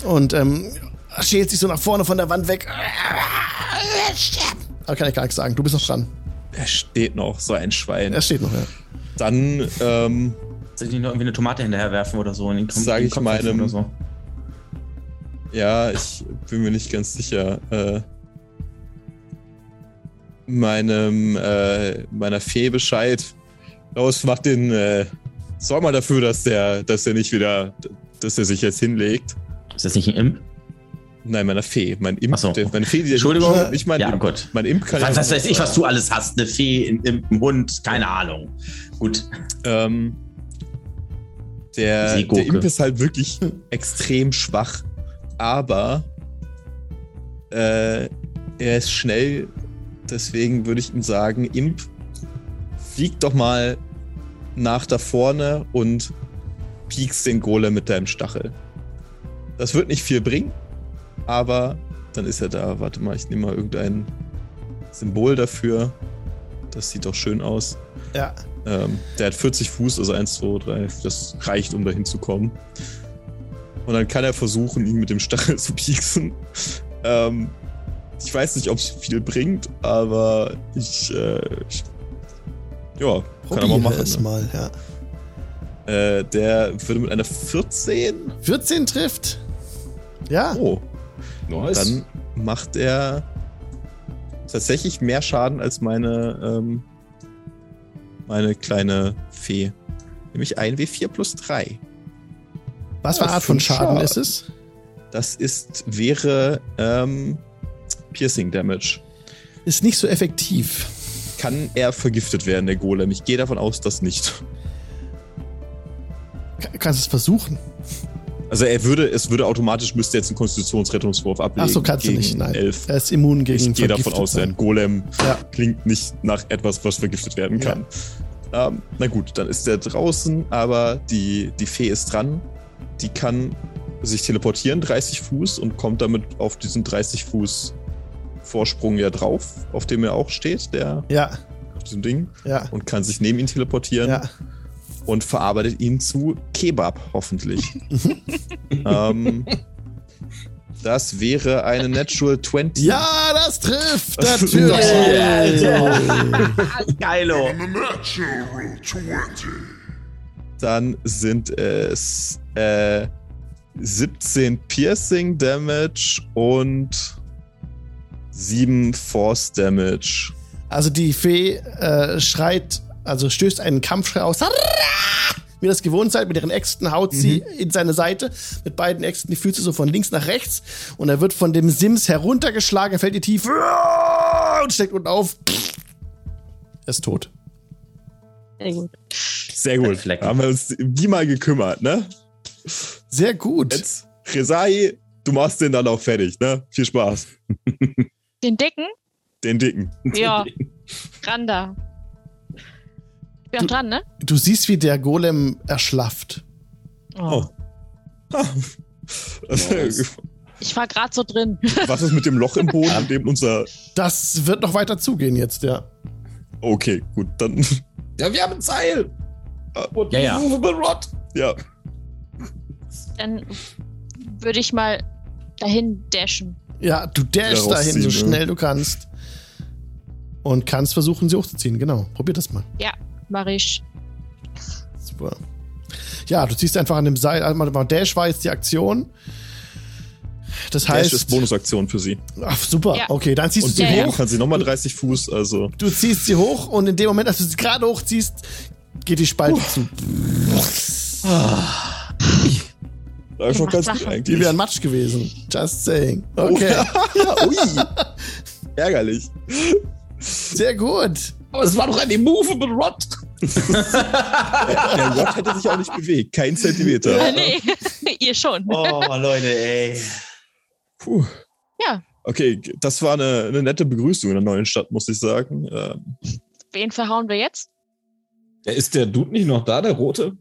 S1: und ähm, schält sich so nach vorne von der Wand weg. Aber kann ich gar nichts sagen. Du bist noch dran.
S3: Er steht noch, so ein Schwein.
S1: Er steht noch, ja.
S3: Dann, ähm,
S2: Soll ich nicht noch irgendwie eine Tomate hinterher werfen oder so? In den Kom-
S3: Sag
S2: in den
S3: ich meinem-
S2: Oder so.
S3: ja, ich bin mir nicht ganz sicher. Äh, meinem, äh, meiner Fee Bescheid. Los, mach den, äh, sorg mal dafür, dass der, dass der nicht wieder, dass er sich jetzt hinlegt.
S2: Ist das nicht ein Imp?
S3: Nein, meiner Fee. Mein Imp,
S2: so.
S3: meine Fee, die
S2: Entschuldigung.
S3: nicht mein
S2: Ja,
S3: Imp.
S2: gut.
S3: Mein Imp kann
S2: Was, was weiß ich, was du alles hast? Eine Fee, ein Imp, ein Hund, keine Ahnung. Gut.
S3: Ähm, der, der Imp ist halt wirklich extrem schwach, aber äh, er ist schnell. Deswegen würde ich ihm sagen, Imp, flieg doch mal nach da vorne und piekst den Golem mit deinem Stachel. Das wird nicht viel bringen, aber dann ist er da. Warte mal, ich nehme mal irgendein Symbol dafür. Das sieht doch schön aus.
S1: Ja.
S3: Ähm, der hat 40 Fuß, also 1, 2, 3. Das reicht, um dahin zu kommen. Und dann kann er versuchen, ihn mit dem Stachel zu pieksen. Ähm, ich weiß nicht, ob es viel bringt, aber ich, äh, ich ja, kann er mal
S1: Probiere
S3: machen.
S1: es
S3: Ne?
S1: mal, ja.
S3: Äh, der würde mit einer 14.
S1: 14 trifft. Ja.
S3: Oh,
S5: Nice.
S3: dann macht er tatsächlich mehr Schaden als meine, ähm, meine kleine Fee. Nämlich ein W4 plus 3.
S1: Was für
S3: Ja,
S1: Art von Schaden
S3: Schaden.
S1: ist es?
S3: Das ist, wäre ähm, Piercing Damage.
S1: Ist nicht so effektiv.
S3: Kann er vergiftet werden, der Golem? Ich gehe davon aus, dass nicht.
S1: Ka- Kannst es versuchen.
S3: Also er würde, es würde automatisch, müsste jetzt einen Konstitutionsrettungswurf ablegen.
S1: Ach so, kannst du nicht. Nein.
S3: Elf.
S1: Er ist immun gegen
S3: Ich gehe davon aus,
S1: sein.
S3: ein Golem
S1: Ja.
S3: klingt nicht nach etwas, was vergiftet werden kann. Ähm, na gut, dann ist er draußen, aber die, die Fee ist dran. Die kann sich teleportieren, 30 Fuß, und kommt damit auf diesen 30 Fuß Vorsprung ja drauf, auf dem er auch steht, der
S1: Ja,
S3: auf diesem Ding,
S1: ja,
S3: und kann sich neben ihn teleportieren
S1: ja.
S3: Und verarbeitet ihn zu Kebab, hoffentlich. ähm, das wäre eine Natural 20.
S1: Ja, das trifft natürlich.
S2: Geilo.
S3: Dann sind es äh, 17 Piercing Damage und 7 Force Damage.
S1: Also die Fee äh, schreit, also stößt einen Kampfschrei aus. Wie ihr das gewohnt seid, mit ihren Äxten haut sie in seine Seite. Mit beiden Äxten, die fühlt sie so von links nach rechts. Und er wird von dem Sims heruntergeschlagen, er fällt ihr tief und steckt unten auf. Er ist tot.
S4: Sehr gut.
S3: Sehr gut.
S2: Flecken.
S3: Haben wir uns die mal gekümmert, ne?
S1: Sehr gut.
S3: Jetzt, Resai, du machst den dann auch fertig, ne? Viel Spaß.
S4: Den dicken?
S3: Den dicken.
S4: Ja. Randa. Ich bin auch dran, ne?
S1: Du siehst, wie der Golem erschlafft.
S3: Oh. Also,
S4: Ich war gerade so drin.
S3: Was ist mit dem Loch im Boden, in dem unser.
S1: Das wird noch weiter zugehen jetzt, ja.
S3: Okay, gut, dann.
S5: Ja, wir haben ein Seil. Und
S2: Ja, ja.
S5: Movable Rod.
S3: Ja.
S4: Dann würde ich mal dahin dashen.
S1: Ja, du dashst dahin, so
S3: ne?
S1: schnell du kannst. Und kannst versuchen, sie hochzuziehen. Genau. Probier das mal.
S4: Ja, mach ich.
S1: Super. Ja, du ziehst einfach an dem Seil. Also, Dash war jetzt die Aktion. Das
S3: Dash
S1: heißt.
S3: ist Bonusaktion für sie.
S1: Ach, super.
S4: Ja.
S1: Okay, dann ziehst
S3: Und
S1: du
S3: sie
S1: sie
S4: Ja,
S1: hoch.
S3: kann sie nochmal 30 Fuß, also.
S1: Du ziehst sie hoch und in dem Moment, als du sie gerade hochziehst, geht die Spalte zu.
S3: Da ist schon ganz gut
S4: Sachen.
S1: Die
S3: eigentlich.
S1: wären Matsch gewesen. Just saying. Okay,
S3: Ui. Ärgerlich.
S1: sehr gut.
S5: Aber es war doch ein Immovable Rod.
S3: Der Rod hätte sich auch nicht bewegt. Kein Zentimeter.
S4: Ah, nee, ihr schon.
S2: Oh, Leute, ey.
S3: Puh.
S4: Ja.
S3: Okay, das war eine, eine nette Begrüßung in der neuen Stadt, muss ich sagen. Ähm,
S4: Wen verhauen wir jetzt?
S5: Ja, ist der Dude nicht noch da, der rote?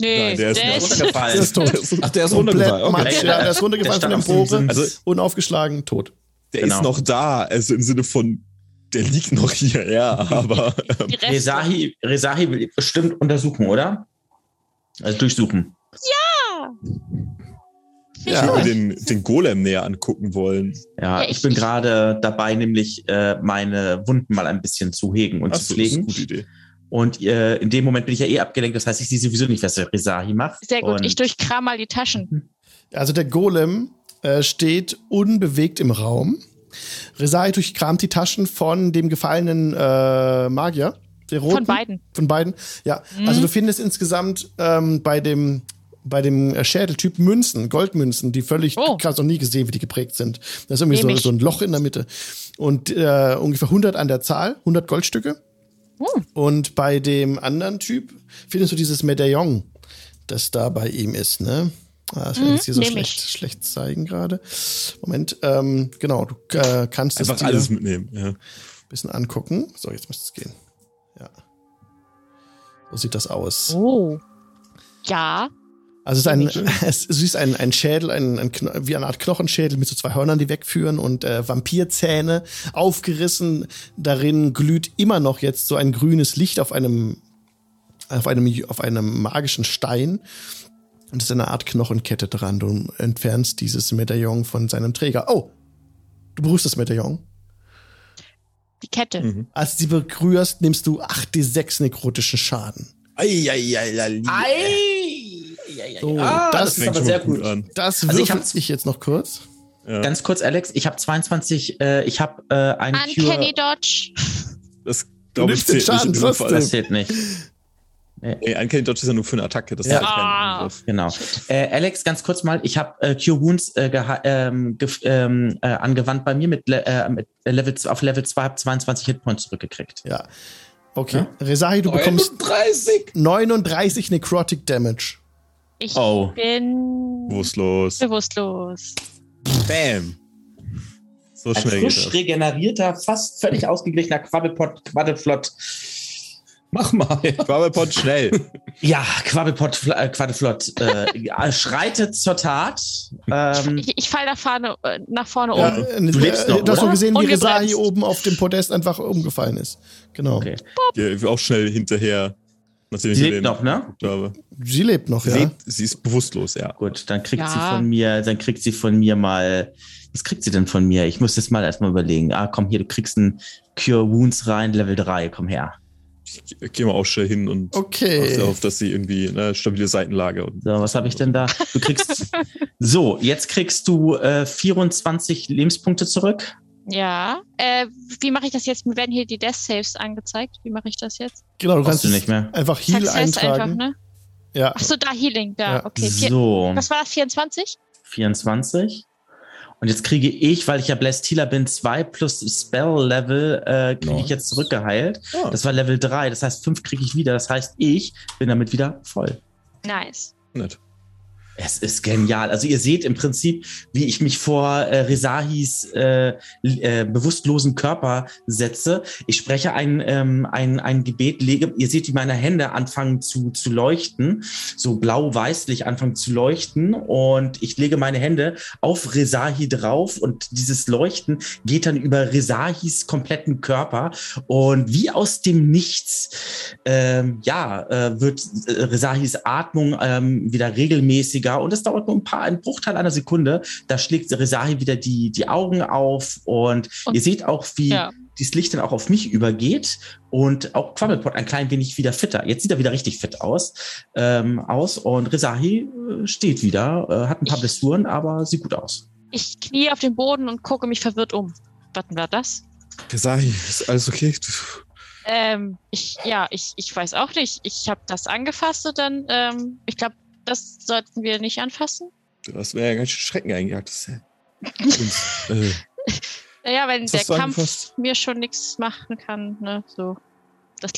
S4: Nee,
S3: Nein, der ist nicht
S2: Runtergefallen.
S1: Der ist tot.
S5: Ach, der ist
S1: Komplett
S5: runtergefallen. Okay.
S1: Ja, der ist runtergefallen von
S2: Der
S1: der
S2: auf dem. Sims.
S3: Also-
S1: Unaufgeschlagen, tot.
S3: der
S2: Genau.
S3: ist noch da, also im Sinne von, der liegt noch hier, ja, aber ähm.
S2: Resahi, Resahi will bestimmt untersuchen, oder? Also durchsuchen.
S3: ich
S1: Ja.
S3: würde den, den Golem näher angucken wollen.
S2: Ja,
S4: Ja,
S2: ich,
S4: ich-
S2: bin
S4: ich-
S2: gerade dabei, nämlich äh, meine Wunden mal ein bisschen zu hegen und
S3: Ach
S2: zu
S3: so, das ist eine
S2: pflegen.
S3: gute Idee.
S2: Und äh, in dem Moment bin ich ja eh abgelenkt. Das heißt, ich sehe sowieso nicht, was der Resahi macht.
S4: Sehr gut.
S2: Und
S4: Ich durchkram mal die Taschen.
S1: Also der Golem äh, steht unbewegt im Raum. Resai durchkramt die Taschen von dem gefallenen äh, Magier. Der roten.
S4: Von beiden.
S1: Von beiden. Ja.
S4: Mhm.
S1: Also du findest insgesamt ähm, bei dem bei dem äh, Schädeltyp Münzen, Goldmünzen, die völlig,
S4: Oh.
S1: du hast noch nie gesehen, wie die geprägt sind. Da ist irgendwie so, so ein Loch in der Mitte. Und äh, ungefähr 100 an der Zahl, 100 Goldstücke.
S4: Oh.
S1: Und bei dem anderen Typ findest du dieses Medaillon, das da bei ihm ist, ne? Ah, ich jetzt hier so
S4: nehm
S1: schlecht,
S4: ich.
S1: schlecht zeigen gerade. Moment, ähm, genau, du äh, kannst es
S3: Einfach
S1: dir
S3: alles
S1: ein
S3: mitnehmen. Ja.
S1: bisschen angucken. So, jetzt müsste es gehen. Ja. So sieht das aus.
S4: Oh. Ja.
S1: Also es ist ein, es ist ein, ein Schädel, ein, ein wie eine Art Knochenschädel mit so zwei Hörnern, die wegführen und äh, Vampirzähne aufgerissen. Darin glüht immer noch jetzt so ein grünes Licht auf einem auf einem auf einem magischen Stein. Und es ist eine Art Knochenkette dran. Du entfernst dieses Medaillon von seinem Träger. Oh, du berührst das Medaillon.
S4: Die Kette.
S3: Mhm.
S1: Als du sie berührst, nimmst du 8d6 nekrotischen Schaden.
S3: Eieieiei.
S1: So,
S2: Ah,
S1: das
S2: das, ist aber sehr
S3: gut an.
S1: Das
S2: Also
S1: würfel
S2: ich
S1: ich,
S2: hab's-
S1: jetzt noch kurz.
S3: Ja.
S2: Ganz kurz, Alex, ich habe 22, äh, ich habe äh, einen
S4: Uncanny
S2: Cure.
S4: Dodge.
S3: Das glaube ich zählt nicht.
S2: Das zählt nicht.
S3: Nee, Uncanny Dodge ist ja nur für eine Attacke. Das
S1: Ja.
S3: ist ja kein
S4: Ah.
S3: Angriff.
S2: Genau. Äh, Alex, ganz kurz mal, ich habe äh, Cure Wounds äh, ähm, ähm, äh, angewandt bei mir mit, Le äh, mit Level, auf Level 2, habe 22 Hitpoints zurückgekriegt.
S1: Ja. Okay. Resahi, du bekommst
S5: 39.
S1: 39 Necrotic Damage.
S4: Ich
S2: Oh.
S4: bin
S3: Bewusstlos.
S4: bewusstlos.
S3: Bam. So
S2: Ein
S3: schnell geht
S2: frisch
S3: das.
S2: regenerierter, fast völlig ausgeglichener Quabbelpot, Quaddelflott.
S5: Mach mal. Ja.
S3: Quabbelpot schnell.
S2: Ja, Quabbelpot, äh, Quaddelflott äh, schreitet zur Tat. Ähm,
S4: Ich, ich falle nach vorne, äh, nach vorne
S1: Ja,
S4: um.
S1: äh,
S2: Du lebst noch,
S1: du hast nur gesehen, wie. Resahi oben auf dem Podest einfach umgefallen ist. Genau.
S2: okay.
S3: Ja, auch schnell hinterher. Nachdem
S2: Sie lebt noch, ne?
S3: Habe.
S1: Sie lebt noch,
S3: Sie,
S1: ja.
S3: lebt, sie ist bewusstlos, ja.
S2: Gut, dann kriegt
S4: Ja.
S2: sie von mir, dann kriegt sie von mir mal. Was kriegt sie denn von mir? Ich muss jetzt mal erstmal überlegen. Ah, komm hier, du kriegst ein Cure Wounds rein, Level 3, komm her.
S3: Ich gehe mal auch schnell hin und
S1: Okay.
S3: achte auf, dass sie irgendwie eine stabile Seitenlage und
S2: So, was habe ich denn da? Du kriegst. so, jetzt kriegst du äh, 24 Lebenspunkte zurück.
S4: Ja. Äh, wie mache ich das jetzt? Mir werden hier die Death Saves angezeigt. Wie mache ich das jetzt?
S1: Genau, du kannst
S2: du nicht mehr.
S1: einfach Heal
S4: Success
S1: eintragen.
S4: einfach, ne?
S1: Ja.
S4: Ach so, da Healing, da.
S1: Ja.
S4: Okay.
S2: So,
S4: was war das? 24?
S2: 24. Und jetzt kriege ich, weil ich ja Blessed Healer bin, 2 plus Spell Level, äh, kriege ich jetzt zurückgeheilt.
S3: Ah.
S2: Das war Level 3, das heißt 5 kriege ich wieder. Das heißt, ich bin damit wieder voll.
S4: Nice.
S3: nett.
S2: Es ist genial. Also ihr seht im Prinzip, wie ich mich vor äh, Resahis äh, äh, bewusstlosen Körper setze. Ich spreche ein, ähm, ein, ein Gebet, lege, ihr seht, wie meine Hände anfangen zu, zu leuchten, so blau-weißlich anfangen zu leuchten und ich lege meine Hände auf Resahi drauf und dieses Leuchten geht dann über Resahis kompletten Körper und wie aus dem Nichts, ähm, ja, äh, wird äh, Resahis Atmung ähm, wieder regelmäßiger und es dauert nur ein paar, ein Bruchteil einer Sekunde. Da schlägt Resahi wieder die, die Augen auf und,
S4: Und-
S2: ihr seht auch, wie
S4: Ja.
S2: dieses Licht dann auch auf mich übergeht und auch Quabbelpot ein klein wenig wieder fitter. Jetzt sieht er wieder richtig fit aus, ähm, aus und Resahi äh, steht wieder, äh, hat ein paar
S4: Ich-
S2: Blessuren, aber sieht gut aus.
S4: Ich knie auf den Boden und gucke mich verwirrt um. Was war das?
S3: Resahi, ist alles okay? Du,
S4: Ähm, ich, ja, ich, ich weiß auch nicht. Ich habe das angefasst und dann, ähm, ich glaube, das sollten wir nicht anfassen.
S3: du hast mir ja ganz schön Schrecken eingejagt. Das ist ja- äh,
S4: Naja, wenn der Kampf
S3: angefasst?
S4: mir schon nichts machen kann, ne, so. Das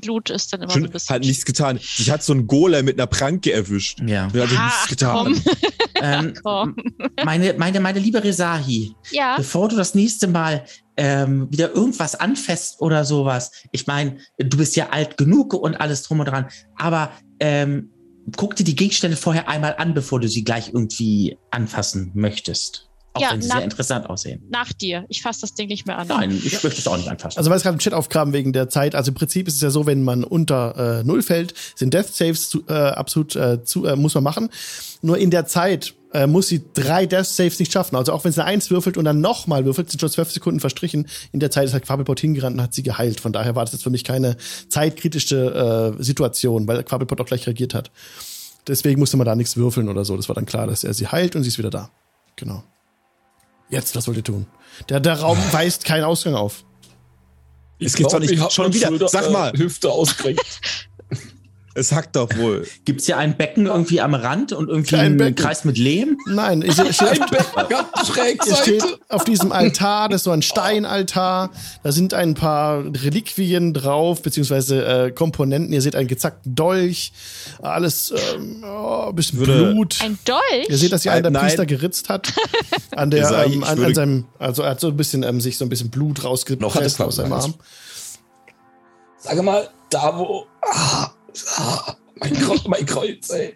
S4: Blut ist dann immer so
S3: schon,
S4: ein bisschen.
S3: hat nichts getan. Dich hat so ein Golem mit einer Pranke erwischt.
S2: Ja.
S3: Der hat dir nichts
S4: Ach,
S3: getan.
S4: komm.
S2: ähm,
S4: Komm.
S2: meine, meine, meine liebe Resahi,
S4: Ja,
S2: bevor du das nächste Mal ähm, wieder irgendwas anfasst oder sowas, ich meine, du bist ja alt genug und alles drum und dran, aber ähm, guck dir die Gegenstände vorher einmal an, bevor du sie gleich irgendwie anfassen möchtest. Auch
S4: Ja,
S2: wenn sie
S4: na-
S2: sehr interessant aussehen.
S4: nach dir. Ich fasse das Ding nicht mehr an.
S2: Nein, ich möchte es auch nicht anfassen.
S1: Also weil es gerade im Chat aufkam wegen der Zeit, also im Prinzip ist es ja so, wenn man unter äh, Null fällt, sind Death Saves zu, äh, absolut äh, zu, äh, muss man machen. Nur in der Zeit äh, muss sie drei Death Saves nicht schaffen. Also auch wenn sie eine Eins würfelt und dann nochmal würfelt, sind schon zwölf Sekunden verstrichen. In der Zeit ist halt Quabbelpot hingerannt und hat sie geheilt. Von daher war das jetzt für mich keine zeitkritische äh, Situation, weil Quabbelpot auch gleich reagiert hat. Deswegen musste man da nichts würfeln oder so. Das war dann klar, dass er sie heilt und sie ist wieder da. Genau. Jetzt, was wollt ihr tun? Der, der Raum weist keinen Ausgang auf.
S3: Es gibt's doch nicht.
S5: ich
S3: Schon wieder.
S5: Schulter,
S3: Sag mal.
S5: Äh, Hüfte ausgerenkt.
S3: Es hackt doch wohl.
S2: Gibt es hier ein Becken irgendwie am Rand und irgendwie
S1: Kein
S2: einen
S1: Becken.
S2: Kreis mit Lehm?
S1: Nein, ich, ich,
S5: Ein Becken, Schrägseite.
S1: steht auf diesem Altar, das ist so ein Steinaltar. Da sind ein paar Reliquien drauf, beziehungsweise äh, Komponenten. Ihr seht einen gezackten Dolch, alles ähm, oh, ein bisschen
S3: Würde-
S1: Blut.
S4: Ein Dolch?
S1: Ihr seht, dass sich einer der. Priester geritzt hat. An der, ähm, an, an seinem, also er hat so ein bisschen ähm, sich so ein bisschen Blut rausgepresst
S5: es
S1: aus seinem Arm.
S5: Sage mal, da wo. Ah, ah, mein, Kreuz, mein Kreuz, ey.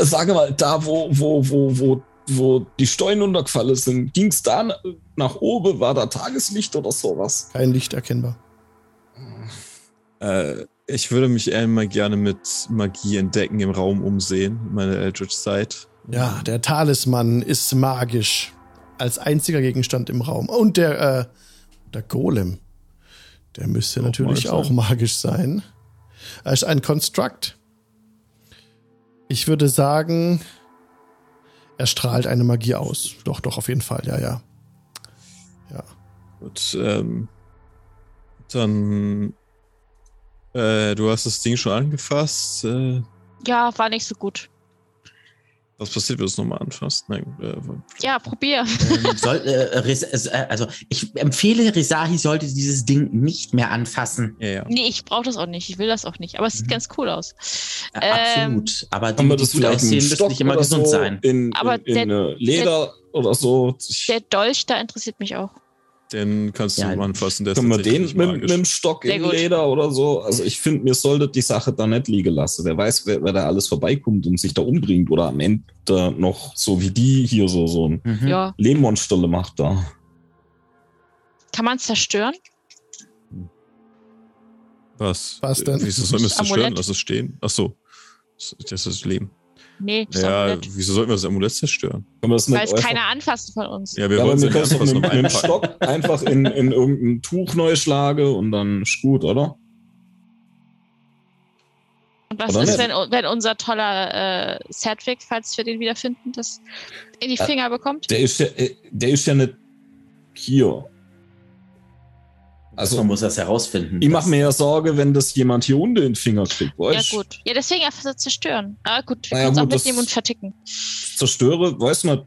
S5: Sage mal, da wo, wo, wo, wo, wo die Steuern untergefallen sind, ging's da na- nach oben? War da Tageslicht oder sowas?
S1: Kein Licht erkennbar.
S3: Äh, ich würde mich einmal gerne mit Magie entdecken im Raum umsehen, meine Eldritch Sight.
S1: Ja, der Talisman ist magisch. Als einziger Gegenstand im Raum. Und der, äh, der Golem. Der müsste
S3: Auch
S1: natürlich auch
S3: sein.
S1: magisch sein. Er ist ein Construct. Ich würde sagen, er strahlt eine Magie aus. Doch, doch, auf jeden Fall, ja, ja. Ja.
S3: Und ähm, dann Äh, du hast das Ding schon angefasst. Äh,
S4: Ja, war nicht so gut.
S3: Was passiert, wenn du es nochmal anfasst? Nein, äh,
S4: Ja, probier.
S2: Ähm, soll, äh, Res- äh, also ich empfehle, Resahi sollte dieses Ding nicht mehr anfassen.
S3: ja, ja.
S4: Nee, ich brauche das auch nicht. Ich will das auch nicht. Aber es sieht
S2: Mhm.
S4: ganz cool aus.
S2: Äh,
S4: Ähm,
S2: Absolut. Aber die,
S5: man
S2: die
S5: das
S2: gut
S5: vielleicht
S2: aussehen,
S5: in
S2: müssen nicht immer gesund
S5: so
S2: sein.
S5: In,
S4: Aber
S5: in, in
S4: der-
S5: äh, Leder oder so.
S4: Der Dolch da interessiert mich auch.
S3: Den kannst du
S2: Ja,
S3: mal anfassen. Der ist
S5: können wir den mit, mit dem Stock
S4: Sehr
S5: in
S4: gut.
S5: Leder oder so? Also ich finde, mir sollte die Sache da nicht liegen lassen. Wer weiß, wer, wer da alles vorbeikommt und sich da umbringt oder am Ende noch so wie die hier so, so ein
S2: Mhm.
S4: Ja.
S5: Lehmmonsterle macht da.
S4: Kann man es zerstören?
S3: Was?
S1: Was denn?
S3: Wieso sollen wir es zerstören?
S4: Amulett.
S3: Lass es stehen. Ach so. Das ist das Leben.
S4: Nee, das
S3: Ja, wieso sollten wir das Amulett zerstören?
S5: Das
S4: Weil es
S5: einfach-
S4: keiner anfassen von uns.
S3: Ja, wir
S5: Ja,
S3: wollen es einfach
S5: mit,
S3: einpacken.
S5: Stock einfach in, in irgendein Tuch neu schlagen und dann ist gut, oder?
S4: Und was
S5: Oder
S4: ist, wenn, wenn unser toller äh, Sedwick, falls wir den wiederfinden, das in die
S5: Ja.
S4: Finger bekommt?
S5: Der ist ja, äh, der ist ja nicht hier.
S2: Also man muss das herausfinden.
S5: ich mache mir ja Sorge, wenn das jemand hier unten in den Finger kriegt.
S4: Ja,
S5: Weißt?
S4: gut. Ja, deswegen einfach so zerstören. Ah, gut, wir
S5: Naja,
S4: können es auch mitnehmen und verticken.
S5: zerstöre, weiß nicht.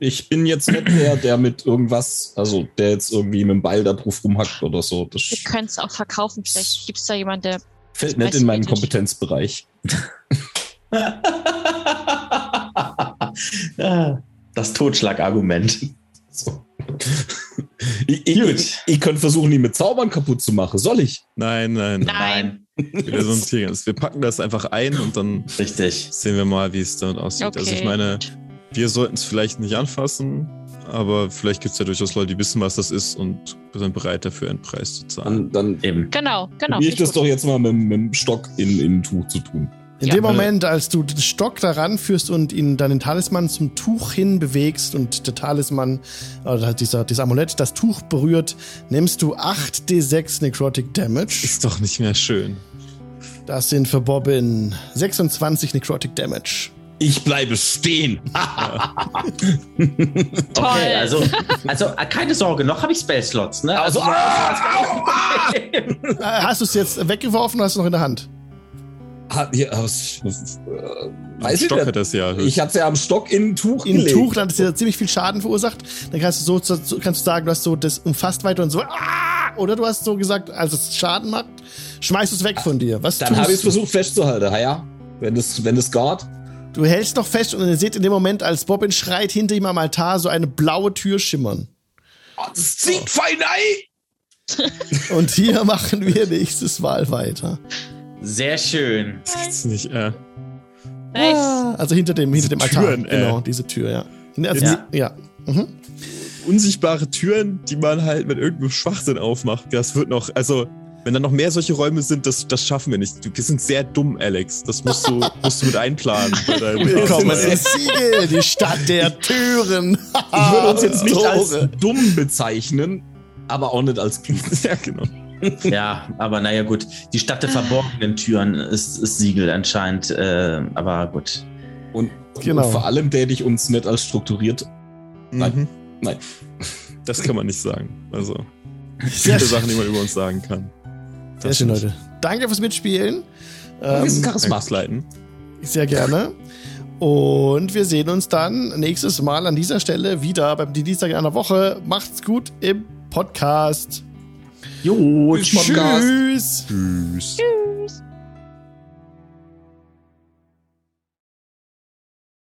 S5: Ich bin jetzt nicht der, der mit irgendwas, also der jetzt irgendwie mit dem Beil da drauf rumhackt oder so. Das
S4: Wir können es auch verkaufen. Vielleicht gibt es da jemanden, der.
S5: fällt nicht in meinen
S4: nicht.
S5: Kompetenzbereich.
S2: Ja, das Totschlagargument.
S5: So. Ich, ich,
S2: Gut.
S5: ich, ich könnte versuchen, ihn mit Zaubern kaputt zu machen. Soll ich?
S3: Nein, nein.
S4: Nein.
S3: Wir, sonst hier ganz- wir packen das einfach ein und dann
S2: Richtig.
S3: sehen wir mal, wie es damit aussieht.
S4: Okay.
S3: Also ich meine, wir sollten es vielleicht nicht anfassen, aber vielleicht gibt es ja durchaus Leute, die wissen, was das ist und sind bereit dafür einen Preis zu zahlen.
S5: Dann, dann
S2: Eben.
S4: Genau, genau.
S5: probiere ich das
S4: gut.
S5: doch jetzt mal mit, mit dem Stock in, in ein Tuch zu tun.
S1: In
S4: Ja.
S1: dem Moment, als du den Stock daran führst und ihn dann den Talisman zum Tuch hin bewegst und der Talisman oder dieser, dieses Amulett das Tuch berührt, nimmst du 8d6 Necrotic Damage.
S3: Ist doch nicht mehr schön.
S1: Das sind für Bobbin 26 Necrotic Damage.
S5: Ich bleibe stehen.
S4: Toll.
S2: Okay, also, also äh, keine Sorge, noch habe ich Spell-Slots, ne?
S5: Also,
S1: Äh, Hast du es jetzt weggeworfen oder hast du noch in der Hand?
S5: Hat, ja, aus, äh, weiß ich
S3: Stock
S5: nicht.
S3: hat das ja.
S5: Ich hatte es ja am Stock in ein Tuch
S1: In ein
S5: gelegt.
S1: Tuch, dann hat es dir ziemlich viel Schaden verursacht. Dann kannst du so, so kannst du sagen, du hast so das umfasst weiter und so. Ah! Oder du hast so gesagt, als es Schaden macht, schmeißt du es weg von dir. Was
S5: Dann habe ich es versucht festzuhalten, ja, ja. Wenn das, wenn das geht.
S1: Du hältst noch fest und ihr seht in dem Moment, als Bobbin schreit, hinter ihm am Altar so eine blaue Tür schimmern.
S5: Das zieht fein ein.
S1: Und hier machen wir nächstes Mal weiter.
S2: Sehr schön.
S3: Das gibt's nicht. Äh.
S4: Nice.
S1: Ah, Also hinter dem, hinter dem Altar.
S3: Türen, äh.
S1: Genau, diese Tür, ja. Also,
S2: Ja.
S1: ja. Mhm.
S3: Unsichtbare Türen, die man halt mit irgendeinem Schwachsinn aufmacht. Das wird noch, also, wenn da noch mehr solche Räume sind, das, das schaffen wir nicht. Wir sind sehr dumm, Alex. Das musst du, musst du mit einplanen. bei deinem-
S1: Willkommen in Siegel, die Stadt der Türen.
S5: Ich würde uns jetzt nicht als dumm bezeichnen, aber auch nicht als klug.
S3: ja, genau.
S2: Ja, aber naja, gut. Die Stadt der verborgenen Türen ist, ist Siegel anscheinend, äh, aber gut.
S5: Und,
S1: Genau.
S5: und vor allem täte ich uns nicht als strukturiert. Nein.
S3: Mhm.
S5: Nein.
S3: Das kann man nicht sagen. Also, viele Sachen, die man über uns sagen kann.
S1: sehr schön, Leute. Danke fürs Mitspielen.
S5: Wir sind
S1: Ähm,
S5: Charisma.
S3: leiten.
S1: sehr gerne. Und wir sehen uns dann nächstes Mal an dieser Stelle wieder beim Dienstag in einer Woche. Macht's gut im Podcast.
S2: Jo,
S5: tschüss.
S1: Tschüss.
S3: tschüss.